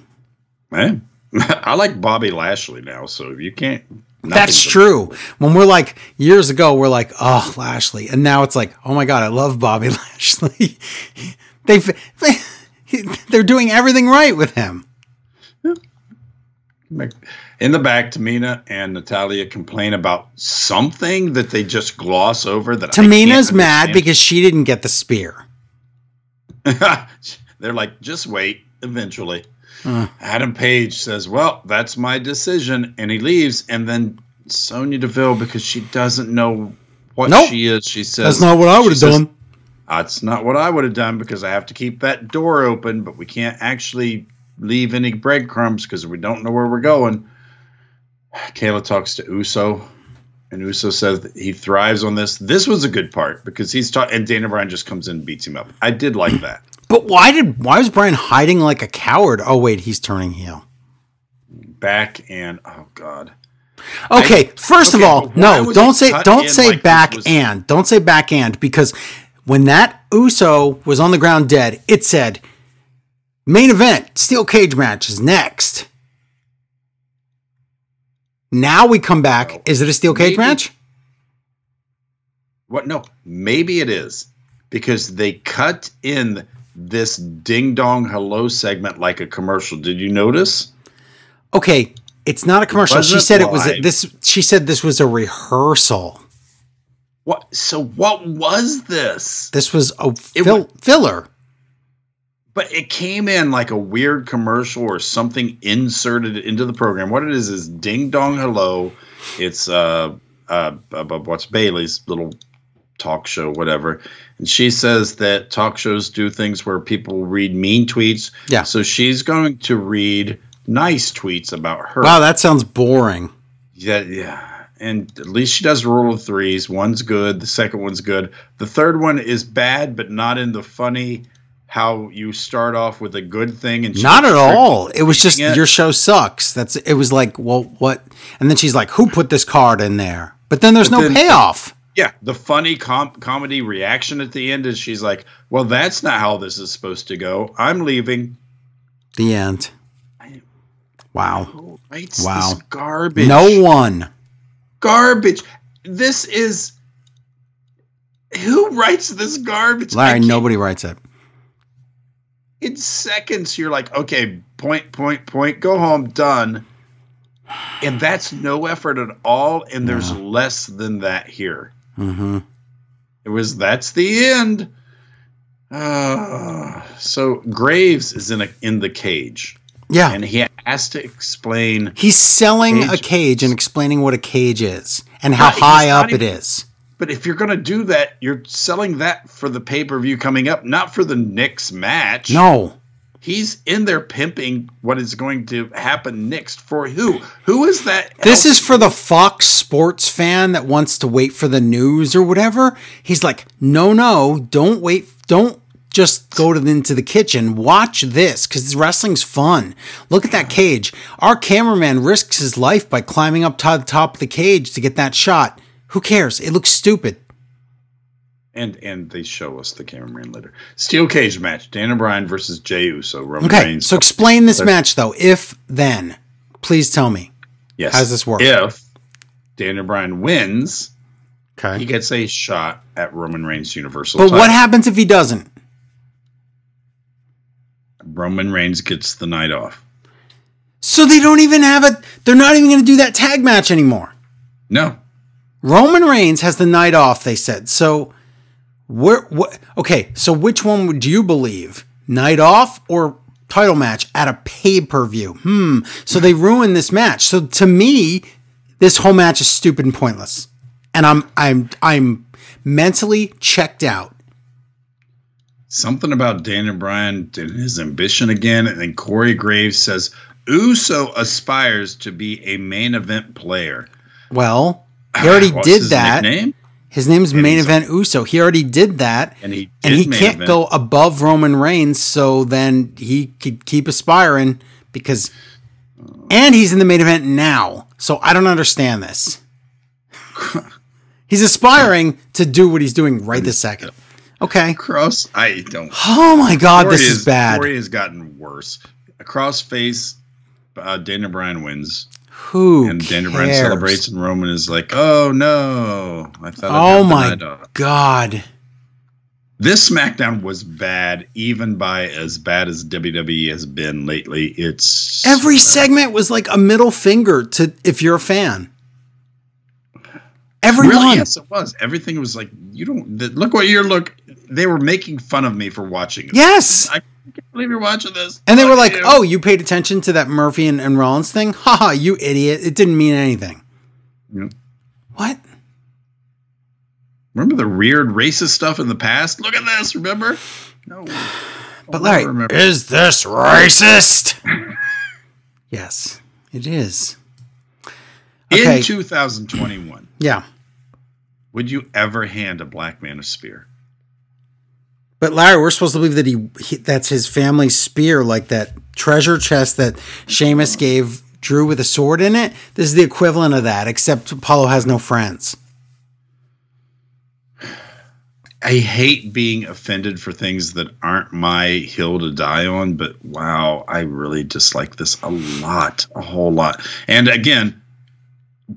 [SPEAKER 4] man. I like Bobby Lashley now, so if you can't
[SPEAKER 3] That's
[SPEAKER 4] nothing's-
[SPEAKER 3] true. When we're like years ago, we're like, oh Lashley, and now it's like, oh my god, I love Bobby Lashley. they they're doing everything right with him.
[SPEAKER 4] In the back, Tamina and Natalya complain about something that they just gloss over. That
[SPEAKER 3] Tamina's mad because she didn't get the spear.
[SPEAKER 4] they're like, just wait. Eventually, Uh. Adam Pearce says, "Well, that's my decision," and he leaves. And then Sonya Deville, because she doesn't know what
[SPEAKER 3] Nope.
[SPEAKER 4] she is, she says,
[SPEAKER 3] That's not what I would have done.
[SPEAKER 4] That's not what I would have done because I have to keep that door open, but we can't actually leave any breadcrumbs because we don't know where we're going. Kayla talks to Uso. And Uso says that he thrives on this. This was a good part because he's taught, and Daniel Bryan just comes in and beats him up. I did like that.
[SPEAKER 3] But why did why was Bryan hiding like a coward? Oh wait, he's turning heel.
[SPEAKER 4] Back and oh god,
[SPEAKER 3] Okay, first
[SPEAKER 4] okay,
[SPEAKER 3] of all, no, don't say don't say
[SPEAKER 4] like
[SPEAKER 3] back
[SPEAKER 4] was-
[SPEAKER 3] and don't say back and because when that Uso was on the ground dead, it said main event steel cage match is next. Now we come back. Is it a steel cage
[SPEAKER 4] maybe-
[SPEAKER 3] match?
[SPEAKER 4] what? No, maybe it is because they cut in this ding dong hello segment like a commercial. Did you notice?
[SPEAKER 3] Okay, it's not a commercial. She said it was a, this. She said this was a rehearsal.
[SPEAKER 4] What? So what was this?
[SPEAKER 3] This was a
[SPEAKER 4] It
[SPEAKER 3] fill,
[SPEAKER 4] wa-
[SPEAKER 3] filler.
[SPEAKER 4] But it came in like a weird commercial or something inserted into the program. What it is is Ding Dong Hello. It's uh, uh, uh, what's Bayley's little talk show, whatever. And she says that talk shows do things where people read mean tweets.
[SPEAKER 3] Yeah.
[SPEAKER 4] So she's going to read nice tweets about her.
[SPEAKER 3] Wow, that sounds boring.
[SPEAKER 4] Yeah, yeah. And at least she does rule of threes. One's good, the second one's good. The third one is bad, but not in the funny how you start off with a good thing and
[SPEAKER 3] Not at all. It was just
[SPEAKER 4] it.
[SPEAKER 3] your show sucks. That's it was like, well, what? And then she's like, who put this card in there? But then there's
[SPEAKER 4] But
[SPEAKER 3] no
[SPEAKER 4] then-
[SPEAKER 3] payoff.
[SPEAKER 4] Yeah, the funny com- comedy reaction at the end is she's like, "Well, that's not how this is supposed to go. I'm leaving."
[SPEAKER 3] The end.
[SPEAKER 4] I-
[SPEAKER 3] Wow.
[SPEAKER 4] Who writes
[SPEAKER 3] Wow.
[SPEAKER 4] this garbage?
[SPEAKER 3] No one.
[SPEAKER 4] garbage. This is who writes this garbage?
[SPEAKER 3] Larry, nobody writes it.
[SPEAKER 4] in seconds you're like okay point point point go home done and that's no effort at all and there's less than that here
[SPEAKER 3] hmm
[SPEAKER 4] it was that's the end uh, so graves is in a in the cage
[SPEAKER 3] Yeah.
[SPEAKER 4] and he has to explain
[SPEAKER 3] He's selling a
[SPEAKER 4] Cage.
[SPEAKER 3] and explaining what a cage is and how high up it
[SPEAKER 4] even-
[SPEAKER 3] is.
[SPEAKER 4] but if you're going to do that you're selling that for the pay-per-view coming up not for the Knicks match
[SPEAKER 3] No.
[SPEAKER 4] He's in there pimping what is going to happen next for who? Who is that?
[SPEAKER 3] This
[SPEAKER 4] else?
[SPEAKER 3] is for the Fox Sports fan that wants to wait for the news or whatever. He's like, no, no, don't wait. Don't just go to the, into the kitchen. Watch this because wrestling's fun. Look at that cage. Our cameraman risks his life by climbing up to the top of the cage to get that shot. Who cares? It looks stupid.
[SPEAKER 4] And and they show us the cameraman later. Steel cage match: Daniel Bryan versus Jey Uso. Roman
[SPEAKER 3] Okay,
[SPEAKER 4] Reigns.
[SPEAKER 3] so explain this match though. If then, please tell me.
[SPEAKER 4] yes.
[SPEAKER 3] How's this work?
[SPEAKER 4] If Daniel Bryan wins,
[SPEAKER 3] okay, he
[SPEAKER 4] gets a shot at Roman Reigns Universal.
[SPEAKER 3] But what happens if he doesn't?
[SPEAKER 4] Roman Reigns gets the night off.
[SPEAKER 3] So they don't even have a. They're not even going to do that tag match anymore.
[SPEAKER 4] No,
[SPEAKER 3] Roman Reigns has the night off. They said so. Where? What? Okay. So which one would you believe? Night off or title match at a pay per view? Hmm. So they ruined this match. So to me, this whole match is stupid and pointless. And I'm I'm I'm mentally checked out.
[SPEAKER 4] something about Daniel Bryan and his ambition again. And then Corey Graves says Uso aspires to be a main event player.
[SPEAKER 3] Well, he already
[SPEAKER 4] What's
[SPEAKER 3] did that.
[SPEAKER 4] nickname?
[SPEAKER 3] His name's
[SPEAKER 4] And
[SPEAKER 3] main event Uso. He already did that.
[SPEAKER 4] And he
[SPEAKER 3] and he can't
[SPEAKER 4] event.
[SPEAKER 3] go above Roman Reigns, so then he could keep aspiring because and he's in the main event now. So I don't understand this. he's aspiring to do what he's doing right this second. Okay.
[SPEAKER 4] Cross. I don't.
[SPEAKER 3] Oh my god,
[SPEAKER 4] Corey
[SPEAKER 3] this is bad.
[SPEAKER 4] Corey has gotten worse. A crossface. Uh, Daniel Bryan wins,
[SPEAKER 3] Who
[SPEAKER 4] and Daniel Bryan celebrates, and Roman is like, "Oh no!" I thought.
[SPEAKER 3] Oh my god.
[SPEAKER 4] This SmackDown was bad, even by as bad as WWE has been lately. It's
[SPEAKER 3] Every segment was like a middle finger to if you're a fan. Everyone.
[SPEAKER 4] Really? Yes, it was. Everything was like you don't look what you're look. They were making fun of me for watching it.
[SPEAKER 3] Yes.
[SPEAKER 4] I can't believe you're watching this.
[SPEAKER 3] And they were like,
[SPEAKER 4] you.
[SPEAKER 3] "Oh, you paid attention to that Murphy and, and Rollins thing? Haha, you idiot! It didn't mean anything."
[SPEAKER 4] Yeah.
[SPEAKER 3] What?
[SPEAKER 4] remember the weird racist stuff in the past? Look at this. Remember? No.
[SPEAKER 3] But
[SPEAKER 4] I'll
[SPEAKER 3] Larry,
[SPEAKER 4] remember.
[SPEAKER 3] is this racist? yes, it is. Okay.
[SPEAKER 4] In 2021,
[SPEAKER 3] Yeah.
[SPEAKER 4] would you ever hand a black man a spear?
[SPEAKER 3] But Larry, we're supposed to believe that he, he that's his family's spear, like that treasure chest that Sheamus gave Drew with a sword in it. This is the equivalent of that, except Apollo has no friends.
[SPEAKER 4] I hate being offended for things that aren't my hill to die on, but wow, I really dislike this a lot, a whole lot. And again,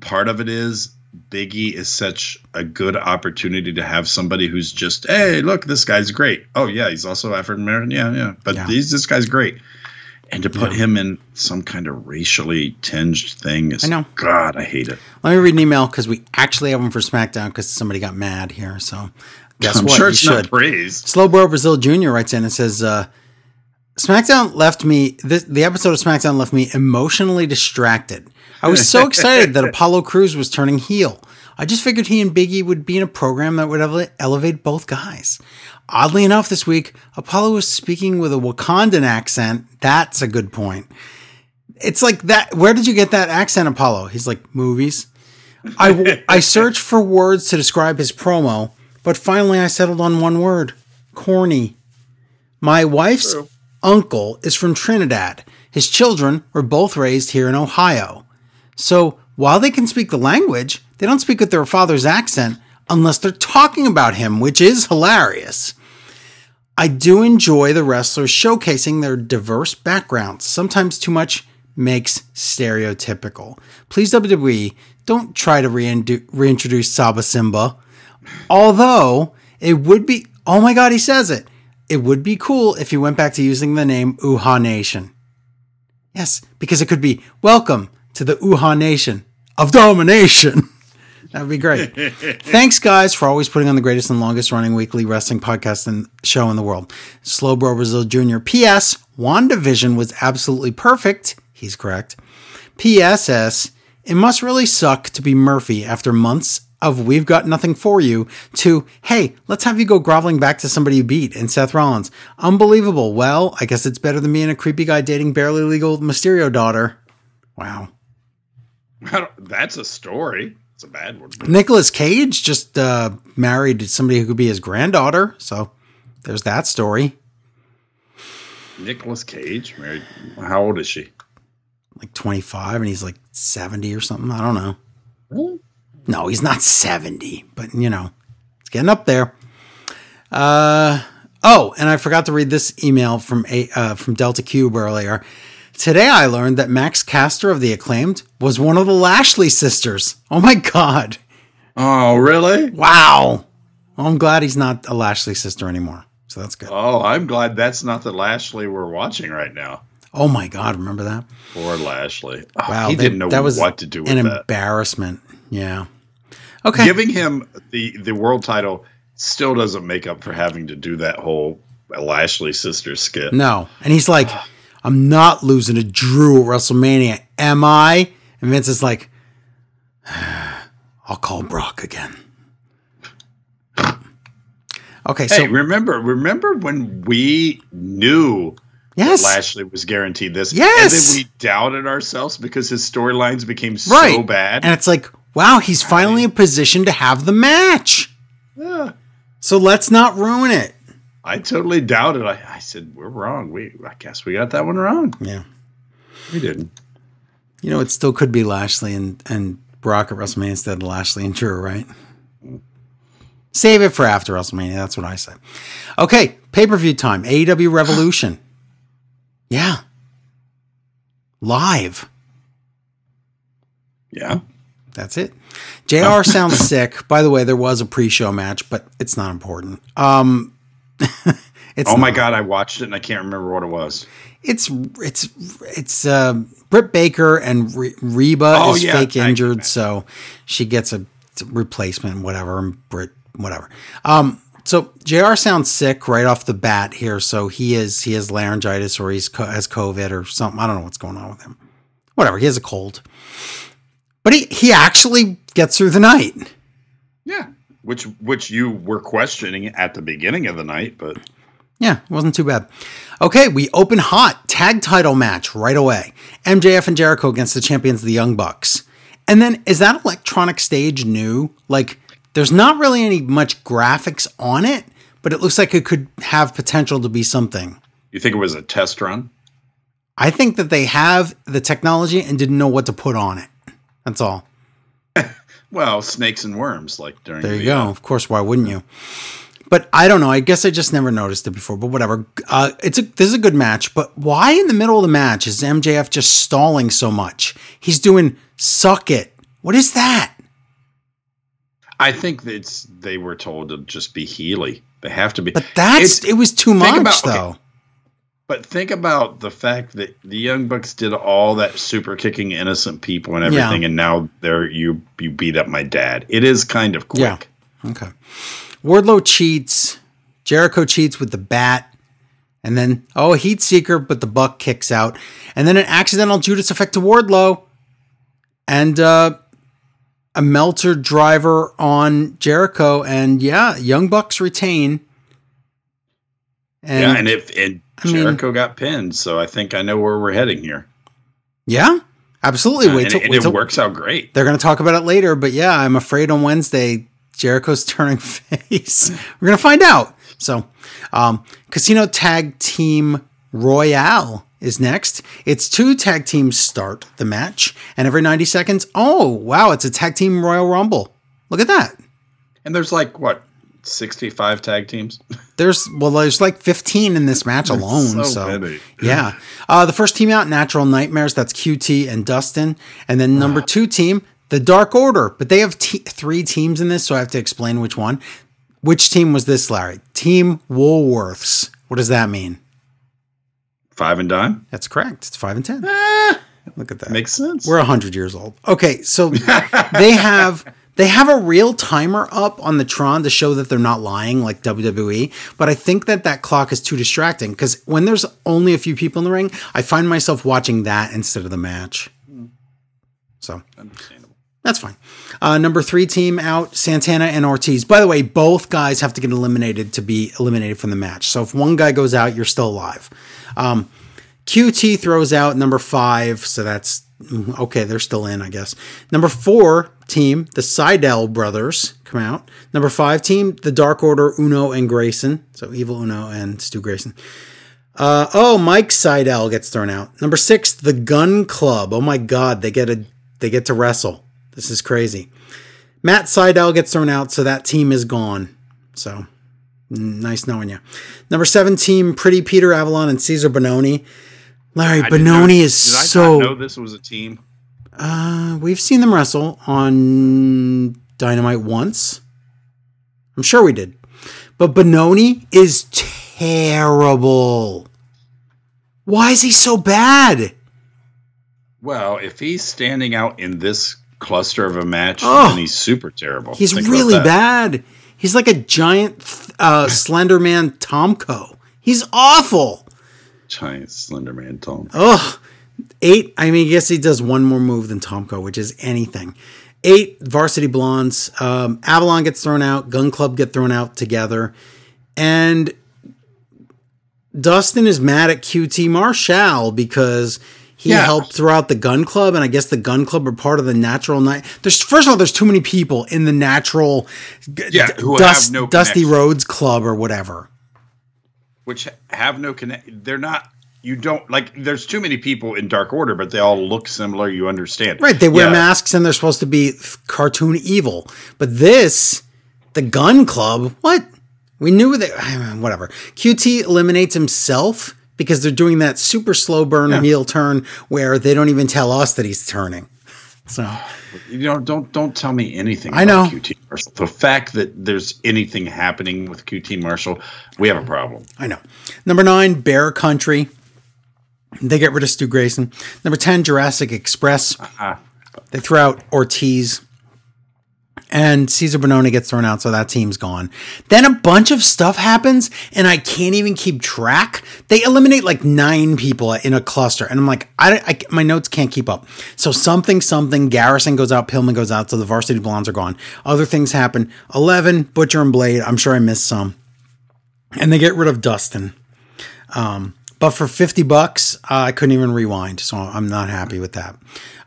[SPEAKER 4] part of it is Biggie is such a good opportunity to have somebody who's just, hey, look, this guy's great. Oh yeah, he's also African American. Yeah, yeah, but
[SPEAKER 3] Yeah.
[SPEAKER 4] these this guy's great. And to put
[SPEAKER 3] Yeah.
[SPEAKER 4] him in some kind of racially tinged thing is,
[SPEAKER 3] I know.
[SPEAKER 4] God, I hate it.
[SPEAKER 3] Let me read an email because we actually have one for SmackDown because somebody got mad here. So guess
[SPEAKER 4] I'm
[SPEAKER 3] what?
[SPEAKER 4] sure
[SPEAKER 3] You
[SPEAKER 4] it's
[SPEAKER 3] should.
[SPEAKER 4] not praise.
[SPEAKER 3] Slow Bro Brazil Jr. writes in and says, uh, SmackDown left me, this, the episode of SmackDown left me emotionally distracted. I was so excited that Apollo Crews was turning heel. I just figured he and Biggie would be in a program that would ele- elevate both guys. Oddly enough, this week, Apollo was speaking with a Wakandan accent. That's a good point. It's like that. Where did you get that accent, Apollo? He's like, movies. I, I searched for words to describe his promo, but finally I settled on one word corny. My wife's uncle is from Trinidad. His children were both raised here in Ohio. So while they can speak the language, they don't speak with their father's accent unless they're talking about him, which is hilarious. I do enjoy the wrestlers showcasing their diverse backgrounds. Sometimes too much makes stereotypical. Please, WWE, don't try to reindu- reintroduce Saba Simba. Although it would be, oh my God, he says it. It would be cool if he went back to using the name Uhaa Nation. Yes, because it could be welcome to the Uhaa Nation of domination. That would be great. Thanks, guys, for always putting on the greatest and longest running weekly wrestling podcast and show in the world. Slow Bro Brazil Jr. P.S. WandaVision was absolutely perfect. He's correct. P.S.S. It must really suck to be Murphy after months of We've Got Nothing For You to, hey, let's have you go groveling back to somebody you beat in Seth Rollins. Unbelievable. Well, I guess it's better than me and a creepy guy dating barely legal Mysterio daughter. Wow.
[SPEAKER 4] That's a story. It's a bad one.
[SPEAKER 3] Nicolas Cage just uh, married somebody who could be his granddaughter. So there's that story.
[SPEAKER 4] Nicolas Cage married. How old is she?
[SPEAKER 3] Like 25 and he's like 70 or something. I don't know. Really? No, he's not 70, but you know, it's getting up there. Uh, oh, and I forgot to read this email from a uh, from Delta Cube earlier. Today I learned that Max Caster of the Acclaimed was one of the Lashley sisters. Oh my god.
[SPEAKER 4] Oh, really?
[SPEAKER 3] Wow. Well, I'm glad he's not a Lashley sister anymore. So that's good.
[SPEAKER 4] Oh, I'm glad that's not the Lashley we're watching right now.
[SPEAKER 3] Oh my god, remember that?
[SPEAKER 4] Poor Lashley. Oh,
[SPEAKER 3] Wow,
[SPEAKER 4] he
[SPEAKER 3] that-
[SPEAKER 4] didn't know
[SPEAKER 3] that was
[SPEAKER 4] what to do with
[SPEAKER 3] an
[SPEAKER 4] that.
[SPEAKER 3] embarrassment. Yeah. Okay.
[SPEAKER 4] Giving him the the world title still doesn't make up for having to do that whole Lashley sister skit.
[SPEAKER 3] no. And he's like, oh. I'm not losing to Drew at WrestleMania, am I? And Vince is like, I'll call Brock again. Okay, so
[SPEAKER 4] remember remember when we knew
[SPEAKER 3] yes,
[SPEAKER 4] Lashley was guaranteed this?
[SPEAKER 3] Yes!
[SPEAKER 4] And then we doubted ourselves because his storylines became
[SPEAKER 3] right.
[SPEAKER 4] so bad.
[SPEAKER 3] And it's like, wow, he's finally in position to have the match.
[SPEAKER 4] Yeah.
[SPEAKER 3] So let's not ruin it.
[SPEAKER 4] I totally doubted. I, I said we're wrong. We I guess we got that one wrong.
[SPEAKER 3] Yeah.
[SPEAKER 4] We didn't.
[SPEAKER 3] You know, it still could be Lashley and, and Brock at WrestleMania instead of Lashley and Drew, right? Save it for after WrestleMania. That's what I say. Okay, pay per view time. AEW Revolution. Yeah. Live.
[SPEAKER 4] Yeah.
[SPEAKER 3] That's it. JR sounds sick. By the way, there was a pre show match, but it's not important. Um, it's
[SPEAKER 4] Oh my
[SPEAKER 3] not.
[SPEAKER 4] god, I watched it and I can't remember what it was.
[SPEAKER 3] It's it's it's uh, Britt Baker and Re- Reba
[SPEAKER 4] Oh,
[SPEAKER 3] is
[SPEAKER 4] yeah,
[SPEAKER 3] fake
[SPEAKER 4] I-
[SPEAKER 3] injured, so she gets a replacement, whatever. And Britt, whatever. Um, so Jr. sounds sick right off the bat here, so he is he has laryngitis or he's co- has COVID or something. I don't know what's going on with him. Whatever, he has a cold, but he he actually gets through the night.
[SPEAKER 4] Yeah. Which which you were questioning at the beginning of the night, but
[SPEAKER 3] Yeah, it wasn't too bad. Okay, we open hot tag title match right away. MJF and Jericho against the champions, the Young Bucks. And then is that electronic stage new? Like there's not really any much graphics on it, but it looks like it could have potential to be something.
[SPEAKER 4] You think it was a test run?
[SPEAKER 3] I think that they have the technology and didn't know what to put on it. That's all.
[SPEAKER 4] Well, snakes and worms, like during.
[SPEAKER 3] There you
[SPEAKER 4] the,
[SPEAKER 3] go.
[SPEAKER 4] uh,
[SPEAKER 3] Of course, why wouldn't you? But I don't know. I guess I just never noticed it before. But whatever. Uh, it's a this is a good match. But why in the middle of the match is MJF just stalling so much? He's doing suck it. What is that?
[SPEAKER 4] I think it's they were told to just be Healy. They have to be.
[SPEAKER 3] But that's
[SPEAKER 4] It's-
[SPEAKER 3] it was too much
[SPEAKER 4] about- okay. But think about the fact that the Young Bucks did all that super kicking innocent people and
[SPEAKER 3] Yeah.
[SPEAKER 4] everything, and now they're you you beat up my dad. It is kind of quick.
[SPEAKER 3] Yeah. Okay. Wardlow cheats. Jericho cheats with the bat. And then, oh, heat seeker, but the buck kicks out. And then an accidental Judas effect to Wardlow. And uh, a Meltzer Driver on Jericho. And yeah, Young Bucks retain. And,
[SPEAKER 4] yeah, and if and
[SPEAKER 3] I mean-
[SPEAKER 4] Jericho got pinned, so I think I know where we're heading here.
[SPEAKER 3] yeah, absolutely.
[SPEAKER 4] Uh,
[SPEAKER 3] Wait
[SPEAKER 4] and
[SPEAKER 3] till,
[SPEAKER 4] and
[SPEAKER 3] wait
[SPEAKER 4] it
[SPEAKER 3] till-
[SPEAKER 4] works out great.
[SPEAKER 3] They're going to talk about it later, but yeah, I'm afraid on Wednesday Jericho's turning face. We're going to find out. So, um, Casino Tag Team Royale is next. It's two tag teams start the match, and every 90 seconds, oh wow, it's a tag team Royal Rumble. Look at that.
[SPEAKER 4] And there's like what sixty five tag teams.
[SPEAKER 3] There's well, there's like 15 in this match alone.
[SPEAKER 4] so
[SPEAKER 3] So,
[SPEAKER 4] many.
[SPEAKER 3] yeah, uh, the first team out, Natural Nightmares. That's QT and Dustin, and then number two team, the Dark Order. But they have te- three teams in this, so I have to explain which one. Which team was this, Larry? Team Woolworths. What does that mean?
[SPEAKER 4] Five and dime
[SPEAKER 3] That's correct. It's five and ten. Look at that.
[SPEAKER 4] makes sense.
[SPEAKER 3] We're 100 years old. Okay, so they have they have a real timer up on the Tron to show that they're not lying like WWE, but I think that that clock is too distracting cuz when there's only a few people in the ring, I find myself watching that instead of the match. So,
[SPEAKER 4] Understandable.
[SPEAKER 3] that's fine. Uh, number three team out, Santana and Ortiz. By the way, both guys have to get eliminated to be eliminated from the match. So if one guy goes out, you're still alive. Um, QT throws out number five, so that's mm, okay. They're still in, I guess. Number four team, the Sydal brothers come out. Number five team, the Dark Order, Uno and Grayson. So Evil Uno and Stu Grayson. Uh, oh, Mike Sydal gets thrown out. Number six, the Gun Club. Oh my God, they get a they get to wrestle. This is crazy. Matt Sydal gets thrown out, so that team is gone. So nice knowing you. Number seven team, Pretty Peter Avalon and Cezar Bononi. Larry
[SPEAKER 4] I did
[SPEAKER 3] Bononi
[SPEAKER 4] not-
[SPEAKER 3] is
[SPEAKER 4] did I
[SPEAKER 3] so.
[SPEAKER 4] know this was a team?
[SPEAKER 3] Uh, we've seen them wrestle on Dynamite once. I'm sure we did. But Bononi is terrible. Why is he so bad?
[SPEAKER 4] Well, if he's standing out in this cluster of a match,
[SPEAKER 3] Oh.
[SPEAKER 4] then he's super terrible.
[SPEAKER 3] He's
[SPEAKER 4] Think
[SPEAKER 3] really bad. He's like a giant uh, Slender Man Tomko. He's awful.
[SPEAKER 4] Giant Slender Man Tom.
[SPEAKER 3] Ugh. Eight. I mean, I guess he does one more move than Tomko, which is anything. Eight. Varsity Blondes. Um, Avalon gets thrown out. Gun Club get thrown out together, and Dustin is mad at QT Marshall because he
[SPEAKER 4] Yeah.
[SPEAKER 3] helped throw out the Gun Club, and I guess the Gun Club are part of the Natural Night. There's first of all, there's too many people in the Natural,
[SPEAKER 4] Yeah,
[SPEAKER 3] D-
[SPEAKER 4] who
[SPEAKER 3] Dust-
[SPEAKER 4] have no
[SPEAKER 3] Dusty. Roads Club or whatever.
[SPEAKER 4] which have no connect. They're not. You don't like. There's too many people in Dark Order, but they all look similar. You understand,
[SPEAKER 3] Right, they wear
[SPEAKER 4] Yeah.
[SPEAKER 3] masks and they're supposed to be cartoon evil. But this, the Gun Club, what? We knew that. Whatever. QT eliminates himself because they're doing that super slow burn
[SPEAKER 4] Yeah.
[SPEAKER 3] heel turn where they don't even tell us that he's turning. So
[SPEAKER 4] You know, don't don't tell me anything.
[SPEAKER 3] I know.
[SPEAKER 4] QT Marshall. The fact that there's anything happening with QT Marshall, we have a problem.
[SPEAKER 3] I know. Number nine, Bear Country. They get rid of Stu Grayson. Number 10, Jurassic Express.
[SPEAKER 4] Ah,
[SPEAKER 3] They throw out Ortiz. And Cezar Bononi gets thrown out, so that team's gone. Then a bunch of stuff happens, and I can't even keep track. They eliminate like nine people in a cluster, and I'm like, I, I my notes can't keep up. So something, something. Garrison goes out, Pillman goes out, so the Varsity Blondes are gone. Other things happen. Eleven, Butcher and Blade. I'm sure I missed some, and they get rid of Dustin. Um, but for 50 bucks, uh, I couldn't even rewind, so I'm not happy with that.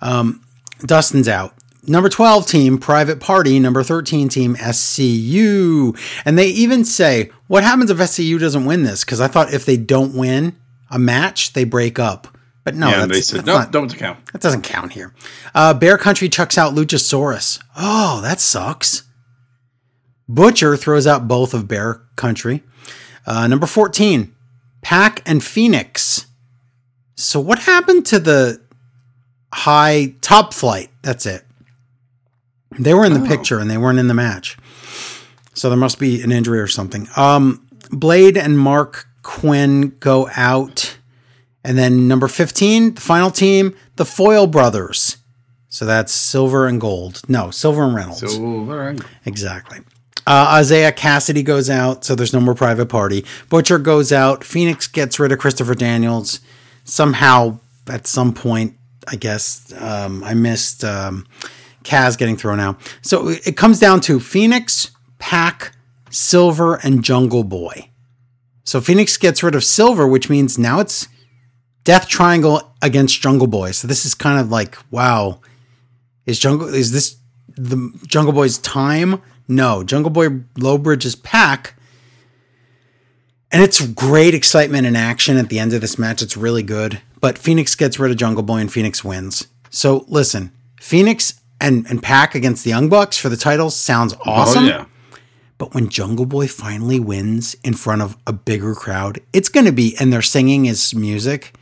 [SPEAKER 3] Um, Dustin's out. number 12 team, Private Party. Number 13 team, SCU. And they even say, what happens if SCU doesn't win this? Because I thought if they don't win a match, they break up. But no,
[SPEAKER 4] yeah, they said no,
[SPEAKER 3] not-
[SPEAKER 4] don't count.
[SPEAKER 3] that doesn't count here. Uh, Bear Country chucks out Luchasaurus. Oh, that sucks. Butcher throws out both of Bear Country. Uh, number 14, PAC and Fenix. So, what happened to the high top flight? That's it. They were in the
[SPEAKER 4] Oh.
[SPEAKER 3] picture and they weren't in the match. So, there must be an injury or something. Um, Blade and Marq Quen go out. And then number 15, the final team, the Foil Brothers. So that's silver and gold. No, silver and Reynolds.
[SPEAKER 4] Right.
[SPEAKER 3] exactly. Uh, Isiah Kassidy goes out, so there's no more private party. Butcher goes out. Fenix gets rid of Christopher Daniels. Somehow, at some point, I guess, um, I missed um, Kaz getting thrown out. So it comes down to Fenix, PAC, Silver, and Jungle Boy. So Fenix gets rid of Silver, which means now it's Death Triangle against Jungle Boy. So this is kind of like, wow, is Jungle is this the Jungle Boy's time? No, Jungle Boy Lowbridge's PAC. And it's great excitement and action at the end of this match. It's really good. But Fenix gets rid of Jungle Boy and Fenix wins. So listen, Fenix and, and PAC against the Young Bucks for the titles sounds awesome.
[SPEAKER 4] Oh yeah.
[SPEAKER 3] But when Jungle Boy finally wins in front of a bigger crowd, it's going to be, and they're singing his music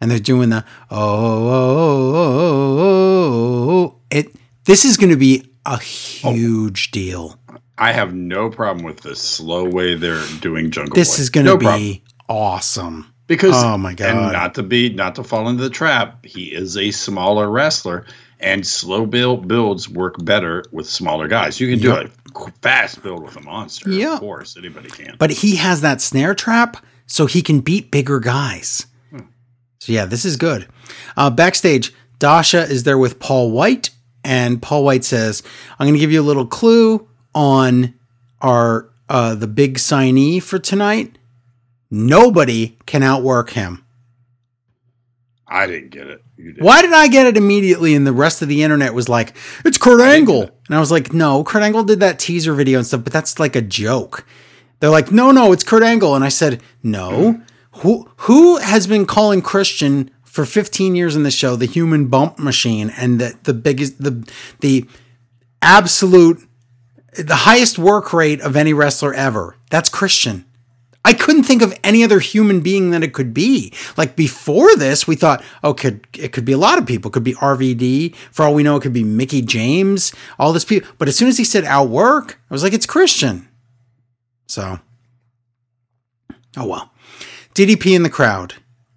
[SPEAKER 3] and they're doing the, oh, oh, oh, oh, oh, oh. It, this is going to be a huge deal.
[SPEAKER 4] I have no problem with the slow way they're doing Jungle
[SPEAKER 3] This
[SPEAKER 4] Boy.
[SPEAKER 3] is going to
[SPEAKER 4] No
[SPEAKER 3] be
[SPEAKER 4] problem.
[SPEAKER 3] awesome.
[SPEAKER 4] because
[SPEAKER 3] Oh my God.
[SPEAKER 4] and not to be not to fall into the trap he is a smaller wrestler and slow build builds work better with smaller guys you can do
[SPEAKER 3] Yep.
[SPEAKER 4] a fast build with a monster
[SPEAKER 3] Yeah.
[SPEAKER 4] of course anybody can
[SPEAKER 3] But he has that snare trap, so he can beat bigger guys. So yeah, this is good. Uh, backstage, Dasha is there with Paul White, and Paul White says, "I'm going to give you a little clue on our uh, the big signee for tonight. Nobody can outwork him."
[SPEAKER 4] i didn't get it you did
[SPEAKER 3] Why did I get it immediately and the rest of the internet was like, it's Kurt Angle? And I was like, no, Kurt Angle did that teaser video and stuff, but that's like a joke. They're like, no, no, it's Kurt Angle. And I said, no. Who who has been calling Christian for 15 years in the show the human bump machine and the, the biggest the the absolute the highest work rate of any wrestler ever? That's Christian. I couldn't think of any other human being that it could be. Like before this, we thought, oh, could it could be a lot of people. It could be RVD. For all we know, it could be Mickie James. All this people. But as soon as he said outwork, I was like, it's Christian. So, oh well. DDP in the crowd.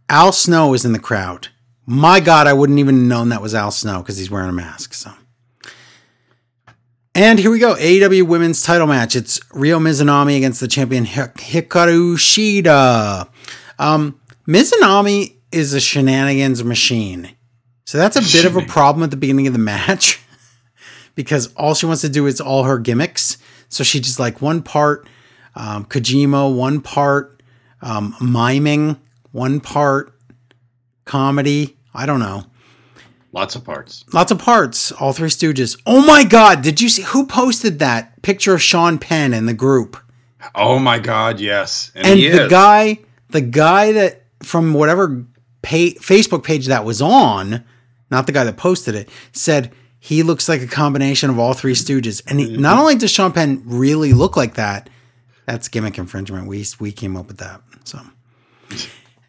[SPEAKER 3] Al Snow is in the crowd. My God, I wouldn't even have known that was Al Snow because he's wearing a mask. So. And here we go. AEW Women's Title match. It's Ryo Mizunami against the champion Hi- Hikaru Shida. Um, Mizunami is a shenanigans machine. So that's a bit of a problem at the beginning of the match because all she wants to do is all her gimmicks. So she just like one part um, Kojima, one part um, miming, one part comedy. I don't know.
[SPEAKER 4] Lots of parts.
[SPEAKER 3] Lots of parts all three stooges. Oh my god did you see who posted that picture of sean penn in the group?
[SPEAKER 4] Oh my god yes. And,
[SPEAKER 3] and the
[SPEAKER 4] is.
[SPEAKER 3] guy the guy that from whatever pay, facebook page that was on not the guy that posted it said he looks like a combination of all three stooges. And he, not mm-hmm. only does sean penn really look like that that's gimmick infringement. We we came up with that so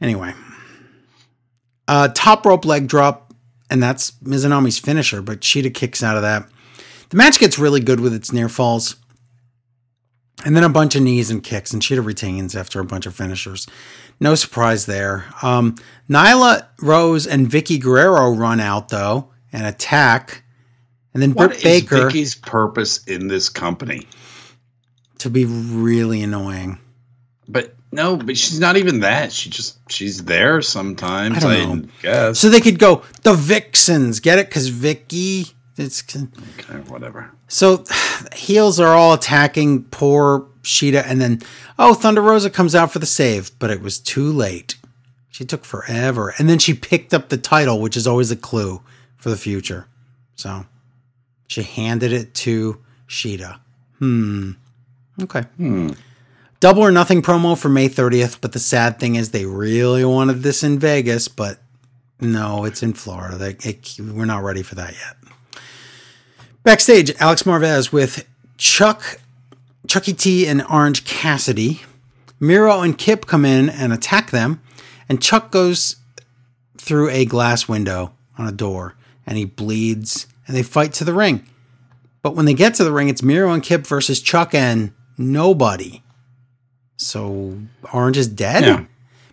[SPEAKER 3] anyway uh top rope leg drop and that's Mizunami's finisher, but Shida kicks out of that. The match gets really good with its near falls. And then a bunch of knees and kicks, and Shida retains after a bunch of finishers. No surprise there. Um, Nyla Rose and Vickie Guerrero run out, though, and attack. And then
[SPEAKER 4] what
[SPEAKER 3] Britt
[SPEAKER 4] is
[SPEAKER 3] Baker
[SPEAKER 4] Vickie's purpose in this company
[SPEAKER 3] to be really annoying.
[SPEAKER 4] but no but she's not even that she just she's there sometimes
[SPEAKER 3] I don't know.
[SPEAKER 4] guess
[SPEAKER 3] So they could go, the Vixens, get it? Because Vicky. It's,
[SPEAKER 4] okay whatever
[SPEAKER 3] So heels are all attacking poor Shida, and then oh, Thunder Rosa comes out for the save, but it was too late. She took forever, and then she picked up the title, which is always a clue for the future. So She handed it to Shida. Hmm. Okay. Double or nothing promo for May 30th, but the sad thing is they really wanted this in Vegas, but no, it's in Florida. They, it, we're not ready for that yet. Backstage, Alex Marvez with Chuck, Chucky T, and Orange Cassidy. Miro and Kip come in and attack them, and Chuck goes through a glass window on a door, and he bleeds, and they fight to the ring. But when they get to the ring, it's Miro and Kip versus Chuck and nobody. So Orange is dead.
[SPEAKER 4] Yeah.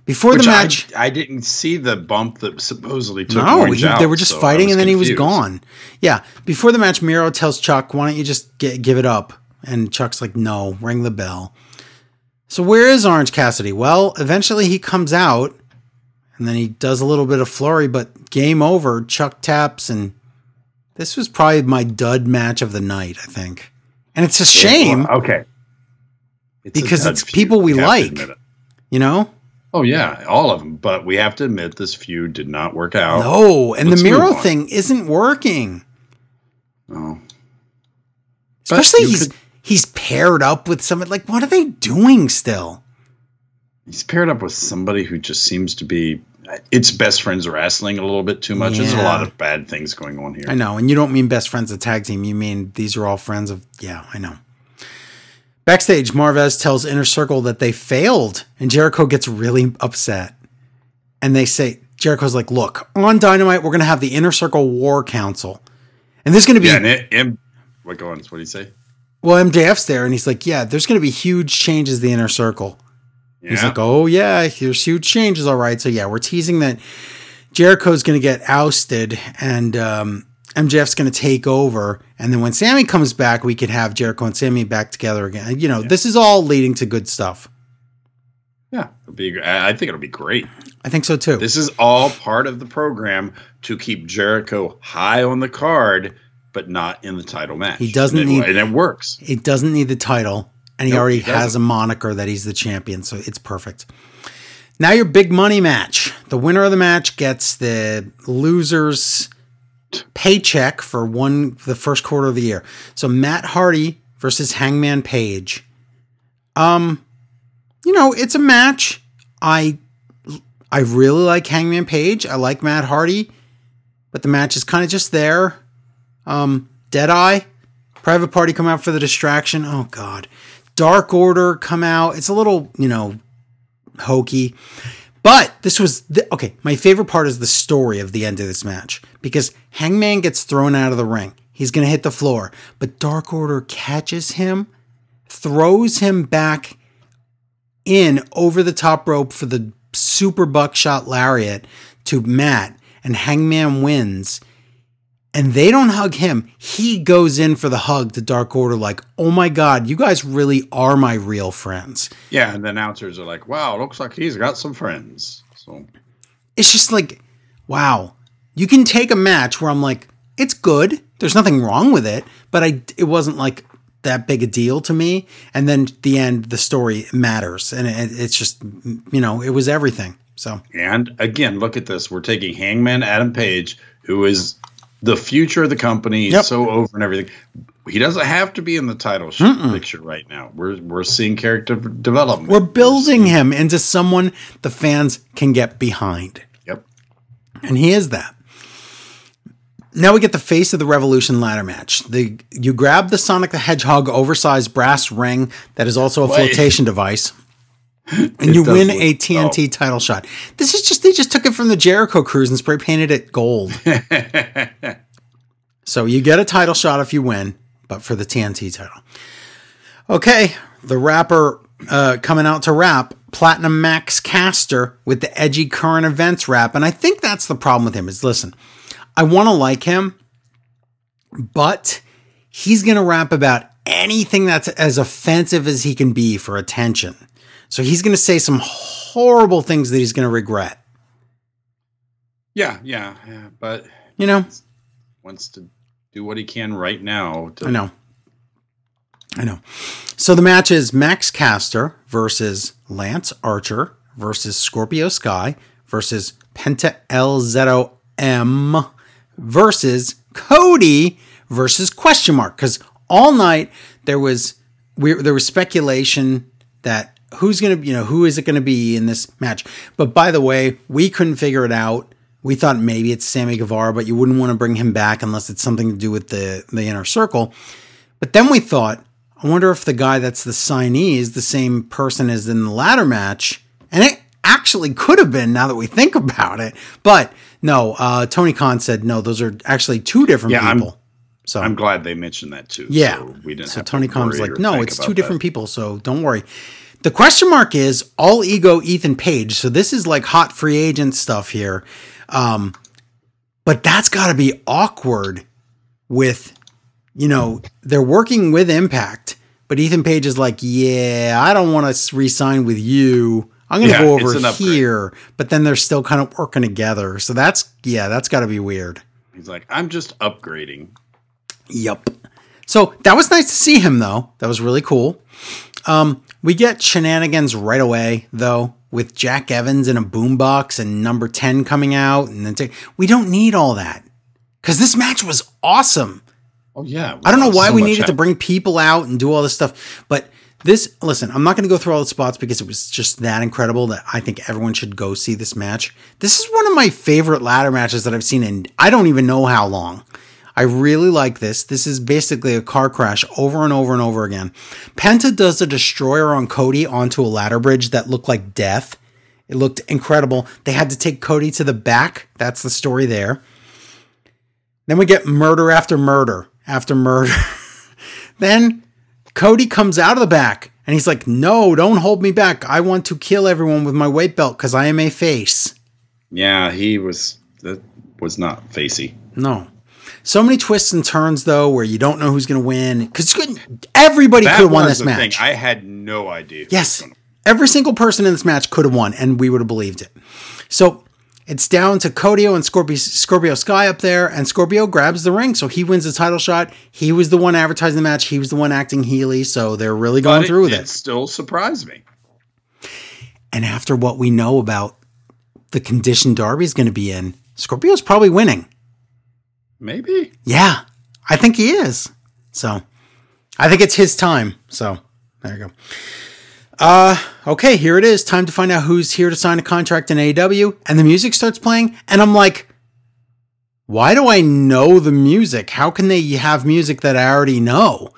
[SPEAKER 3] Before
[SPEAKER 4] Which
[SPEAKER 3] the match,
[SPEAKER 4] I, I didn't see the bump that supposedly took
[SPEAKER 3] no,
[SPEAKER 4] Orange
[SPEAKER 3] he-
[SPEAKER 4] out,
[SPEAKER 3] they were just
[SPEAKER 4] so
[SPEAKER 3] fighting, and then he was gone. Yeah. Before the match, Miro tells Chuck, "Why don't you just get, give it up?" And Chuck's like, "No, ring the bell." So where is Orange Cassidy? Well, eventually he comes out, and then he does a little bit of flurry, but game over. Chuck taps, and this was probably my dud match of the night, I think. And it's a shame,
[SPEAKER 4] okay. It's
[SPEAKER 3] Because it's
[SPEAKER 4] feud.
[SPEAKER 3] people we
[SPEAKER 4] have
[SPEAKER 3] like. you know.
[SPEAKER 4] Oh yeah, all of them. But we have to admit this feud did not work out.
[SPEAKER 3] No, and the
[SPEAKER 4] Let's move
[SPEAKER 3] Miro thing isn't working.
[SPEAKER 4] No.
[SPEAKER 3] Especially he's
[SPEAKER 4] could-
[SPEAKER 3] he's paired up with someone like what are they doing still?
[SPEAKER 4] He's paired up with somebody who just seems to be. It's best friends wrestling a little bit too much. There's a lot of bad things going on here.
[SPEAKER 3] I know, and you don't mean best friends of tag team. You mean these are all friends of yeah, I know. Backstage, Marvez tells Inner Circle that they failed, and Jericho gets really upset. And they say Jericho's like, "Look, on Dynamite, we're going to have the Inner Circle War Council, and there's going to be
[SPEAKER 4] Yeah, and it, and what go on? What do you say?
[SPEAKER 3] well, MJF's there, and he's like, yeah, there's going to be huge changes the Inner Circle."
[SPEAKER 4] Yeah.
[SPEAKER 3] He's like, oh yeah, there's huge changes, all right. So yeah, we're teasing that Jericho's going to get ousted and um, MJF's going to take over, and then when Sammy comes back, we could have Jericho and Sammy back together again. You know, this is all leading to good stuff.
[SPEAKER 4] yeah, it'll be. I I think it'll be great.
[SPEAKER 3] I think so too.
[SPEAKER 4] This is all part of the program to keep Jericho high on the card, but not in the title match.
[SPEAKER 3] He doesn't
[SPEAKER 4] and it,
[SPEAKER 3] need-
[SPEAKER 4] and it works.
[SPEAKER 3] He doesn't need the title, and he
[SPEAKER 4] Nope,
[SPEAKER 3] already
[SPEAKER 4] he
[SPEAKER 3] has a moniker that he's the champion, so it's perfect. Now your big money match. The winner of the match gets the loser's paycheck for one the first quarter of the year. So Matt Hardy versus Hangman Page. Um, you know, it's a match. I I really like Hangman Page. I like Matt Hardy, but the match is kind of just there. Um, Deadeye, Private Party come out for the distraction. Oh God, Dark Order come out. It's a little, you know, hokey. But this was the, okay. My favorite part is the story of the end of this match because Hangman gets thrown out of the ring. He's going to hit the floor, but Dark Order catches him, throws him back in over the top rope for the super buckshot lariat to Matt, and Hangman wins. And they don't hug him. He goes in for the hug to Dark Order, like, oh my God, you guys really are my real friends.
[SPEAKER 4] Yeah, and the announcers are like, "Wow, looks like he's got some friends." So
[SPEAKER 3] it's just like, wow, you can take a match where I'm like, it's good. There's nothing wrong with it, but I it wasn't like that big a deal to me. And then the end, the story matters, and it, it's just you know, it was everything. So
[SPEAKER 4] And again, look at this. We're taking Hangman Adam Page, who is the future of the company,
[SPEAKER 3] Yep.
[SPEAKER 4] so over and everything. He doesn't have to be in the title sh- picture right now. We're we're seeing character development.
[SPEAKER 3] we're building him into someone the fans can get behind,
[SPEAKER 4] Yep.
[SPEAKER 3] and he is that. Now we get the face of the Revolution ladder match. The you grab the Sonic the Hedgehog oversized brass ring that is also a
[SPEAKER 4] Wait.
[SPEAKER 3] flotation device. And you win
[SPEAKER 4] look-
[SPEAKER 3] a TNT title shot. This is just they just took it from the Jericho cruise and spray painted it gold. so you get a title shot if you win, but for the TNT title. Okay, the rapper uh, coming out to rap, Platinum Max Caster with the edgy current events rap, and I think that's the problem with him. Is listen, I want to like him, but he's gonna rap about anything that's as offensive as he can be for attention. So he's gonna say some horrible things that he's gonna regret.
[SPEAKER 4] Yeah, yeah, yeah. But
[SPEAKER 3] You know,
[SPEAKER 4] wants to do what he can right now. To,
[SPEAKER 3] I know. I know. So the match is Max Caster versus Lance Archer versus Scorpio Sky versus Penta El Zero M versus Cody versus question mark because all night there was we, there was speculation that who's gonna you know who is it gonna be in this match. But by the way, we couldn't figure it out. We thought maybe it's Sammy Guevara, but you wouldn't want to bring him back unless it's something to do with the the inner circle. But then we thought, I wonder if the guy that's the signee is the same person as in the ladder match, and it actually could have been now that we think about it. But no, uh, Tony Khan said no; those are actually two different
[SPEAKER 4] Yeah, I'm-
[SPEAKER 3] people. so
[SPEAKER 4] I'm glad they mentioned that too.
[SPEAKER 3] yeah.
[SPEAKER 4] so we didn't.
[SPEAKER 3] So
[SPEAKER 4] have to
[SPEAKER 3] Tony Khan's like, no, it's two
[SPEAKER 4] that."
[SPEAKER 3] different people, so don't worry. The question mark is all ego Ethan Page. So this is like hot free agent stuff here. Um, but that's got to be awkward with, you know, they're working with Impact, but Ethan Page is like, yeah, I don't want to re-sign with you. I'm going to
[SPEAKER 4] Yeah,
[SPEAKER 3] go over here, but then they're still kind of working together. So that's yeah, that's got to be weird.
[SPEAKER 4] He's like, I'm just upgrading.
[SPEAKER 3] Yep. So that was nice to see him, though. That was really cool. Um, we get shenanigans right away, though, with Jack Evans in a boombox and number 10 coming out. And then ta- we don't need all that because this match was awesome.
[SPEAKER 4] Oh yeah.
[SPEAKER 3] I don't know why
[SPEAKER 4] so
[SPEAKER 3] we needed to bring people out and do all this stuff, but this listen, I'm not going to go through all the spots because it was just that incredible that I think everyone should go see this match. This is one of my favorite ladder matches that I've seen in I don't even know how long. I really like this. This is basically a car crash over and over and over again. Penta does a destroyer on Cody onto a ladder bridge that looked like death. It looked incredible. They had to take Cody to the back. That's the story there. Then we get murder after murder after murder. then Cody comes out of the back and he's like, No, don't hold me back. I want to kill everyone with my weight belt because I am a face.
[SPEAKER 4] Yeah, he was. That was not facey.
[SPEAKER 3] No. So many twists and turns, though, where you don't know who's going to win. Because everybody could have won this
[SPEAKER 4] the
[SPEAKER 3] match.
[SPEAKER 4] Thing. I had no idea.
[SPEAKER 3] Yes. Every single person in this match could have won, and we would have believed it. So it's down to Codio and Scorpio, Scorpio Sky up there, and Scorpio grabs the ring. So he wins the title shot. He was the one advertising the match. He was the one acting Healy. So they're really going through with
[SPEAKER 4] did
[SPEAKER 3] it.
[SPEAKER 4] Still surprised me.
[SPEAKER 3] And after what we know about the condition Darby's going to be in, Scorpio's probably winning.
[SPEAKER 4] Maybe.
[SPEAKER 3] Yeah, I think he is. So I think it's his time. So there you go. Uh, okay, here it is. Time to find out who's here to sign a contract in AEW. And the music starts playing, and I'm like, why do I know the music? How can they have music that I already know?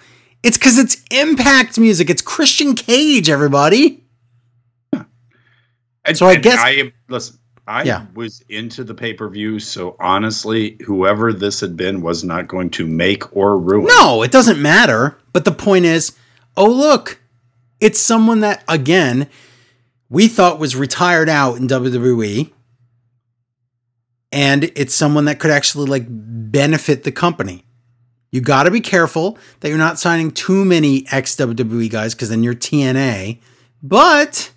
[SPEAKER 3] It's because it's Impact music. It's Christian Cage, everybody.
[SPEAKER 4] And,
[SPEAKER 3] So I guess-
[SPEAKER 4] I am listen. I
[SPEAKER 3] Yeah.
[SPEAKER 4] was into the pay per view, so honestly, whoever this had been was not going to make or ruin.
[SPEAKER 3] No, it doesn't matter. But the point is, oh look, it's someone that again we thought was retired out in WWE, and it's someone that could actually like benefit the company. You got to be careful that you're not signing too many ex WWE guys because then you're TNA. But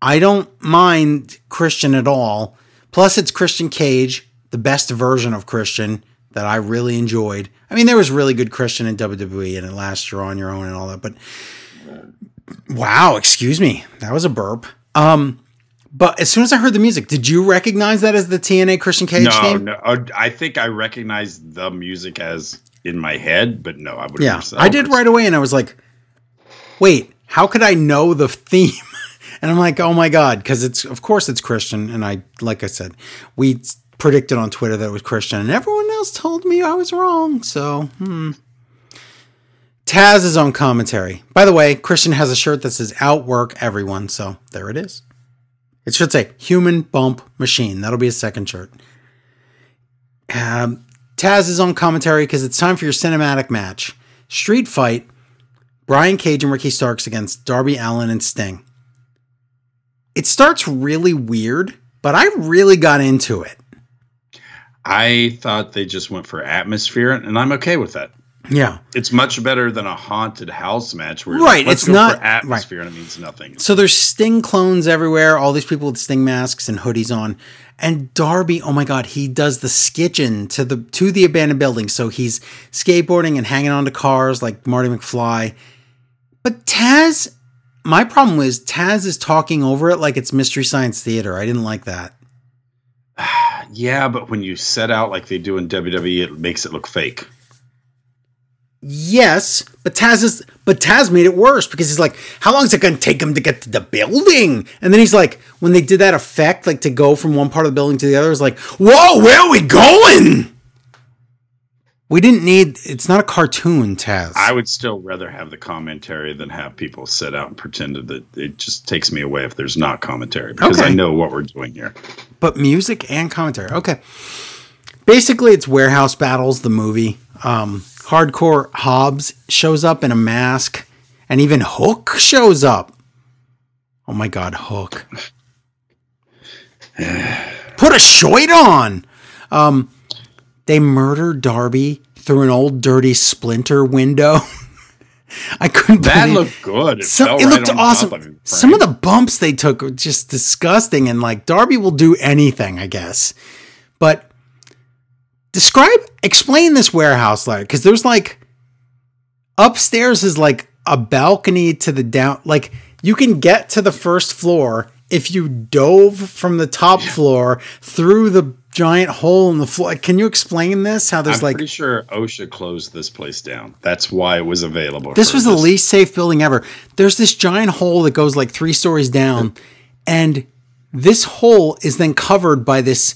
[SPEAKER 3] I don't mind Christian at all. Plus, it's Christian Cage, the best version of Christian that I really enjoyed. I mean, there was really good Christian in WWE and at last year on your own and all that, but wow, excuse me, that was a burp. Um, but as soon as I heard the music, did you recognize that as the TNA Christian Cage
[SPEAKER 4] no,
[SPEAKER 3] theme?
[SPEAKER 4] no. uh, I think I recognized the music as in my head, but no, I would.
[SPEAKER 3] Yeah, I did right away, and I was like, "Wait, how could I know the theme?" And I'm like, "Oh my god!" Because it's of course it's Christian, and I like I said, we predicted on Twitter that it was Christian, and everyone else told me I was wrong. So, hmm. Taz is on commentary. By the way, Christian has a shirt that says "Outwork Everyone," so there it is. It should say "Human Bump Machine." That'll be a second shirt. Um, Taz is on commentary because it's time for your cinematic match. Street Fight, Brian Cage and Ricky Starks against Darby Allin and Sting. It starts really weird, but I really got into it.
[SPEAKER 4] I thought they just went for atmosphere, and I'm okay with that.
[SPEAKER 3] Yeah.
[SPEAKER 4] It's much better than a haunted house match where
[SPEAKER 3] Right,
[SPEAKER 4] let's
[SPEAKER 3] it's
[SPEAKER 4] go
[SPEAKER 3] not-
[SPEAKER 4] for atmosphere and it means nothing.
[SPEAKER 3] So there's Sting clones everywhere, all these people with Sting masks and hoodies on. And Darby, oh my god, he does the skitching to the to the abandoned building. So he's skateboarding and hanging onto cars like Marty McFly. But Taz, my problem was Taz is talking over it like it's Mystery Science Theater. I didn't like that.
[SPEAKER 4] Yeah, but when you set out like they do in WWE, it makes it look fake.
[SPEAKER 3] Yes, but Taz is but Taz made it worse because he's like, how long is it gonna take him to get to the building? And then he's like, when they did that effect, like to go from one part of the building to the other, it's like, whoa, where are we going? We didn't need it's not a cartoon, Taz.
[SPEAKER 4] I would still rather have the commentary than have people sit out and pretend that it just takes me away if there's not commentary because
[SPEAKER 3] Okay.
[SPEAKER 4] I know what we're doing here.
[SPEAKER 3] but music and commentary. Okay. Basically, it's Warehouse Battles, the movie. Um, hardcore Hobbs shows up in a mask, and even Hook shows up. Oh my God, Hook. Put a shirt on. Um, they murder Darby through an old dirty splinter window. I couldn't
[SPEAKER 4] That
[SPEAKER 3] believe-
[SPEAKER 4] looked good. It,
[SPEAKER 3] some, it
[SPEAKER 4] right
[SPEAKER 3] looked awesome.
[SPEAKER 4] of
[SPEAKER 3] Some of the bumps they took were just disgusting, and like Darby will do anything, I guess. But describe, explain this warehouse like, because there's like upstairs is like a balcony to the down, like you can get to the first floor if you dove from the top floor through the giant hole in the floor. Can you explain this? How there's
[SPEAKER 4] I'm
[SPEAKER 3] like
[SPEAKER 4] pretty sure OSHA closed this place down. That's why it was available.
[SPEAKER 3] This was the least safe building ever. There's this giant hole that goes like three stories down, and this hole is then covered by this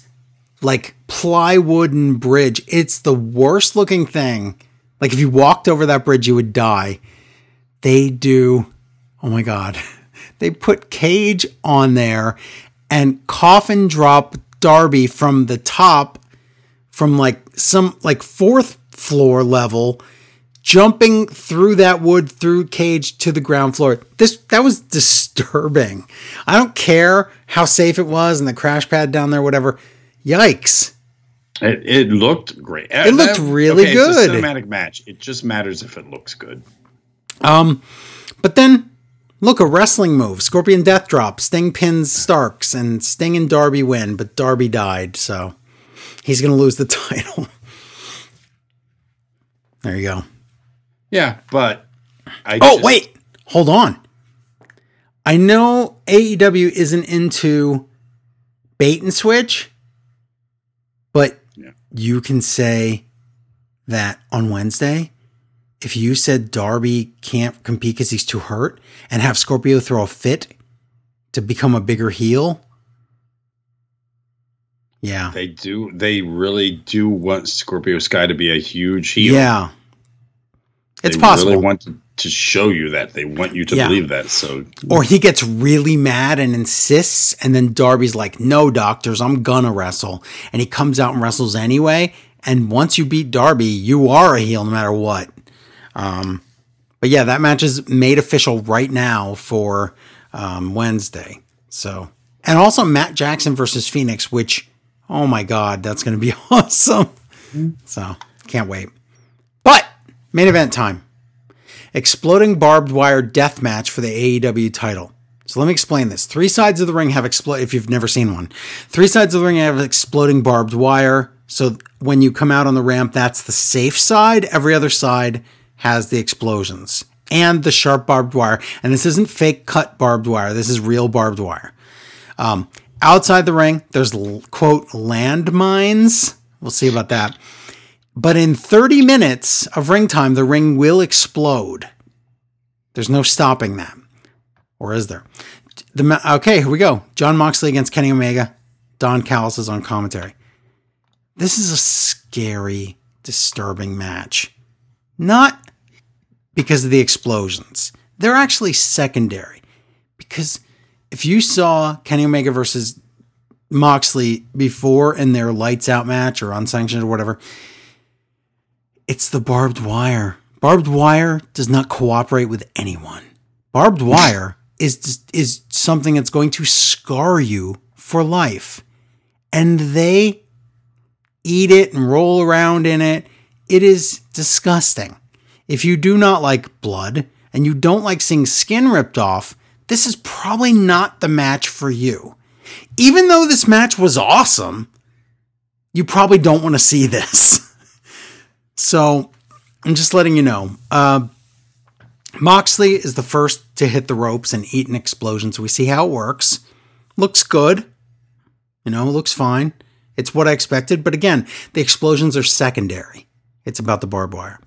[SPEAKER 3] like plywooden bridge. It's the worst looking thing. Like if you walked over that bridge, you would die. They do. Oh my god. They put Cage on there and coffin drop Darby from the top from like some like fourth floor level jumping through that wood through cage to the ground floor. This that was disturbing. I don't care how safe it was and the crash pad down there, whatever. Yikes.
[SPEAKER 4] It, it looked great.
[SPEAKER 3] It looked really
[SPEAKER 4] It's
[SPEAKER 3] good.
[SPEAKER 4] a cinematic match. It just matters if it looks good.
[SPEAKER 3] Um, but then look, a wrestling move. Scorpion Death Drop. Sting pins Starks and Sting and Darby win, but Darby died, so he's gonna lose the title. there you go.
[SPEAKER 4] Yeah, but I
[SPEAKER 3] Oh,
[SPEAKER 4] just-
[SPEAKER 3] wait. Hold on. I know AEW isn't into bait and switch, but
[SPEAKER 4] Yeah.
[SPEAKER 3] you can say that on Wednesday, if you said Darby can't compete because he's too hurt and have Scorpio throw a fit to become a bigger heel. Yeah.
[SPEAKER 4] They do. They really do want Scorpio Sky to be a huge heel.
[SPEAKER 3] Yeah. It's
[SPEAKER 4] they
[SPEAKER 3] possible.
[SPEAKER 4] They really want to, to show you that. They want you to
[SPEAKER 3] Yeah.
[SPEAKER 4] believe that. So
[SPEAKER 3] Or he gets really mad and insists, and then Darby's like, "No, doctors, I'm gonna wrestle," and he comes out and wrestles anyway. And once you beat Darby, you are a heel no matter what. Um, but yeah, that match is made official right now for um, Wednesday. So, and also Matt Jackson versus Fenix, which, oh my god, that's gonna be awesome. So, can't wait. But main event time exploding barbed wire death match for the AEW title. So let me explain this. Three sides of the ring have exploded. If you've never seen one, three sides of the ring have exploding barbed wire. So when you come out on the ramp, that's the safe side. Every other side has the explosions and the sharp barbed wire. And this isn't fake cut barbed wire. This is real barbed wire. Um, outside the ring, there's quote landmines. We'll see about that. But in 30 minutes of ring time, the ring will explode. There's no stopping that. Or is there? The okay, here we go. Jon Moxley against Kenny Omega. Don Callis is on commentary. This is a scary, disturbing match. Not because of the explosions. They're actually secondary. Because if you saw Kenny Omega versus Moxley before in their lights out match or unsanctioned or whatever, it's the barbed wire. Barbed wire does not cooperate with anyone. Barbed wire is is something that's going to scar you for life. And they eat it and roll around in it. It is disgusting. If you do not like blood and you don't like seeing skin ripped off, this is probably not the match for you. Even though this match was awesome, you probably don't want to see this. So I'm just letting you know. Uh, Moxley is the first to hit the ropes and eat an explosion, so we see how it works. Looks good. You know, looks fine. It's what I expected, but again, the explosions are secondary. It's about the barbed wire.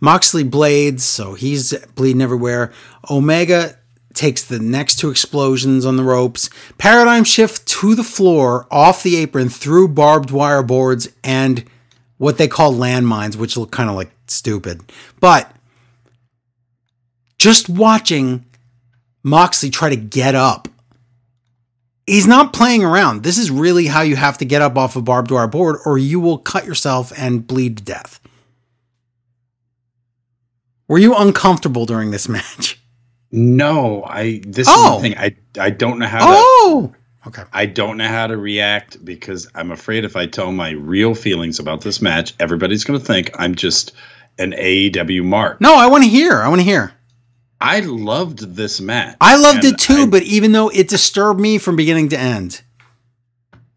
[SPEAKER 3] Moxley blades, so he's bleeding everywhere. Omega takes the next two explosions on the ropes. Paradigm shift to the floor, off the apron, through barbed wire boards and what they call landmines, which look kind of like stupid. But just watching Moxley try to get up. He's not playing around. This is really how you have to get up off a barbed wire board, or you will cut yourself and bleed to death. Were you uncomfortable during this match?
[SPEAKER 4] No, I. This
[SPEAKER 3] Oh.
[SPEAKER 4] is the oh! thing. I I don't know how. to
[SPEAKER 3] Oh, okay.
[SPEAKER 4] I don't know how to react because I'm afraid if I tell my real feelings about this match, everybody's going to think I'm just an AEW mark.
[SPEAKER 3] No, I want to hear. I want to hear.
[SPEAKER 4] I loved this match.
[SPEAKER 3] I loved it too,
[SPEAKER 4] I-
[SPEAKER 3] but even though it disturbed me from beginning to end.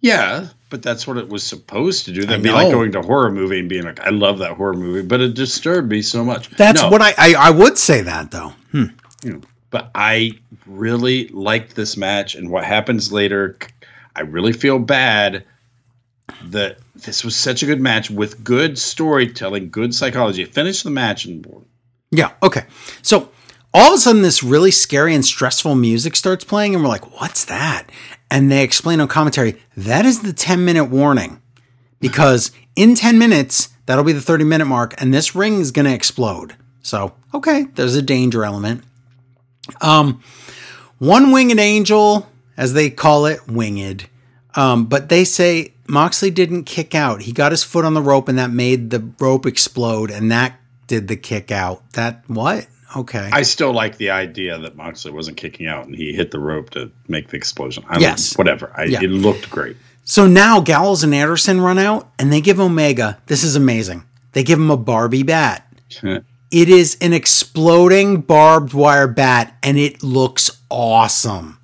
[SPEAKER 4] yeah, but that's what it was supposed to do. That'd be like going to a horror movie and being like, "I love that horror movie," but it disturbed me so much.
[SPEAKER 3] That's
[SPEAKER 4] No,
[SPEAKER 3] what I, I I would say that though. Hmm.
[SPEAKER 4] you know, but I really liked this match and what happens later. I really feel bad that this was such a good match with good storytelling, good psychology. Finish the match and board.
[SPEAKER 3] Yeah. Okay. So all of a sudden, this really scary and stressful music starts playing, and we're like, "What's that?" And they explain on commentary that is the ten minute warning, because in ten minutes that'll be the thirty minute mark, and this ring is going to explode. So okay, there's a danger element. Um, one winged angel, as they call it, winged. Um, but they say Moxley didn't kick out. He got his foot on the rope, and that made the rope explode, and that did the kick out. That what? Okay.
[SPEAKER 4] I still like the idea that Moxley wasn't kicking out and he hit the rope to make the explosion. I
[SPEAKER 3] Yes.
[SPEAKER 4] whatever. I,
[SPEAKER 3] Yeah.
[SPEAKER 4] It looked great.
[SPEAKER 3] so now Gallows and Anderson run out, and they give Omega. This is amazing. They give him a Barbie bat. It is an exploding barbed wire bat, and it looks awesome.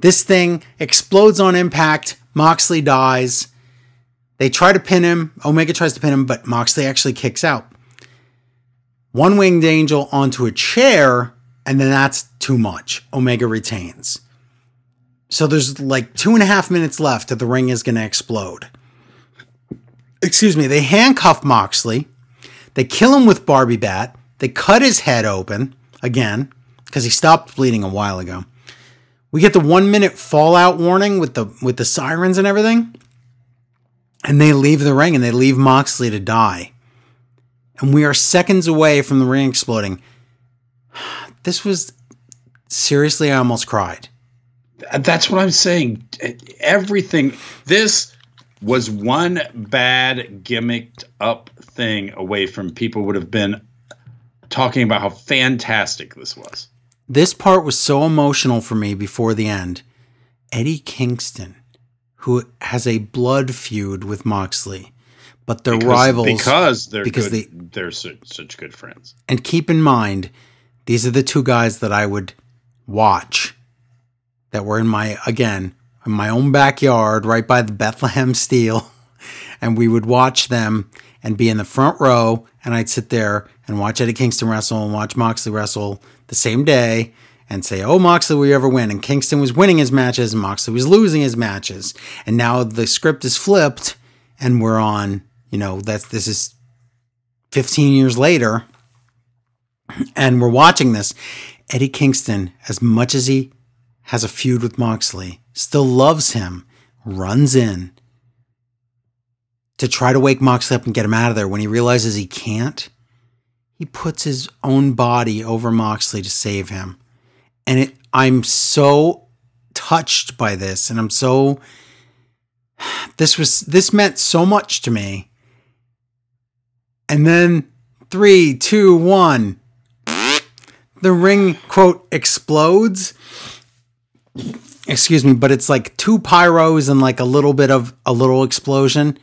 [SPEAKER 3] This thing explodes on impact. Moxley dies. They try to pin him. Omega tries to pin him, but Moxley actually kicks out. One winged angel onto a chair, and then that's too much. Omega retains. So there's like two and a half minutes left that the ring is going to explode. Excuse me. They handcuff Moxley. They kill him with Barbie Bat. They cut his head open again because he stopped bleeding a while ago. We get the one minute fallout warning with the with the sirens and everything, and they leave the ring and they leave Moxley to die. And we are seconds away from the ring exploding. This was seriously, I almost cried.
[SPEAKER 4] That's what I'm saying. Everything. This was one bad gimmicked up thing away from people would have been talking about how fantastic this was.
[SPEAKER 3] This part was so emotional for me before the end. Eddie Kingston, who has a blood feud with Moxley, but they're
[SPEAKER 4] Because-
[SPEAKER 3] rivals.
[SPEAKER 4] because they're
[SPEAKER 3] because
[SPEAKER 4] good,
[SPEAKER 3] they-
[SPEAKER 4] they're such, such good friends.
[SPEAKER 3] and keep in mind, these are the two guys that I would watch that were in my, again, in my own backyard right by the Bethlehem Steel. And we would watch them and be in the front row. And I'd sit there and watch Eddie Kingston wrestle and watch Moxley wrestle the same day and say, Oh, Moxley, will you ever win? And Kingston was winning his matches and Moxley was losing his matches. And now the script is flipped and we're on, you know, that's, this is 15 years later and we're watching this. Eddie Kingston, as much as he has a feud with Moxley, still loves him, runs in to try to wake Moxley up and get him out of there. When he realizes he can't, he puts his own body over Moxley to save him. And it, I'm so touched by this, and I'm so. This was this meant so much to me. And then three, two, one. The ring quote explodes. Excuse me, but it's like two pyros and like a little bit of a little explosion.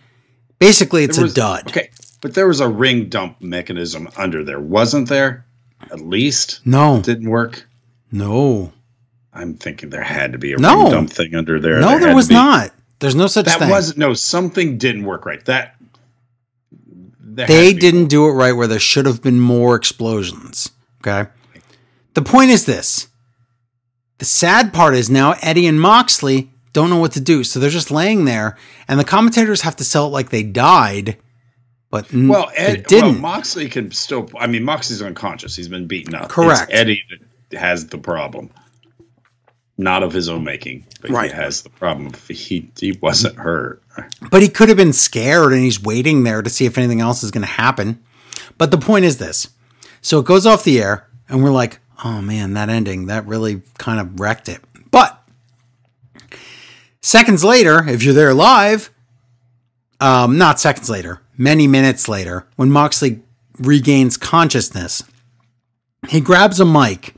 [SPEAKER 3] Basically, it's
[SPEAKER 4] There
[SPEAKER 3] a dud.
[SPEAKER 4] Okay, but there was a ring dump mechanism under there, wasn't there? At least
[SPEAKER 3] No,
[SPEAKER 4] didn't work.
[SPEAKER 3] no,
[SPEAKER 4] I'm thinking there had to be a
[SPEAKER 3] No.
[SPEAKER 4] ring dump thing under there.
[SPEAKER 3] no.
[SPEAKER 4] had
[SPEAKER 3] There was not. There's no such
[SPEAKER 4] That
[SPEAKER 3] thing.
[SPEAKER 4] was no something didn't work right. That there
[SPEAKER 3] they didn't do it right where there should have been more explosions. Okay. The point is this the sad part is now Eddie and Moxley don't know what to do. So they're just laying there, and the commentators have to sell it like they died. But
[SPEAKER 4] Well, Ed, well,
[SPEAKER 3] didn't.
[SPEAKER 4] Moxley can still. I mean, Moxley's unconscious. He's been beaten up.
[SPEAKER 3] Correct.
[SPEAKER 4] It's Eddie has the problem, not of his own making, but
[SPEAKER 3] Right.
[SPEAKER 4] he has the problem. He he wasn't hurt.
[SPEAKER 3] But he could have been scared and he's waiting there to see if anything else is going to happen. But the point is this. So it goes off the air and we're like, oh man, that ending, that really kind of wrecked it. But seconds later, if you're there live, um, not seconds later, many minutes later, when Moxley regains consciousness, he grabs a mic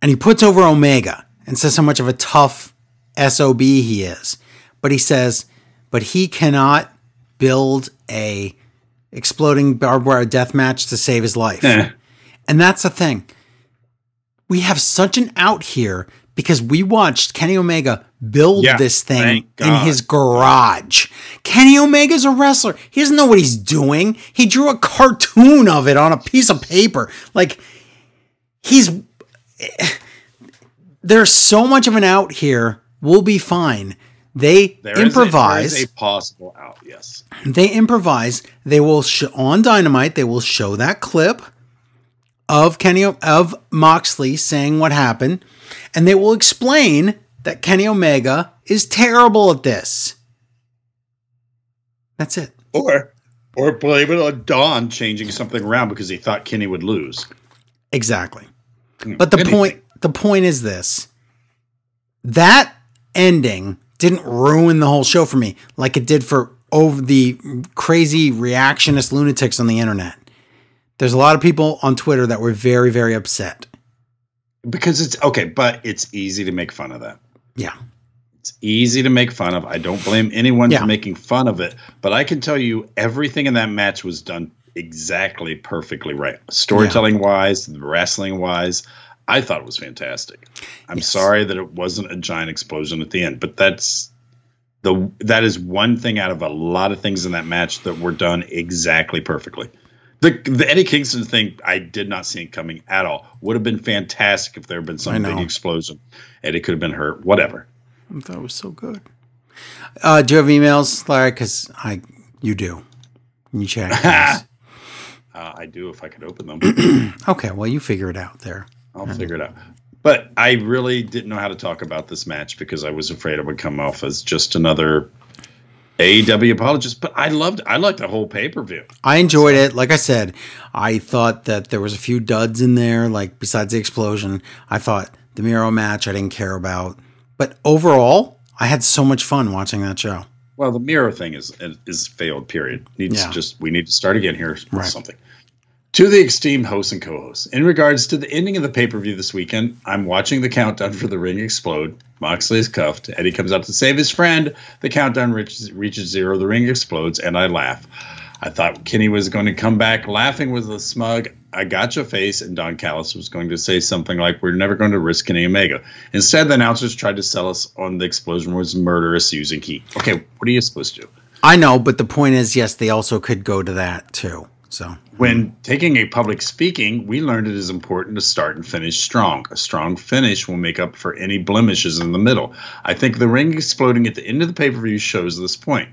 [SPEAKER 3] and he puts over Omega and says how much of a tough SOB he is. But he says, but he cannot build a exploding barbed wire death match to save his life.
[SPEAKER 4] Eh.
[SPEAKER 3] And that's the thing. We have such an out here because we watched Kenny Omega build
[SPEAKER 4] Yeah,
[SPEAKER 3] this thing in his garage. Kenny Omega's a wrestler. He doesn't know what he's doing. He drew a cartoon of it on a piece of paper. Like he's there's so much of an out here. We'll be fine. They
[SPEAKER 4] There is a-
[SPEAKER 3] improvise
[SPEAKER 4] there is a possible out. Yes.
[SPEAKER 3] they improvise. They will sh- on Dynamite. They will show that clip of Kenny of Moxley saying what happened, and they will explain that Kenny Omega is terrible at this. That's it.
[SPEAKER 4] Or or blame it on Don changing something around because he thought Kenny would lose.
[SPEAKER 3] Exactly. Hmm. But the
[SPEAKER 4] Anything.
[SPEAKER 3] point the point is this. That ending didn't ruin the whole show for me like it did for over the crazy reactionist lunatics on the internet. There's a lot of people on Twitter that were very very upset.
[SPEAKER 4] Because it's okay, but it's easy to make fun of that.
[SPEAKER 3] Yeah.
[SPEAKER 4] It's easy to make fun of. I don't blame anyone
[SPEAKER 3] Yeah.
[SPEAKER 4] for making fun of it, but I can tell you everything in that match was done exactly perfectly right. Storytelling wise, wrestling wise, I thought it was fantastic. I'm
[SPEAKER 3] Yes.
[SPEAKER 4] sorry that it wasn't a giant explosion at the end, but that's the that is one thing out of a lot of things in that match that were done exactly perfectly. The, the Eddie Kingston thing, I did not see it coming at all. Would have been fantastic if there had been some big explosion. Eddie could have been hurt. Whatever.
[SPEAKER 3] I thought it was so good. Uh, do you have emails, Larry? Because I, you do. You check.
[SPEAKER 4] Uh, I do if I could open them.
[SPEAKER 3] okay, well, you figure it out there.
[SPEAKER 4] I'll uh-huh. figure it out. But I really didn't know how to talk about this match because I was afraid it would come off as just another AEW apologist. But I loved, I liked the whole pay per view.
[SPEAKER 3] I enjoyed it. Like I said, I thought that there was a few duds in there. Like besides the explosion, I thought the Miro match I didn't care about. But overall, I had so much fun watching that show.
[SPEAKER 4] Well, the Miro thing is is failed. Period. Needs
[SPEAKER 3] Yeah.
[SPEAKER 4] just we need to start again here.
[SPEAKER 3] Right.
[SPEAKER 4] Something. To the esteemed hosts and co-hosts, in regards to the ending of the pay-per-view this weekend, I'm watching the countdown for the ring explode. Moxley is cuffed. Eddie comes out to save his friend. The countdown reaches, reaches zero. The ring explodes, and I laugh. I thought Kenny was going to come back laughing with a smug "I gotcha" face, and Don Callis was going to say something like, "We're never going to risk Kenny Omega." Instead, the announcers tried to sell us on the explosion was murderous using heat. Okay, what are you supposed to do?
[SPEAKER 3] I know, but the point is, yes, they also could go to that too. So
[SPEAKER 4] When taking a public speaking, we learned it is important to start and finish strong. A strong finish will make up for any blemishes in the middle. I think the ring exploding at the end of the pay per view shows this point.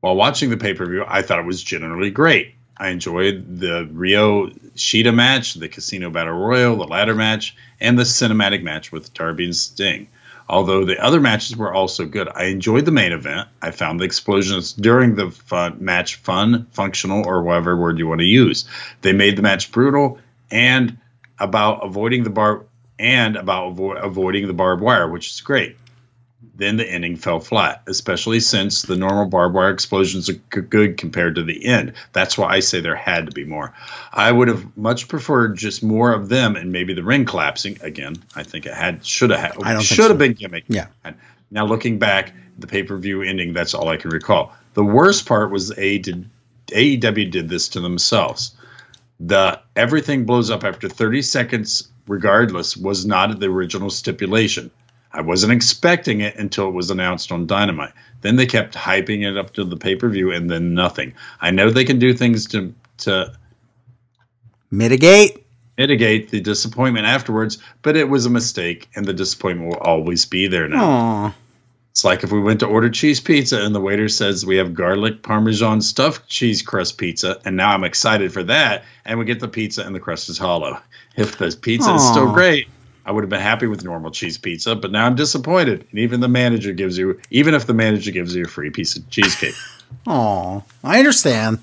[SPEAKER 4] While watching the pay per view, I thought it was generally great. I enjoyed the Ryo Shida match, the Casino Battle Royal, the ladder match, and the cinematic match with Darby and Sting. Although the other matches were also good, I enjoyed the main event. I found the explosions during the fun, match fun, functional, or whatever word you want to use. They made the match brutal and about avoiding the bar and about avo- avoiding the barbed wire, which is great. Then the ending fell flat, especially since the normal barbed wire explosions are g- good compared to the end. That's why I say there had to be more. I would have much preferred just more of them and maybe the ring collapsing. Again, I think it had should have
[SPEAKER 3] think
[SPEAKER 4] should
[SPEAKER 3] so.
[SPEAKER 4] have been gimmick.
[SPEAKER 3] Yeah.
[SPEAKER 4] And now looking back, the pay per view ending, that's all I can recall. The worst part was A did AEW did this to themselves. The everything blows up after 30 seconds, regardless, was not the original stipulation. I wasn't expecting it until it was announced on Dynamite. Then they kept hyping it up to the pay per view, and then nothing. I know they can do things to to
[SPEAKER 3] mitigate.
[SPEAKER 4] mitigate the disappointment afterwards, but it was a mistake, and the disappointment will always be there now.
[SPEAKER 3] Aw,
[SPEAKER 4] It's like if we went to order cheese pizza and the waiter says we have garlic parmesan stuffed cheese crust pizza, and now I'm excited for that, and we get the pizza and the crust is hollow. If the pizza is still great, I would have been happy with normal cheese pizza, but now I'm disappointed. And even the manager gives you, even if the manager gives you a free piece of cheesecake.
[SPEAKER 3] Oh, I understand.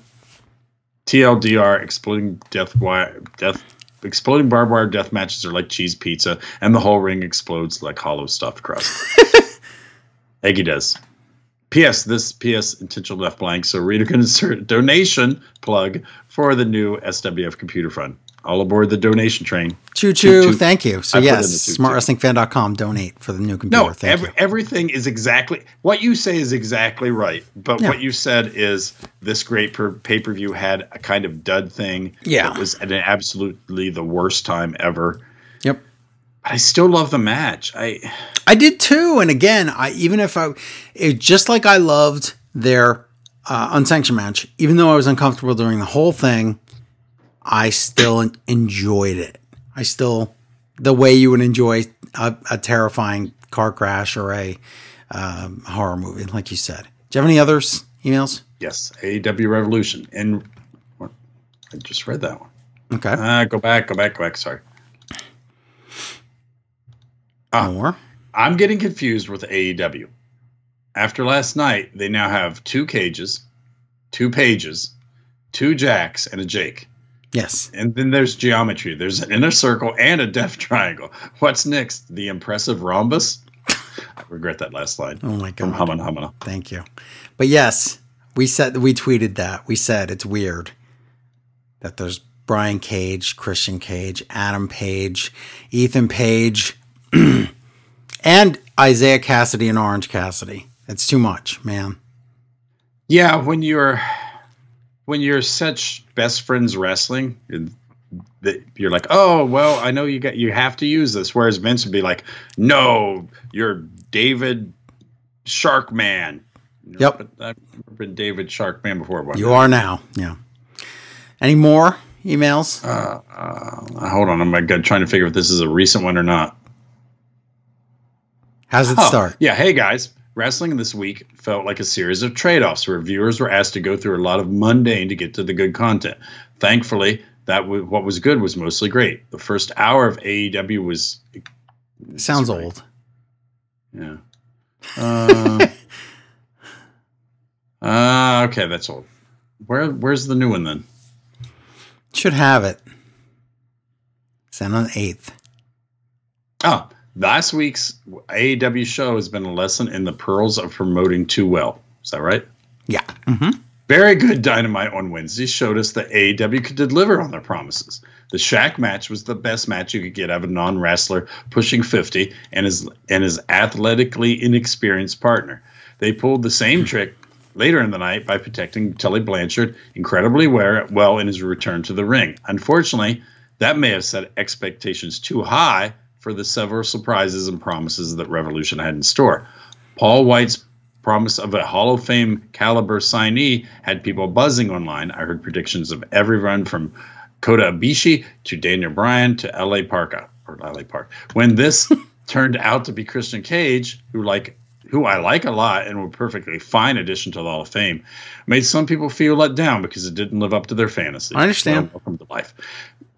[SPEAKER 4] TLDR exploding death wire death exploding barbed wire death matches are like cheese pizza, and the whole ring explodes like hollow stuffed crust. Eggy does. P.S. This P.S. intentional left blank, so reader can insert donation plug for the new SWF computer fund. All aboard the donation train.
[SPEAKER 3] Choo choo. Thank you. So,
[SPEAKER 4] I
[SPEAKER 3] yes, smartwrestlingfan.com. Donate for the new computer.
[SPEAKER 4] No,
[SPEAKER 3] Thank
[SPEAKER 4] every,
[SPEAKER 3] you.
[SPEAKER 4] everything is exactly what you say is exactly right. But
[SPEAKER 3] Yeah.
[SPEAKER 4] what you said is this great per, pay per view had a kind of dud thing.
[SPEAKER 3] Yeah.
[SPEAKER 4] that was at an absolutely the worst time ever.
[SPEAKER 3] Yep.
[SPEAKER 4] I still love the match. I
[SPEAKER 3] I did too. And again, I even if I, it, just like I loved their uh, unsanctioned match, even though I was uncomfortable during the whole thing, I still enjoyed it. I still, the way you would enjoy a, a terrifying car crash or a um, horror movie, like you said. Do you have any others emails?
[SPEAKER 4] yes, AEW Revolution and I just read that one.
[SPEAKER 3] Okay.
[SPEAKER 4] Uh, go back, go back, go back. Sorry, ah.
[SPEAKER 3] More.
[SPEAKER 4] I'm getting confused with AEW. After last night, they now have two cages, two pages, two jacks, and a Jake.
[SPEAKER 3] Yes.
[SPEAKER 4] And then there's geometry. There's an inner circle and a death triangle. What's next? The impressive rhombus? I regret that last line.
[SPEAKER 3] Oh my god.
[SPEAKER 4] From
[SPEAKER 3] God.
[SPEAKER 4] Humana Humana.
[SPEAKER 3] Thank you. But yes, we said we tweeted that. We said it's weird that there's Brian Cage, Christian Cage, Adam Page, Ethan Page, and Isiah Kassidy and Orange Cassidy. It's too much, man.
[SPEAKER 4] Yeah, when you're when you're such best friends wrestling, that you're like, oh well, I know you got you have to use this. Whereas Vince would be like, no, you're David Sharkman.
[SPEAKER 3] Yep.
[SPEAKER 4] I've been David Sharkman before. but-
[SPEAKER 3] You are now. Yeah. Any more emails?
[SPEAKER 4] Uh, uh, hold on, I'm trying to figure if this is a recent one or not.
[SPEAKER 3] How's it
[SPEAKER 4] Oh,
[SPEAKER 3] start?
[SPEAKER 4] Yeah, hey guys. Wrestling this week felt like a series of trade offs where viewers were asked to go through a lot of mundane to get to the good content. Thankfully, that w- what was good was mostly great. The first hour of AEW was.
[SPEAKER 3] Sounds
[SPEAKER 4] Sorry.
[SPEAKER 3] old.
[SPEAKER 4] Yeah. Uh, uh, okay, that's old. Where Where's the new one then?
[SPEAKER 3] Should have it. Send on the 8th.
[SPEAKER 4] Oh, last week's AEW show has been a lesson in the pearls of promoting too well. Is that right?
[SPEAKER 3] Yeah. Mm-hmm.
[SPEAKER 4] Very good Dynamite on Wednesday showed us that AEW could deliver on their promises. The Shaq match was the best match you could get out of a non-wrestler pushing 50 and his and his athletically inexperienced partner. They pulled the same trick later in the night by protecting Tully Blanchard incredibly well, well in his return to the ring. Unfortunately, that may have set expectations too high for the several surprises and promises that Revolution had in store. Paul White's promise of a Hall of Fame caliber signee had people buzzing online. I heard predictions of everyone from Kota Ibushi to Daniel Bryan to L.A. Parka uh, or L.A. Park. When this turned out to be Christian Cage, who like who I like a lot and were perfectly fine addition to the Hall of Fame, made some people feel let down because it didn't live up to their fantasy.
[SPEAKER 3] I understand.
[SPEAKER 4] Welcome to life.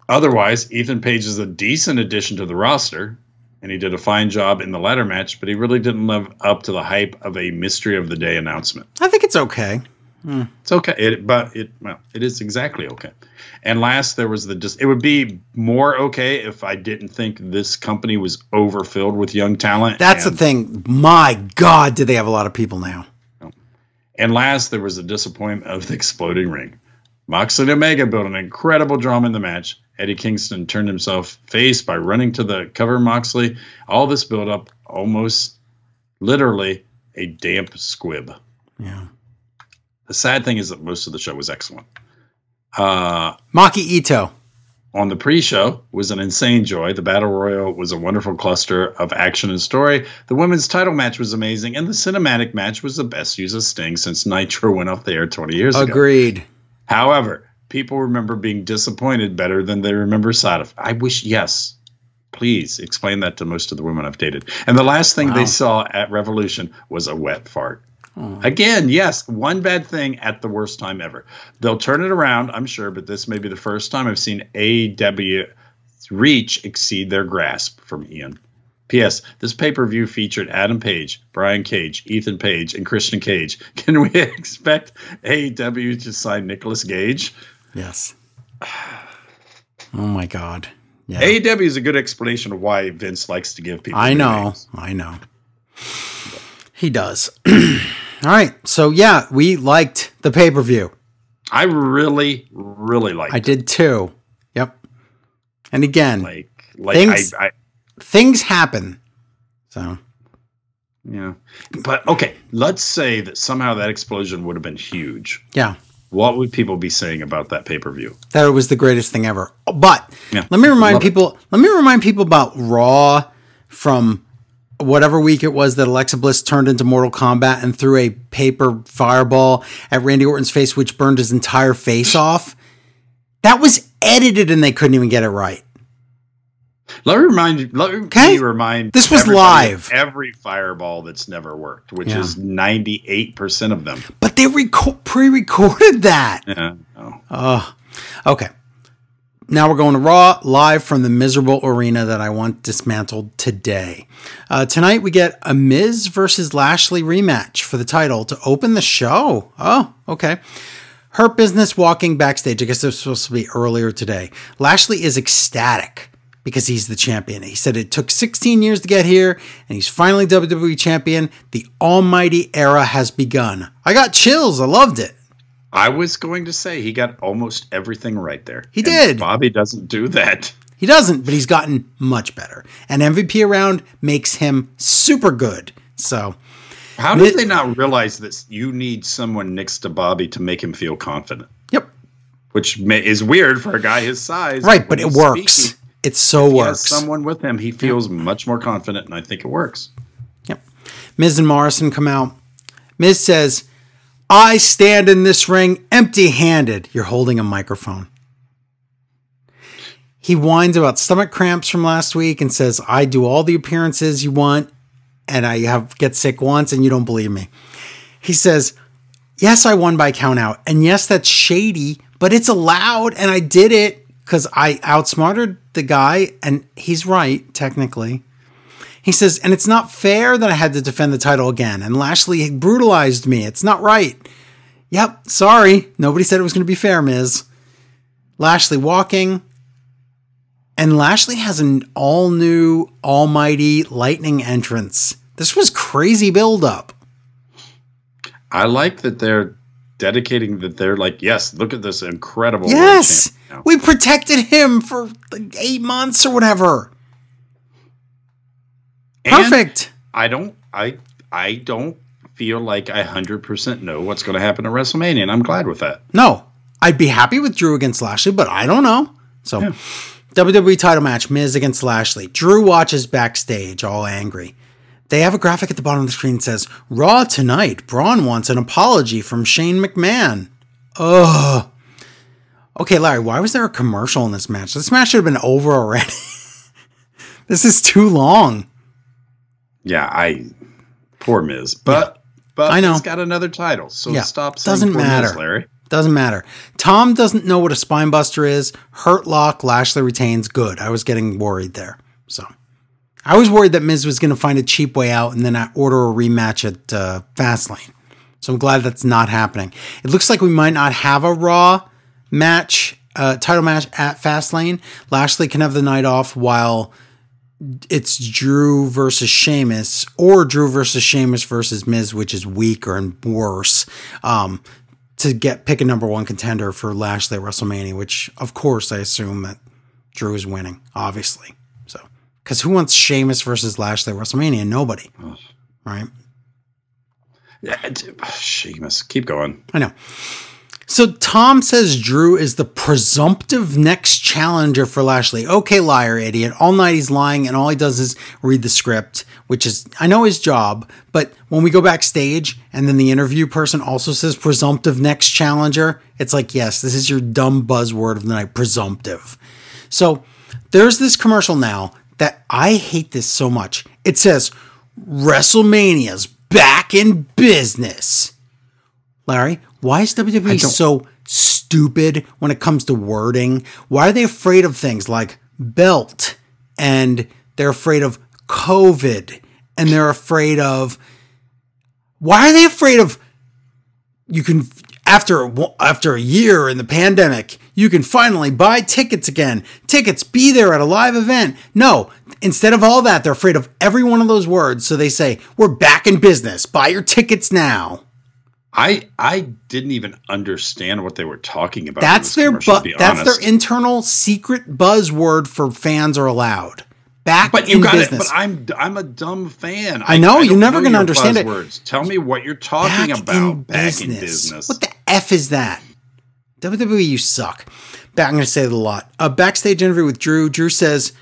[SPEAKER 4] Otherwise, Ethan Page is a decent addition to the roster, and he did a fine job in the ladder match, but he really didn't live up to the hype of a mystery of the day announcement.
[SPEAKER 3] I think it's okay. Hmm.
[SPEAKER 4] It's okay, it, but it well, it is exactly okay. And last, there was the dis- it would be more okay if I didn't think this company was overfilled with young talent.
[SPEAKER 3] That's
[SPEAKER 4] and,
[SPEAKER 3] the thing. My God, did they have a lot of people now? Oh.
[SPEAKER 4] And last, there was the disappointment of the exploding ring. Moxley and Omega built an incredible drama in the match. Eddie Kingston turned himself face by running to the cover Moxley. All this built up almost literally a damp squib.
[SPEAKER 3] Yeah.
[SPEAKER 4] The sad thing is that most of the show was excellent. Uh,
[SPEAKER 3] Maki Ito.
[SPEAKER 4] on the pre-show was an insane joy. The battle royal was a wonderful cluster of action and story. The women's title match was amazing, and the cinematic match was the best use of Sting since Nitro went off the air 20 years ago.
[SPEAKER 3] Agreed.
[SPEAKER 4] However, people remember being disappointed better than they remember side of. I wish, yes, Please explain that to most of the women I've dated. And the last thing
[SPEAKER 3] Wow.
[SPEAKER 4] they saw at Revolution was a wet fart. Oh. Again, yes, one bad thing at the worst time ever. They'll turn it around, I'm sure, but this may be the first time I've seen AW reach exceed their grasp from Ian. P.S. This pay per view featured Adam Page, Brian Cage, Ethan Page, and Christian Cage. Can we expect AEW to sign Nicolas Cage?
[SPEAKER 3] Yes. Oh my god. Yeah.
[SPEAKER 4] AEW is a good explanation of why Vince likes to give people.
[SPEAKER 3] I know.
[SPEAKER 4] names.
[SPEAKER 3] I know. He does. All right. So yeah, we liked the pay per view.
[SPEAKER 4] I really, really liked.
[SPEAKER 3] I did too. Yep. And again,
[SPEAKER 4] like, like
[SPEAKER 3] Things-
[SPEAKER 4] I, I,
[SPEAKER 3] things happen. So
[SPEAKER 4] yeah. But okay, let's say that somehow that explosion would have been huge.
[SPEAKER 3] yeah,
[SPEAKER 4] What would people be saying about that pay per view?
[SPEAKER 3] that it was the greatest thing ever. But
[SPEAKER 4] Yeah.
[SPEAKER 3] let me remind
[SPEAKER 4] Love it.
[SPEAKER 3] people. Let me remind people about Raw from whatever week it was that Alexa Bliss turned into Mortal Kombat and threw a paper fireball at Randy Orton's face, which burned his entire face off. That was edited, and they couldn't even get it right.
[SPEAKER 4] Let me remind you. Let
[SPEAKER 3] Okay.
[SPEAKER 4] me remind.
[SPEAKER 3] This was live.
[SPEAKER 4] Every fireball that's never worked, which
[SPEAKER 3] Yeah.
[SPEAKER 4] is ninety eight percent of them.
[SPEAKER 3] But they reco- pre-recorded that.
[SPEAKER 4] Yeah. Oh.
[SPEAKER 3] Okay. Now we're going to Raw live from the miserable arena that I want dismantled today. Uh, tonight we get a Miz versus Lashley rematch for the title to open the show. Oh, okay. Hurt Business walking backstage. I guess it was supposed to be earlier today. Lashley is ecstatic because he's the champion. He said it took 16 years to get here and he's finally WWE champion. The almighty era has begun. I got chills. I loved it.
[SPEAKER 4] I was going to say he got almost everything right there.
[SPEAKER 3] He
[SPEAKER 4] And
[SPEAKER 3] did.
[SPEAKER 4] Bobby doesn't do that.
[SPEAKER 3] He doesn't, but he's gotten much better. And MVP around makes him super good. So,
[SPEAKER 4] How did they not realize that you need someone next to Bobby to make him feel confident?
[SPEAKER 3] yep.
[SPEAKER 4] Which ma- is weird for a guy his size.
[SPEAKER 3] Right, but it works.
[SPEAKER 4] speaking,
[SPEAKER 3] It so works.
[SPEAKER 4] someone with him. He feels much more confident, and I think it works.
[SPEAKER 3] Yep. Miz and Morrison come out. Miz says, I stand in this ring empty handed. You're holding a microphone. He whines about stomach cramps from last week and says, I do all the appearances you want and I have get sick once and you don't believe me. He says, Yes, I won by count out. And yes, that's shady, but it's allowed and I did it because I outsmarted the guy and he's right, technically. He says, and it's not fair that I had to defend the title again. And Lashley brutalized me. It's not right. Yep, sorry. Nobody said it was going to be fair, Miz. Lashley walking. And Lashley has an all new, almighty lightning entrance. This was crazy buildup.
[SPEAKER 4] I like that they're dedicating that they're like, yes, look at this incredible.
[SPEAKER 3] Yes, we protected him for like eight months or whatever.
[SPEAKER 4] And
[SPEAKER 3] Perfect.
[SPEAKER 4] I don't. I I don't feel like I hundred percent know what's going to happen at WrestleMania, and I'm glad with that.
[SPEAKER 3] No, I'd be happy with Drew against Lashley, but I don't know. So, WWE title match Miz against Lashley. Drew watches backstage, all angry. They have a graphic at the bottom of the screen that says, Raw tonight. Braun wants an apology from Shane McMahon. Ugh. Okay, Larry, why was there a commercial in this match? This match should have been over already. this is too long.
[SPEAKER 4] Yeah, I poor Miz, but but
[SPEAKER 3] I know.
[SPEAKER 4] he's got another title, so
[SPEAKER 3] Yeah,
[SPEAKER 4] stop. Saying
[SPEAKER 3] doesn't
[SPEAKER 4] poor Miz,
[SPEAKER 3] matter.
[SPEAKER 4] Larry.
[SPEAKER 3] Doesn't matter. Tom doesn't know what a spine buster is. Hurt lock, Lashley retains. Good. I was getting worried there. So I was worried that Miz was going to find a cheap way out and then I order a rematch at uh, Fastlane. So I'm glad that's not happening. It looks like we might not have a Raw match, uh, title match at Fastlane. Lashley can have the night off while it's Drew versus Sheamus or Drew versus Sheamus versus Miz, which is weaker and worse. Um, to get pick a number one contender for Lashley at WrestleMania, which of course I assume that Drew is winning, obviously. So, because who wants Sheamus versus Lashley at WrestleMania? Nobody, right?
[SPEAKER 4] Yeah, Sheamus, keep going.
[SPEAKER 3] I know. So Tom says Drew is the presumptive next challenger for Lashley. Okay, liar, idiot. All night he's lying, and all he does is read the script, which is I know his job. But when we go backstage, and then the interview person also says presumptive next challenger, it's like yes, this is your dumb buzzword of the night, presumptive. So there's this commercial now that I hate this so much. It says WrestleMania's back in business. Larry, why is WWE so stupid when it comes to wording? Why are they afraid of things like belt and they're afraid of COVID and they're afraid of why are they afraid of you can after after a year in the pandemic you can finally buy tickets again. Tickets be there at a live event. No instead of all that they're afraid of every one of those words. So they say we're back in business. Buy your tickets now
[SPEAKER 4] I I didn't even understand what they were talking about.
[SPEAKER 3] that's their bu- that's
[SPEAKER 4] honest.
[SPEAKER 3] their internal secret buzzword for fans are allowed back
[SPEAKER 4] But you
[SPEAKER 3] in
[SPEAKER 4] got
[SPEAKER 3] business
[SPEAKER 4] it. But I'm I'm a dumb fan.
[SPEAKER 3] I know, you're never gonna
[SPEAKER 4] your
[SPEAKER 3] understand it.
[SPEAKER 4] buzzwords. Tell me what you're talking
[SPEAKER 3] back
[SPEAKER 4] about.
[SPEAKER 3] in
[SPEAKER 4] back
[SPEAKER 3] business.
[SPEAKER 4] in business.
[SPEAKER 3] What the f is that? WWE, you suck. Back, I'm going to say it a lot. A backstage interview with Drew. Drew says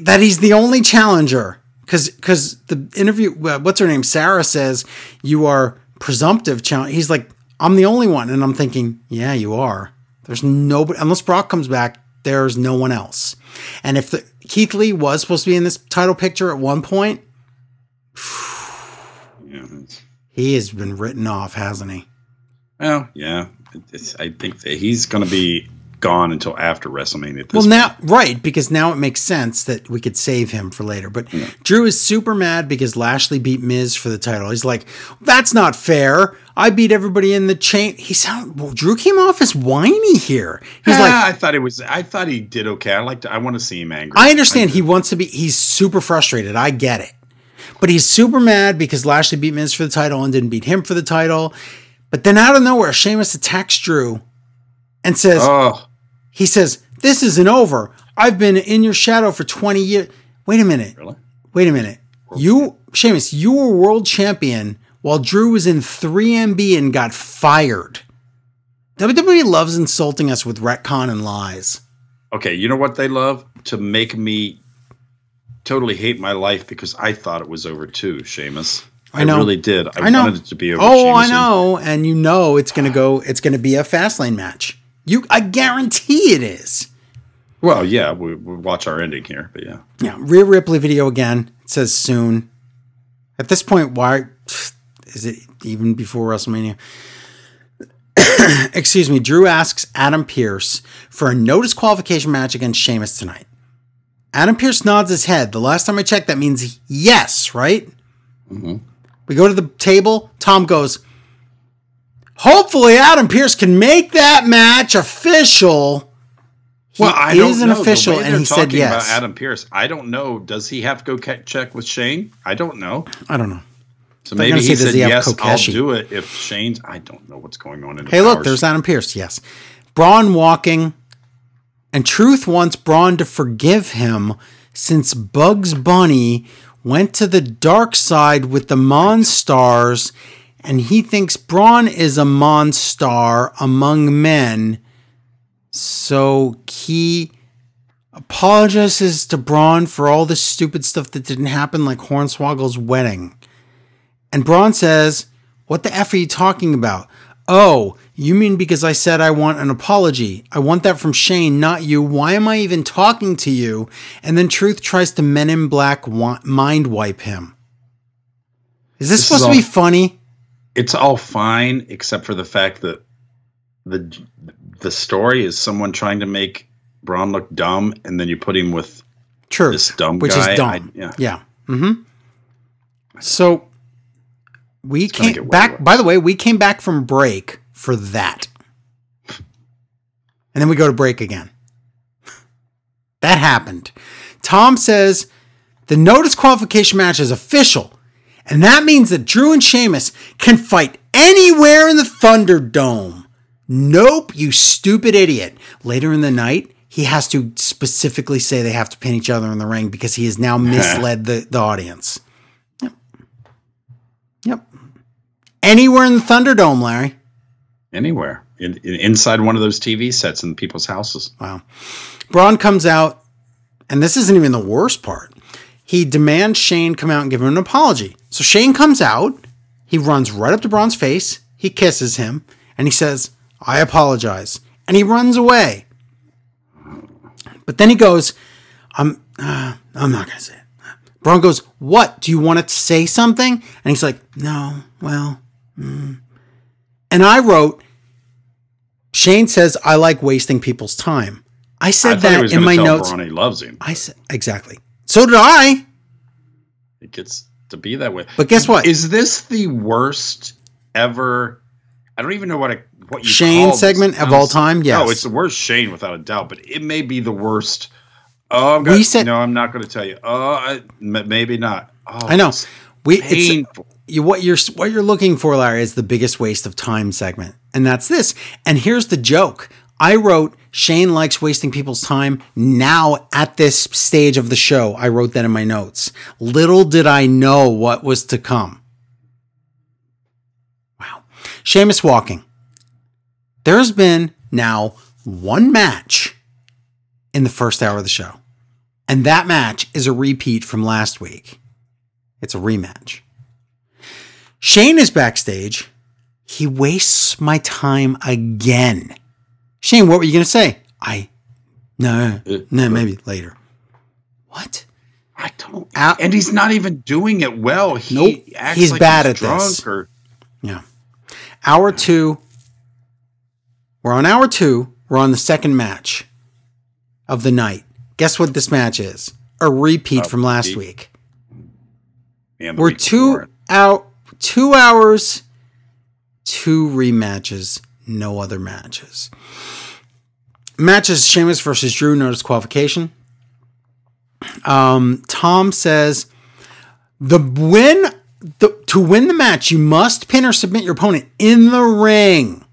[SPEAKER 3] that he's the only challenger because because the interview. What's her name? Sarah says you are presumptive challenge. He's like, I'm the only one, and I'm thinking, yeah, you are. There's nobody unless Brock comes back. There's no one else. And if the, Keith Lee was supposed to be in this title picture at one point,
[SPEAKER 4] Yeah,
[SPEAKER 3] he has been written off, hasn't he?
[SPEAKER 4] well, yeah. It's, I think that he's going to be gone until after WrestleMania.
[SPEAKER 3] Well, now, right, because now it makes sense that we could save him for later. But Drew is super mad because Lashley beat Miz for the title. He's like, "That's not fair. I beat everybody in the chain." He sound well, Drew came off as whiny here. He's
[SPEAKER 4] Ah,
[SPEAKER 3] like,
[SPEAKER 4] I thought it was. I thought he did okay. I like. To, I want to see him angry.
[SPEAKER 3] I understand he wants to be. He's super frustrated. I get it, but he's super mad because Lashley beat Miz for the title and didn't beat him for the title. But then out of nowhere, Sheamus attacks Drew and says,
[SPEAKER 4] Oh,
[SPEAKER 3] He says, This isn't over. I've been in your shadow for 20 years. Wait a minute.
[SPEAKER 4] really?
[SPEAKER 3] Wait a minute. You, Sheamus, you were world champion while Drew was in 3MB and got fired. WWE loves insulting us with retcon and lies.
[SPEAKER 4] Okay, you know what they love to make me totally hate my life because I thought it was over too, Sheamus. I,
[SPEAKER 3] I know.
[SPEAKER 4] really did. I,
[SPEAKER 3] I know.
[SPEAKER 4] wanted it to be over.
[SPEAKER 3] Oh, I
[SPEAKER 4] Sheamus and-
[SPEAKER 3] know. And you know it's going to go, it's going to be a fast lane match. You, I guarantee it is.
[SPEAKER 4] Well, yeah, we, we watch our ending here, but yeah.
[SPEAKER 3] Yeah, Rhea Ripley video again. It says soon. At this point, why is it even before WrestleMania? Excuse me. Drew asks Adam Pearce for a no disqualification match against Sheamus tonight. Adam Pearce nods his head. The last time I checked, that means yes, right? Mm-hmm. We go to the table. Tom goes, Hopefully, Adam Pearce can make that match official. He
[SPEAKER 4] Well, I
[SPEAKER 3] is
[SPEAKER 4] don't
[SPEAKER 3] an
[SPEAKER 4] know.
[SPEAKER 3] Official, and he said
[SPEAKER 4] talking
[SPEAKER 3] yes.
[SPEAKER 4] About Adam Pearce, I don't know. Does he have to go check with Shane? I don't know.
[SPEAKER 3] I don't know.
[SPEAKER 4] So
[SPEAKER 3] They're
[SPEAKER 4] maybe he
[SPEAKER 3] say,
[SPEAKER 4] said
[SPEAKER 3] he have
[SPEAKER 4] yes. I'll do it if Shane's. I don't know what's going on in. The
[SPEAKER 3] Hey, look, there's Adam Pearce. Yes. Braun walking. And Truth wants Braun to forgive him since Bugs Bunny went to the dark side with the Monstars and he thinks Braun is a Monstar among men. So he apologizes to Braun for all the stupid stuff that didn't happen, like Hornswoggle's wedding. And Braun says, What the F are you talking about? Oh, you mean because I said I want an apology? I want that from Shane, not you. Why am I even talking to you? And then Truth tries to Men in Black wa- mind wipe him. Is this,
[SPEAKER 4] This is
[SPEAKER 3] supposed to be funny?
[SPEAKER 4] It's all fine except for the fact that the the story is someone trying to make Braun look dumb, and then you put him with
[SPEAKER 3] Truth,
[SPEAKER 4] this dumb
[SPEAKER 3] which
[SPEAKER 4] guy,
[SPEAKER 3] is dumb.
[SPEAKER 4] I- yeah.
[SPEAKER 3] yeah. Mm-hmm. So we
[SPEAKER 4] gonna
[SPEAKER 3] came back.
[SPEAKER 4] worse.
[SPEAKER 3] By the way, we came back from break for that, and then we go to break again. That happened. Tom says the notice qualification match is official, and that means that Drew and Sheamus can fight anywhere in the Thunderdome. Nope, you stupid idiot. Later in the night, he has to specifically say they have to pin each other in the ring because he has now misled the, the audience. Yep. Yep. Anywhere in the Thunderdome, Larry.
[SPEAKER 4] anywhere in, in, inside one of those TV sets in people's houses.
[SPEAKER 3] Wow. Braun comes out, and this isn't even the worst part. He demands Shane come out and give him an apology. So Shane comes out, he runs right up to Braun's face, he kisses him, and he says, I apologize. And he runs away. But then he goes, I'm, uh, I'm not going to say it. Braun goes, What? Do you want to say something? And he's like, No, well. mm." And I wrote, Shane says, I like wasting people's time. I
[SPEAKER 4] I
[SPEAKER 3] said
[SPEAKER 4] he
[SPEAKER 3] that in my notes.
[SPEAKER 4] Braun he loves him.
[SPEAKER 3] I said, exactly. So did I.
[SPEAKER 4] It gets to be that way.
[SPEAKER 3] But guess what?
[SPEAKER 4] Is this the worst ever? I don't even know what I, what you
[SPEAKER 3] Shane
[SPEAKER 4] call this.
[SPEAKER 3] segment of all time? Yes.
[SPEAKER 4] No, it's the worst Shane without a doubt. But it may be the worst. Oh, I'm
[SPEAKER 3] We
[SPEAKER 4] gonna,
[SPEAKER 3] said-
[SPEAKER 4] no. I'm not going to tell you. Oh, I, maybe not. Oh,
[SPEAKER 3] I know.
[SPEAKER 4] it's
[SPEAKER 3] We, it's,
[SPEAKER 4] painful.
[SPEAKER 3] you, what you're what you're looking for, Larry, is the biggest waste of time segment, and that's this. And here's the joke: I wrote Shane likes wasting people's time. Now at this stage of the show, I wrote that in my notes. Little did I know what was to come. Wow, Sheamus walking. There's been now one match in the first hour of the show, and that match is a repeat from last week. It's a rematch. Shane is backstage. He wastes my time again. Shane, what were you going to say? I, no, uh, no, uh. maybe later. What?
[SPEAKER 4] I don't.
[SPEAKER 3] Out-
[SPEAKER 4] and he's not even doing it well. He
[SPEAKER 3] Nope. He's
[SPEAKER 4] like
[SPEAKER 3] bad
[SPEAKER 4] he's
[SPEAKER 3] at
[SPEAKER 4] drunk
[SPEAKER 3] this.
[SPEAKER 4] Or,
[SPEAKER 3] Yeah. Hour two. We're on hour two. We're on the second match of the night. Guess what this match is? A repeat
[SPEAKER 4] A
[SPEAKER 3] from last week. We're
[SPEAKER 4] week
[SPEAKER 3] two out, two hours, two rematches, no other matches. Matches Sheamus versus Drew, no disqualification. Um, Tom says the win the, to win the match, you must pin or submit your opponent in the ring.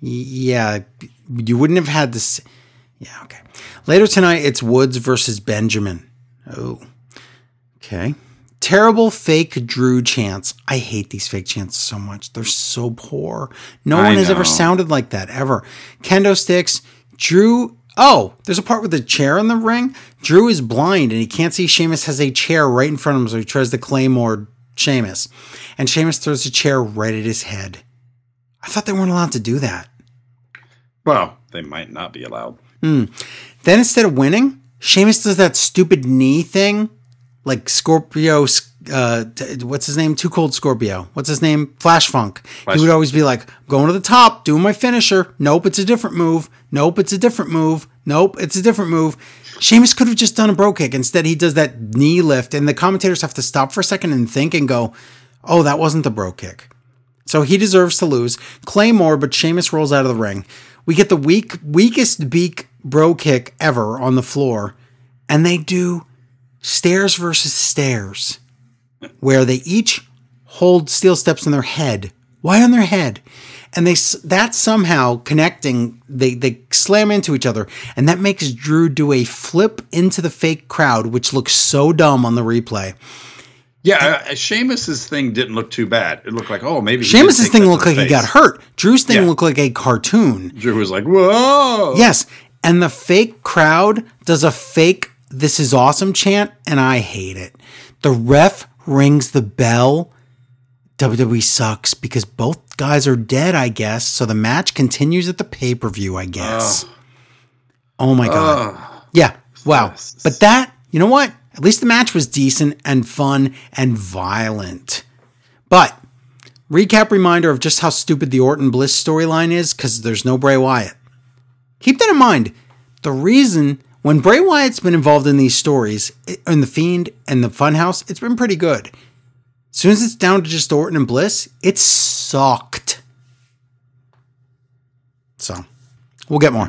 [SPEAKER 3] Yeah, you wouldn't have had this. Yeah, okay. Later tonight, it's Woods versus Benjamin. Oh, okay. Terrible fake Drew chants. I hate these fake chants so much. They're so poor. No
[SPEAKER 4] I
[SPEAKER 3] one has ever sounded like that ever. Kendo sticks. Drew. Oh, there's a part with the chair in the ring. Drew is blind and he can't see Sheamus has a chair right in front of him, so he tries to claymore Sheamus. And Sheamus throws a chair right at his head. I thought they weren't allowed to do that.
[SPEAKER 4] Well, they might not be allowed. Hmm.
[SPEAKER 3] Then instead of winning, Sheamus does that stupid knee thing, like Scorpio. Uh, t- what's his name? Too cold Scorpio. What's his name? Flash Funk.
[SPEAKER 4] Flash
[SPEAKER 3] he would always be like, going to the top, doing my finisher. Nope, it's a different move. Nope, it's a different move. Nope, it's a different move. Sheamus could have just done a bro kick. Instead, he does that knee lift, and the commentators have to stop for a second and think and go, "Oh, that wasn't the bro kick." So he deserves to lose. Claymore, but Sheamus rolls out of the ring. We get the weak, weakest beak bro kick ever on the floor, and they do stairs versus stairs, where they each hold steel steps on their head. Why on their head? And they that somehow connecting. They they slam into each other, and that makes Drew do a flip into the fake crowd, which looks so dumb on the replay.
[SPEAKER 4] Yeah, uh, Sheamus's thing didn't look too bad. It looked like, oh, maybe
[SPEAKER 3] Sheamus's thing looked like he got hurt. Drew's thing
[SPEAKER 4] Yeah.
[SPEAKER 3] looked like a cartoon.
[SPEAKER 4] Drew was like, whoa.
[SPEAKER 3] Yes. And the fake crowd does a fake this is awesome chant, and I hate it. The ref rings the bell. WWE sucks because both guys are dead, I guess. So the match continues at the pay per view, I guess. Oh my God.
[SPEAKER 4] Ugh.
[SPEAKER 3] Yeah. Wow.
[SPEAKER 4] Yes.
[SPEAKER 3] But that, you know what? At least the match was decent and fun and violent. But recap reminder of just how stupid the Orton Bliss storyline is because there's no Bray Wyatt. Keep that in mind. The reason when Bray Wyatt's been involved in these stories, in the Fiend and the Funhouse, it's been pretty good. As soon as it's down to just Orton and Bliss, it sucked. So we'll get more.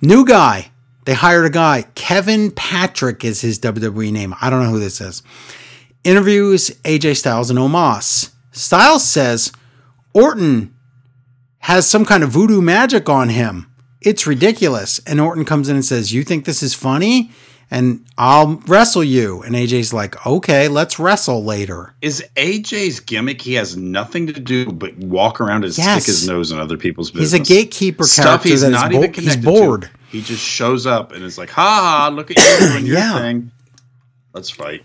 [SPEAKER 3] New guy. They hired a guy. Kevin Patrick is his WWE name. I don't know who this is. Interviews AJ Styles and Omos. Styles says Orton has some kind of voodoo magic on him. It's ridiculous. And Orton comes in and says, You think this is funny? And I'll wrestle you. And AJ's like, Okay, let's wrestle later.
[SPEAKER 4] Is AJ's gimmick? He has nothing to do but walk around and
[SPEAKER 3] Yes.
[SPEAKER 4] stick his nose in other people's business?
[SPEAKER 3] He's a gatekeeper
[SPEAKER 4] Stuff he's not
[SPEAKER 3] bo-
[SPEAKER 4] even
[SPEAKER 3] he's bored.
[SPEAKER 4] to. He just shows up and is like, "Ha ha! Look at you doing your
[SPEAKER 3] Yeah.
[SPEAKER 4] thing. Let's fight."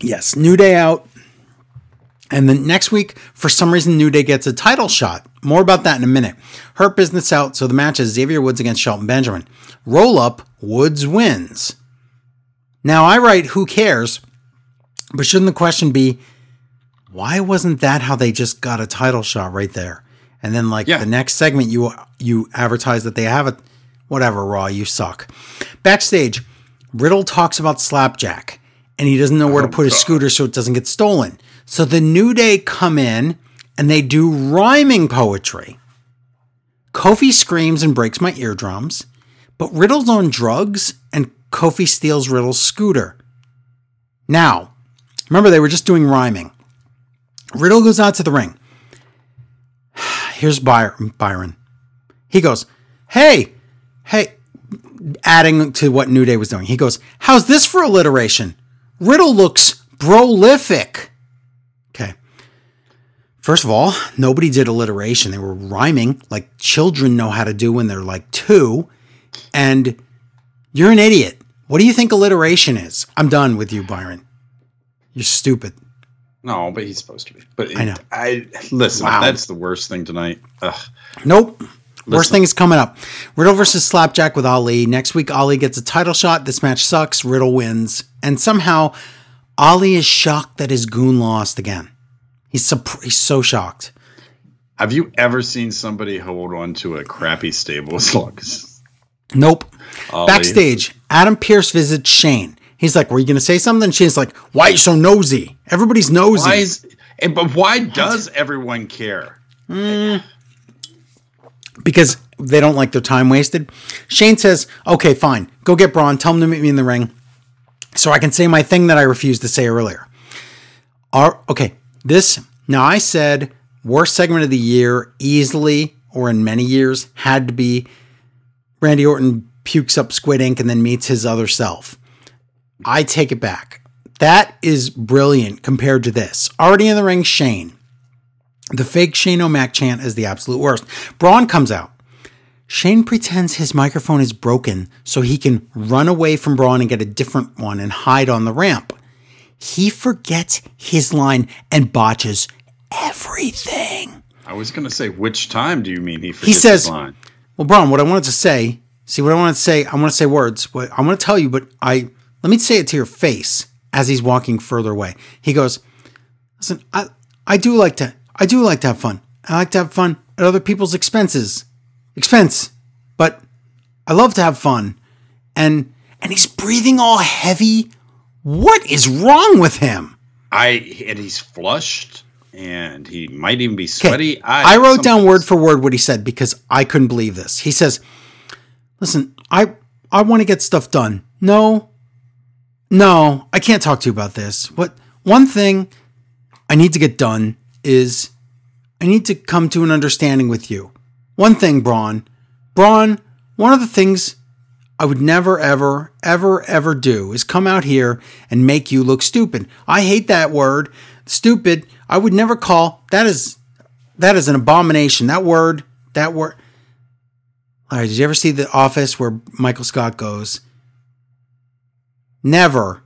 [SPEAKER 3] Yes, New Day out. And then next week, for some reason, New Day gets a title shot. More about that in a minute. Hurt Business out, so the match is Xavier Woods against Shelton Benjamin. Roll up, Woods wins. Now I write, who cares? But shouldn't the question be, why wasn't that how they just got a title shot right there? And then like
[SPEAKER 4] Yeah.
[SPEAKER 3] the next segment, you you advertise that they have it. Whatever, Raw, you suck. Backstage, Riddle talks about Slapjack, and he doesn't know where to oh, put his scooter so it doesn't get stolen. So the New Day come in and they do rhyming poetry. Kofi screams and breaks my eardrums, but Riddle's on drugs and Kofi steals Riddle's scooter. Now, remember they were just doing rhyming. Riddle goes out to the ring. Here's Byron. Byron. He goes, "Hey, hey," adding to what New Day was doing. He goes, "How's this for alliteration? Riddle looks prolific." First of all, nobody did alliteration. They were rhyming like children know how to do when they're like two. And you're an idiot. What do you think alliteration is? I'm done with you, Byron. You're stupid.
[SPEAKER 4] No, but he's supposed to be. But
[SPEAKER 3] I know.
[SPEAKER 4] I listen.
[SPEAKER 3] Wow.
[SPEAKER 4] That's the worst thing tonight. Ugh.
[SPEAKER 3] Nope. Worst thing is coming up. Riddle versus Slapjack with Ali. Next week, Ali gets a title shot. This match sucks. Riddle wins. And somehow, Ali is shocked that his goon lost again. He's, supp- he's so shocked.
[SPEAKER 4] Have you ever seen somebody hold on to a crappy stable as long as
[SPEAKER 3] Nope.
[SPEAKER 4] Ali?
[SPEAKER 3] Backstage, Adam Pearce visits Shane. He's like, Were you going to say something? Shane's like, Why are you so nosy? Everybody's nosy.
[SPEAKER 4] Why is? eh, But why does everyone care?
[SPEAKER 3] because they don't like their time wasted. Shane says, okay, fine, go get Braun, tell him to meet me in the ring so I can say my thing that I refused to say earlier. Our, okay, this, now I said worst segment of the year easily or in many years had to be Randy Orton pukes up squid ink and then meets his other self. I take it back. That is brilliant compared to this. Already in the ring, Shane. The fake Shane O'Mac chant is the absolute worst. Braun comes out. Shane pretends his microphone is broken so he can run away from Braun and get a different one and hide on the ramp. He forgets his line and botches everything.
[SPEAKER 4] I was going to say, which time do you mean he?
[SPEAKER 3] He says,
[SPEAKER 4] his line?
[SPEAKER 3] Well, Braun, what I wanted to say, see what I wanted to say, I want to say words. What I want to tell you, but I let me say it to your face as he's walking further away. He goes, Listen, I I do like to I do like to have fun. I like to have fun at other people's expenses. Expense. But I love to have fun. And and he's breathing all heavy. What is wrong with him?
[SPEAKER 4] I and he's flushed, and he might even be sweaty.
[SPEAKER 3] I, wrote down word for word what he said because I couldn't believe this. He says, "Listen, I I want to get stuff done. No, no, I can't talk to you about this. What one thing I need to get done is I need to come to an understanding with you. One thing, Braun, Braun. One of the things." I would never, ever, ever, ever do is come out here and make you look stupid. I hate that word, stupid. I would never call that is that is an abomination. That word, that word. All right, did you ever see The Office where Michael Scott goes? Never,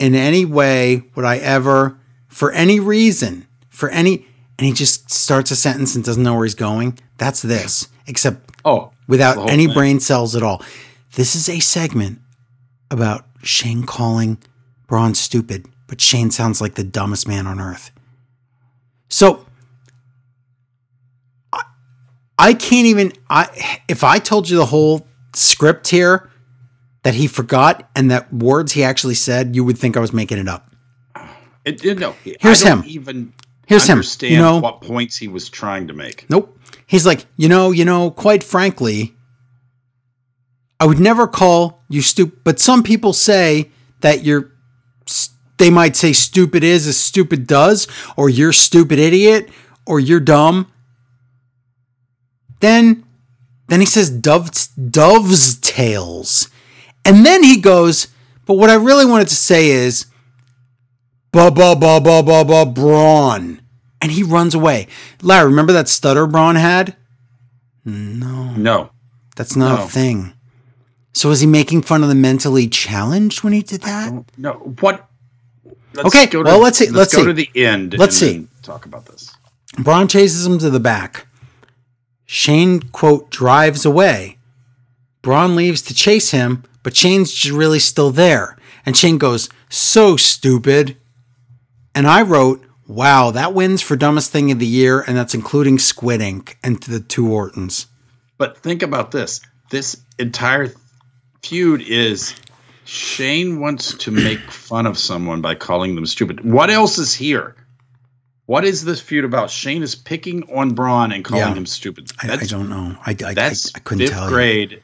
[SPEAKER 3] in any way, would I ever, for any reason, for any, and he just starts a sentence and doesn't know where he's going. That's this, except
[SPEAKER 4] Oh,
[SPEAKER 3] without any
[SPEAKER 4] thing.
[SPEAKER 3] brain cells at all. This is a segment about Shane calling Braun stupid, but Shane sounds like the dumbest man on earth. So I, I can't even I if I told you the whole script here that he forgot and that words he actually said, you would think I was making it up.
[SPEAKER 4] It, it, no,
[SPEAKER 3] Here's him.
[SPEAKER 4] Even
[SPEAKER 3] Here's him.
[SPEAKER 4] understand
[SPEAKER 3] You know-
[SPEAKER 4] what points he was trying to make.
[SPEAKER 3] Nope. He's like, you know, you know, quite frankly, I would never call you stupid, but some people say that you're, they might say stupid is as stupid does, or you're stupid idiot, or you're dumb. Then, then he says dove's, dove's tails. And then he goes, but what I really wanted to say is, ba ba ba ba ba ba brawn. And he runs away. Larry, remember that stutter Braun had?
[SPEAKER 4] No, no,
[SPEAKER 3] That's not
[SPEAKER 4] No.
[SPEAKER 3] a thing. So was he making fun of the mentally challenged when he did that?
[SPEAKER 4] no. What? Let's
[SPEAKER 3] Okay,
[SPEAKER 4] to-
[SPEAKER 3] well, let's see- let's
[SPEAKER 4] go
[SPEAKER 3] see.
[SPEAKER 4] to the end.
[SPEAKER 3] Let's
[SPEAKER 4] and
[SPEAKER 3] see.
[SPEAKER 4] Talk about this.
[SPEAKER 3] Braun chases him to the back. Shane, quote, drives away. Braun leaves to chase him, but Shane's just really still there. And Shane goes, so stupid. And I wrote, wow, that wins for dumbest thing of the year, and that's including Squid Ink and the two Ortons.
[SPEAKER 4] But think about this. This entire feud is Shane wants to make fun of someone by calling them stupid. What else is here? What is this feud about? Shane is picking on Braun and calling
[SPEAKER 3] Yeah.
[SPEAKER 4] him stupid.
[SPEAKER 3] I, I don't know. I, I,
[SPEAKER 4] That's
[SPEAKER 3] I couldn't
[SPEAKER 4] fifth
[SPEAKER 3] tell you.
[SPEAKER 4] grade.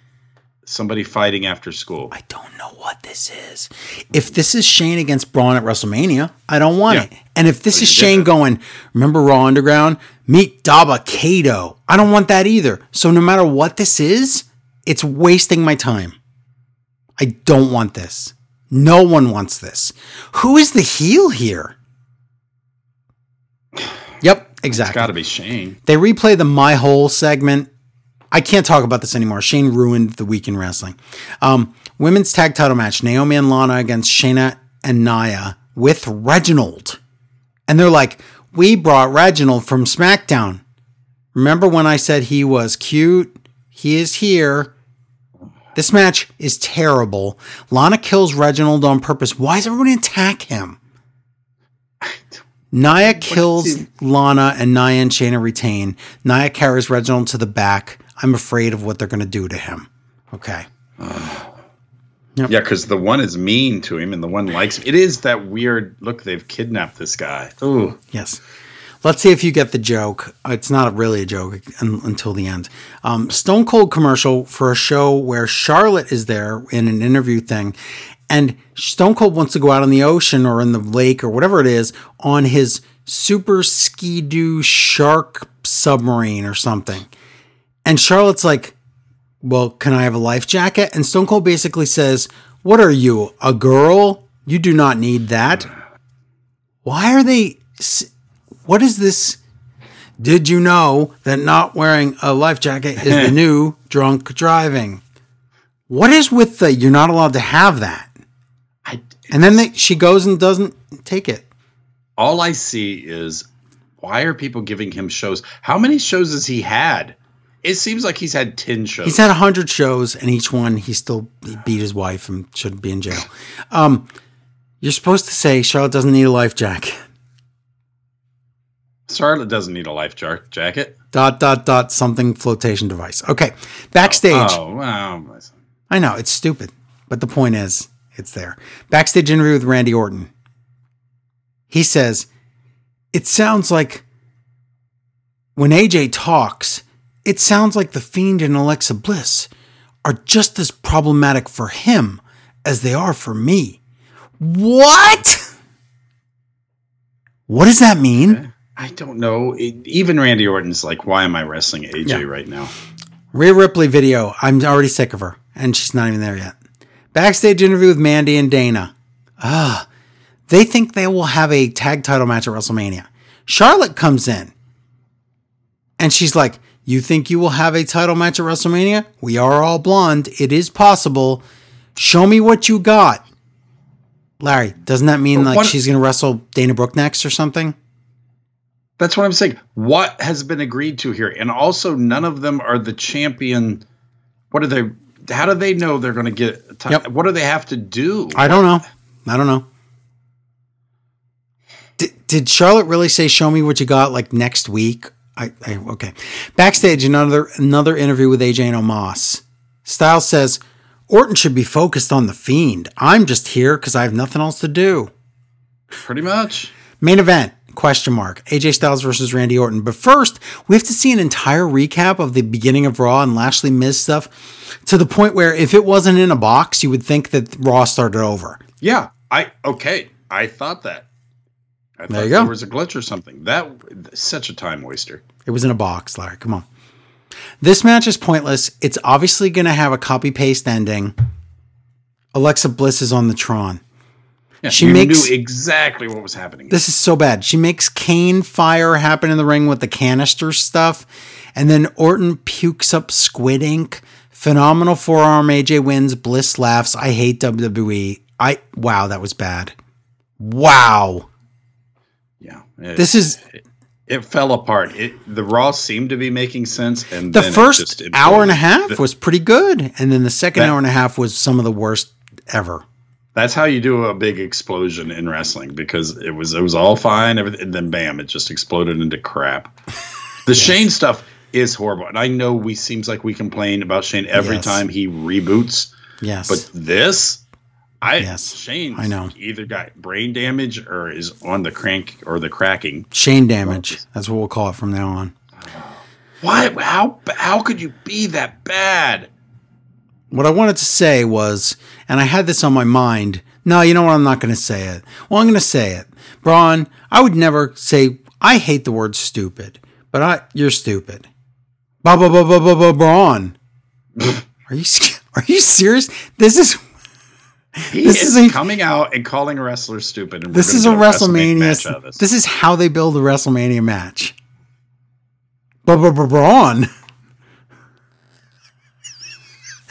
[SPEAKER 4] Somebody fighting after school.
[SPEAKER 3] I don't know what this is. If this is Shane against Braun at WrestleMania, I don't want
[SPEAKER 4] Yeah.
[SPEAKER 3] it. And if this
[SPEAKER 4] Well,
[SPEAKER 3] is Shane going, remember Raw Underground? Meet Dabba-Kato. I don't want that either. So no matter what this is, it's wasting my time. I don't want this. No one wants this. Who is the heel here? Yep,
[SPEAKER 4] It's
[SPEAKER 3] exactly.
[SPEAKER 4] got to be Shane.
[SPEAKER 3] They replay the My Whole segment. I can't talk about this anymore. Shane ruined the week in wrestling. Um, women's tag title match Naomi and Lana against Shayna and Nia with Reginald. And they're like, we brought Reginald from SmackDown. Remember when I said he was cute? He is here. This match is terrible. Lana kills Reginald on purpose. Why is everybody attack him? Nia kills Lana and Nia and Shayna retain. Nia carries Reginald to the back. I'm afraid of what they're going to do to him. Okay.
[SPEAKER 4] Yeah, because the one is mean to him and the one likes him. It is that weird look. They've kidnapped this guy. Ooh.
[SPEAKER 3] Yes. Let's see if you get the joke. It's not really a joke un- until the end. Um, Stone Cold commercial for a show where Charlotte is there in an interview thing, and Stone Cold wants to go out on the ocean or in the lake or whatever it is on his super ski doo shark submarine or something. And Charlotte's like, Well, can I have a life jacket? And Stone Cold basically says, What are you, a girl? You do not need that. Why are they. What is this? Did you know that not wearing a life jacket is the new drunk driving? What is with the you're not allowed to have that?
[SPEAKER 4] I,
[SPEAKER 3] And then they, she goes and doesn't take it.
[SPEAKER 4] all I see is why are people giving him shows? How many shows has he had? It seems like he's had 10 shows.
[SPEAKER 3] He's had 100 shows, and each one he still beat his wife and should be in jail. Um, you're supposed to say Charlotte doesn't need a life jacket.
[SPEAKER 4] Charlotte doesn't need a life jar- jacket.
[SPEAKER 3] Dot, dot, dot, something flotation device. Okay. Backstage.
[SPEAKER 4] Oh, wow.
[SPEAKER 3] I know, it's stupid, but the point is, it's there. Backstage interview with Randy Orton. He says, It sounds like when AJ talks, it sounds like The Fiend and Alexa Bliss are just as problematic for him as they are for me. What? What does that mean?
[SPEAKER 4] I don't know. It, even Randy Orton's like, why am I wrestling AJ
[SPEAKER 3] Yeah.
[SPEAKER 4] right now?
[SPEAKER 3] Rhea Ripley video. I'm already sick of her, and she's not even there yet. Backstage interview with Mandy and Dana. Ah, they think they will have a tag title match at WrestleMania. Charlotte comes in, and she's like, "You think you will have a title match at WrestleMania? We are all blonde. It is possible. Show me what you got." Larry, doesn't that mean
[SPEAKER 4] But
[SPEAKER 3] like she's gonna wrestle Dana Brooke next or something?
[SPEAKER 4] That's what I'm saying. What has been agreed to here? And also, none of them are the champion. What are they? How do they know they're going to get? ti-
[SPEAKER 3] Yep.
[SPEAKER 4] What do they have to do?
[SPEAKER 3] I don't know. I don't know. Did, did Charlotte really say "Show me what you got" like next week? I, I okay. Backstage, another another interview with AJ and Omos. Styles says Orton should be focused on the Fiend. I'm just here because I have nothing else to do.
[SPEAKER 4] Pretty much.
[SPEAKER 3] Main event question mark AJ Styles versus Randy Orton. But first, we have to see an entire recap of the beginning of Raw and Lashley Miz stuff to the point where if it wasn't in a box, you would think that Raw started over.
[SPEAKER 4] Yeah. I okay. I thought that. I thought
[SPEAKER 3] you go.
[SPEAKER 4] There was a glitch or something. That such a time waster.
[SPEAKER 3] It was in a box, Larry. Come on. This match is pointless. It's obviously going to have a copy paste ending. Alexa Bliss is on the Tron.
[SPEAKER 4] Yeah,
[SPEAKER 3] She makes-
[SPEAKER 4] knew exactly what was happening.
[SPEAKER 3] This is so bad. She makes Kane fire happen in the ring with the canister stuff. And then Orton pukes up squid ink. Phenomenal forearm. AJ wins. Bliss laughs. I hate WWE. I wow, that was bad. Wow.
[SPEAKER 4] yeah. It,
[SPEAKER 3] This is
[SPEAKER 4] it fell apart. It the Raw seemed to be making sense, and
[SPEAKER 3] the
[SPEAKER 4] then it
[SPEAKER 3] first
[SPEAKER 4] just
[SPEAKER 3] hour and a half
[SPEAKER 4] The-
[SPEAKER 3] was pretty good. And then the second
[SPEAKER 4] That-
[SPEAKER 3] hour and a half was some of the worst ever.
[SPEAKER 4] That's how you do a big explosion in wrestling because it was it was all fine, everything, and then bam, it just exploded into crap. The Shane stuff is horrible, and I know we seems like we complain about Shane every
[SPEAKER 3] Yes.
[SPEAKER 4] time he reboots,
[SPEAKER 3] Yes.
[SPEAKER 4] but this, I
[SPEAKER 3] Yes,
[SPEAKER 4] Shane,
[SPEAKER 3] I know.
[SPEAKER 4] either got brain damage or is on the crank or the cracking.
[SPEAKER 3] Shane damage. That's what we'll call it from now on.
[SPEAKER 4] Why? How? How could you be that bad?
[SPEAKER 3] What I wanted to say was, and I had this on my mind. No, you know what? I'm not going to say it. Well, I'm going to say it. Braun, I would never say, I hate the word stupid, but I, you're stupid. Ba ba ba ba ba ba Braun. Are you, are you serious? This is,
[SPEAKER 4] He
[SPEAKER 3] This
[SPEAKER 4] is
[SPEAKER 3] is a-
[SPEAKER 4] coming out and calling a wrestler stupid. And
[SPEAKER 3] this is a WrestleMania.
[SPEAKER 4] this.
[SPEAKER 3] This is how they build a WrestleMania match. Ba ba ba Braun.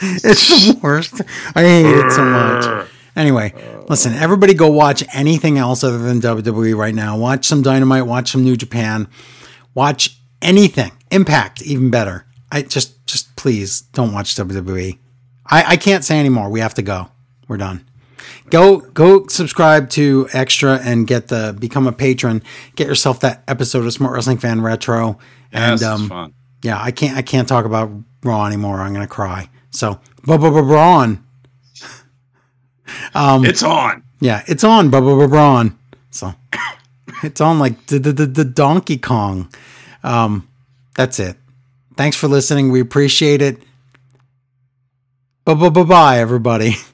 [SPEAKER 3] It's the worst. I hate it so much. Anyway, listen, everybody go watch anything else other than WWE right now. Watch some Dynamite, watch some New Japan, watch anything. Impact, even better. I just just please don't watch WWE. I, I can't say anymore. We have to go. We're done. Go go subscribe to Extra and get the become a patron. Get yourself that episode of Smart Wrestling Fan Retro.
[SPEAKER 4] Yes,
[SPEAKER 3] And
[SPEAKER 4] it's
[SPEAKER 3] um,
[SPEAKER 4] fun.
[SPEAKER 3] yeah, I can't I can't talk about Raw anymore. I'm gonna cry. So, blah blah blah
[SPEAKER 4] It's on.
[SPEAKER 3] Yeah, it's on blah Braun. So, it's on like the the, the, the Donkey Kong. Um, that's it. Thanks for listening. We appreciate it. Bye bye bye bye everybody.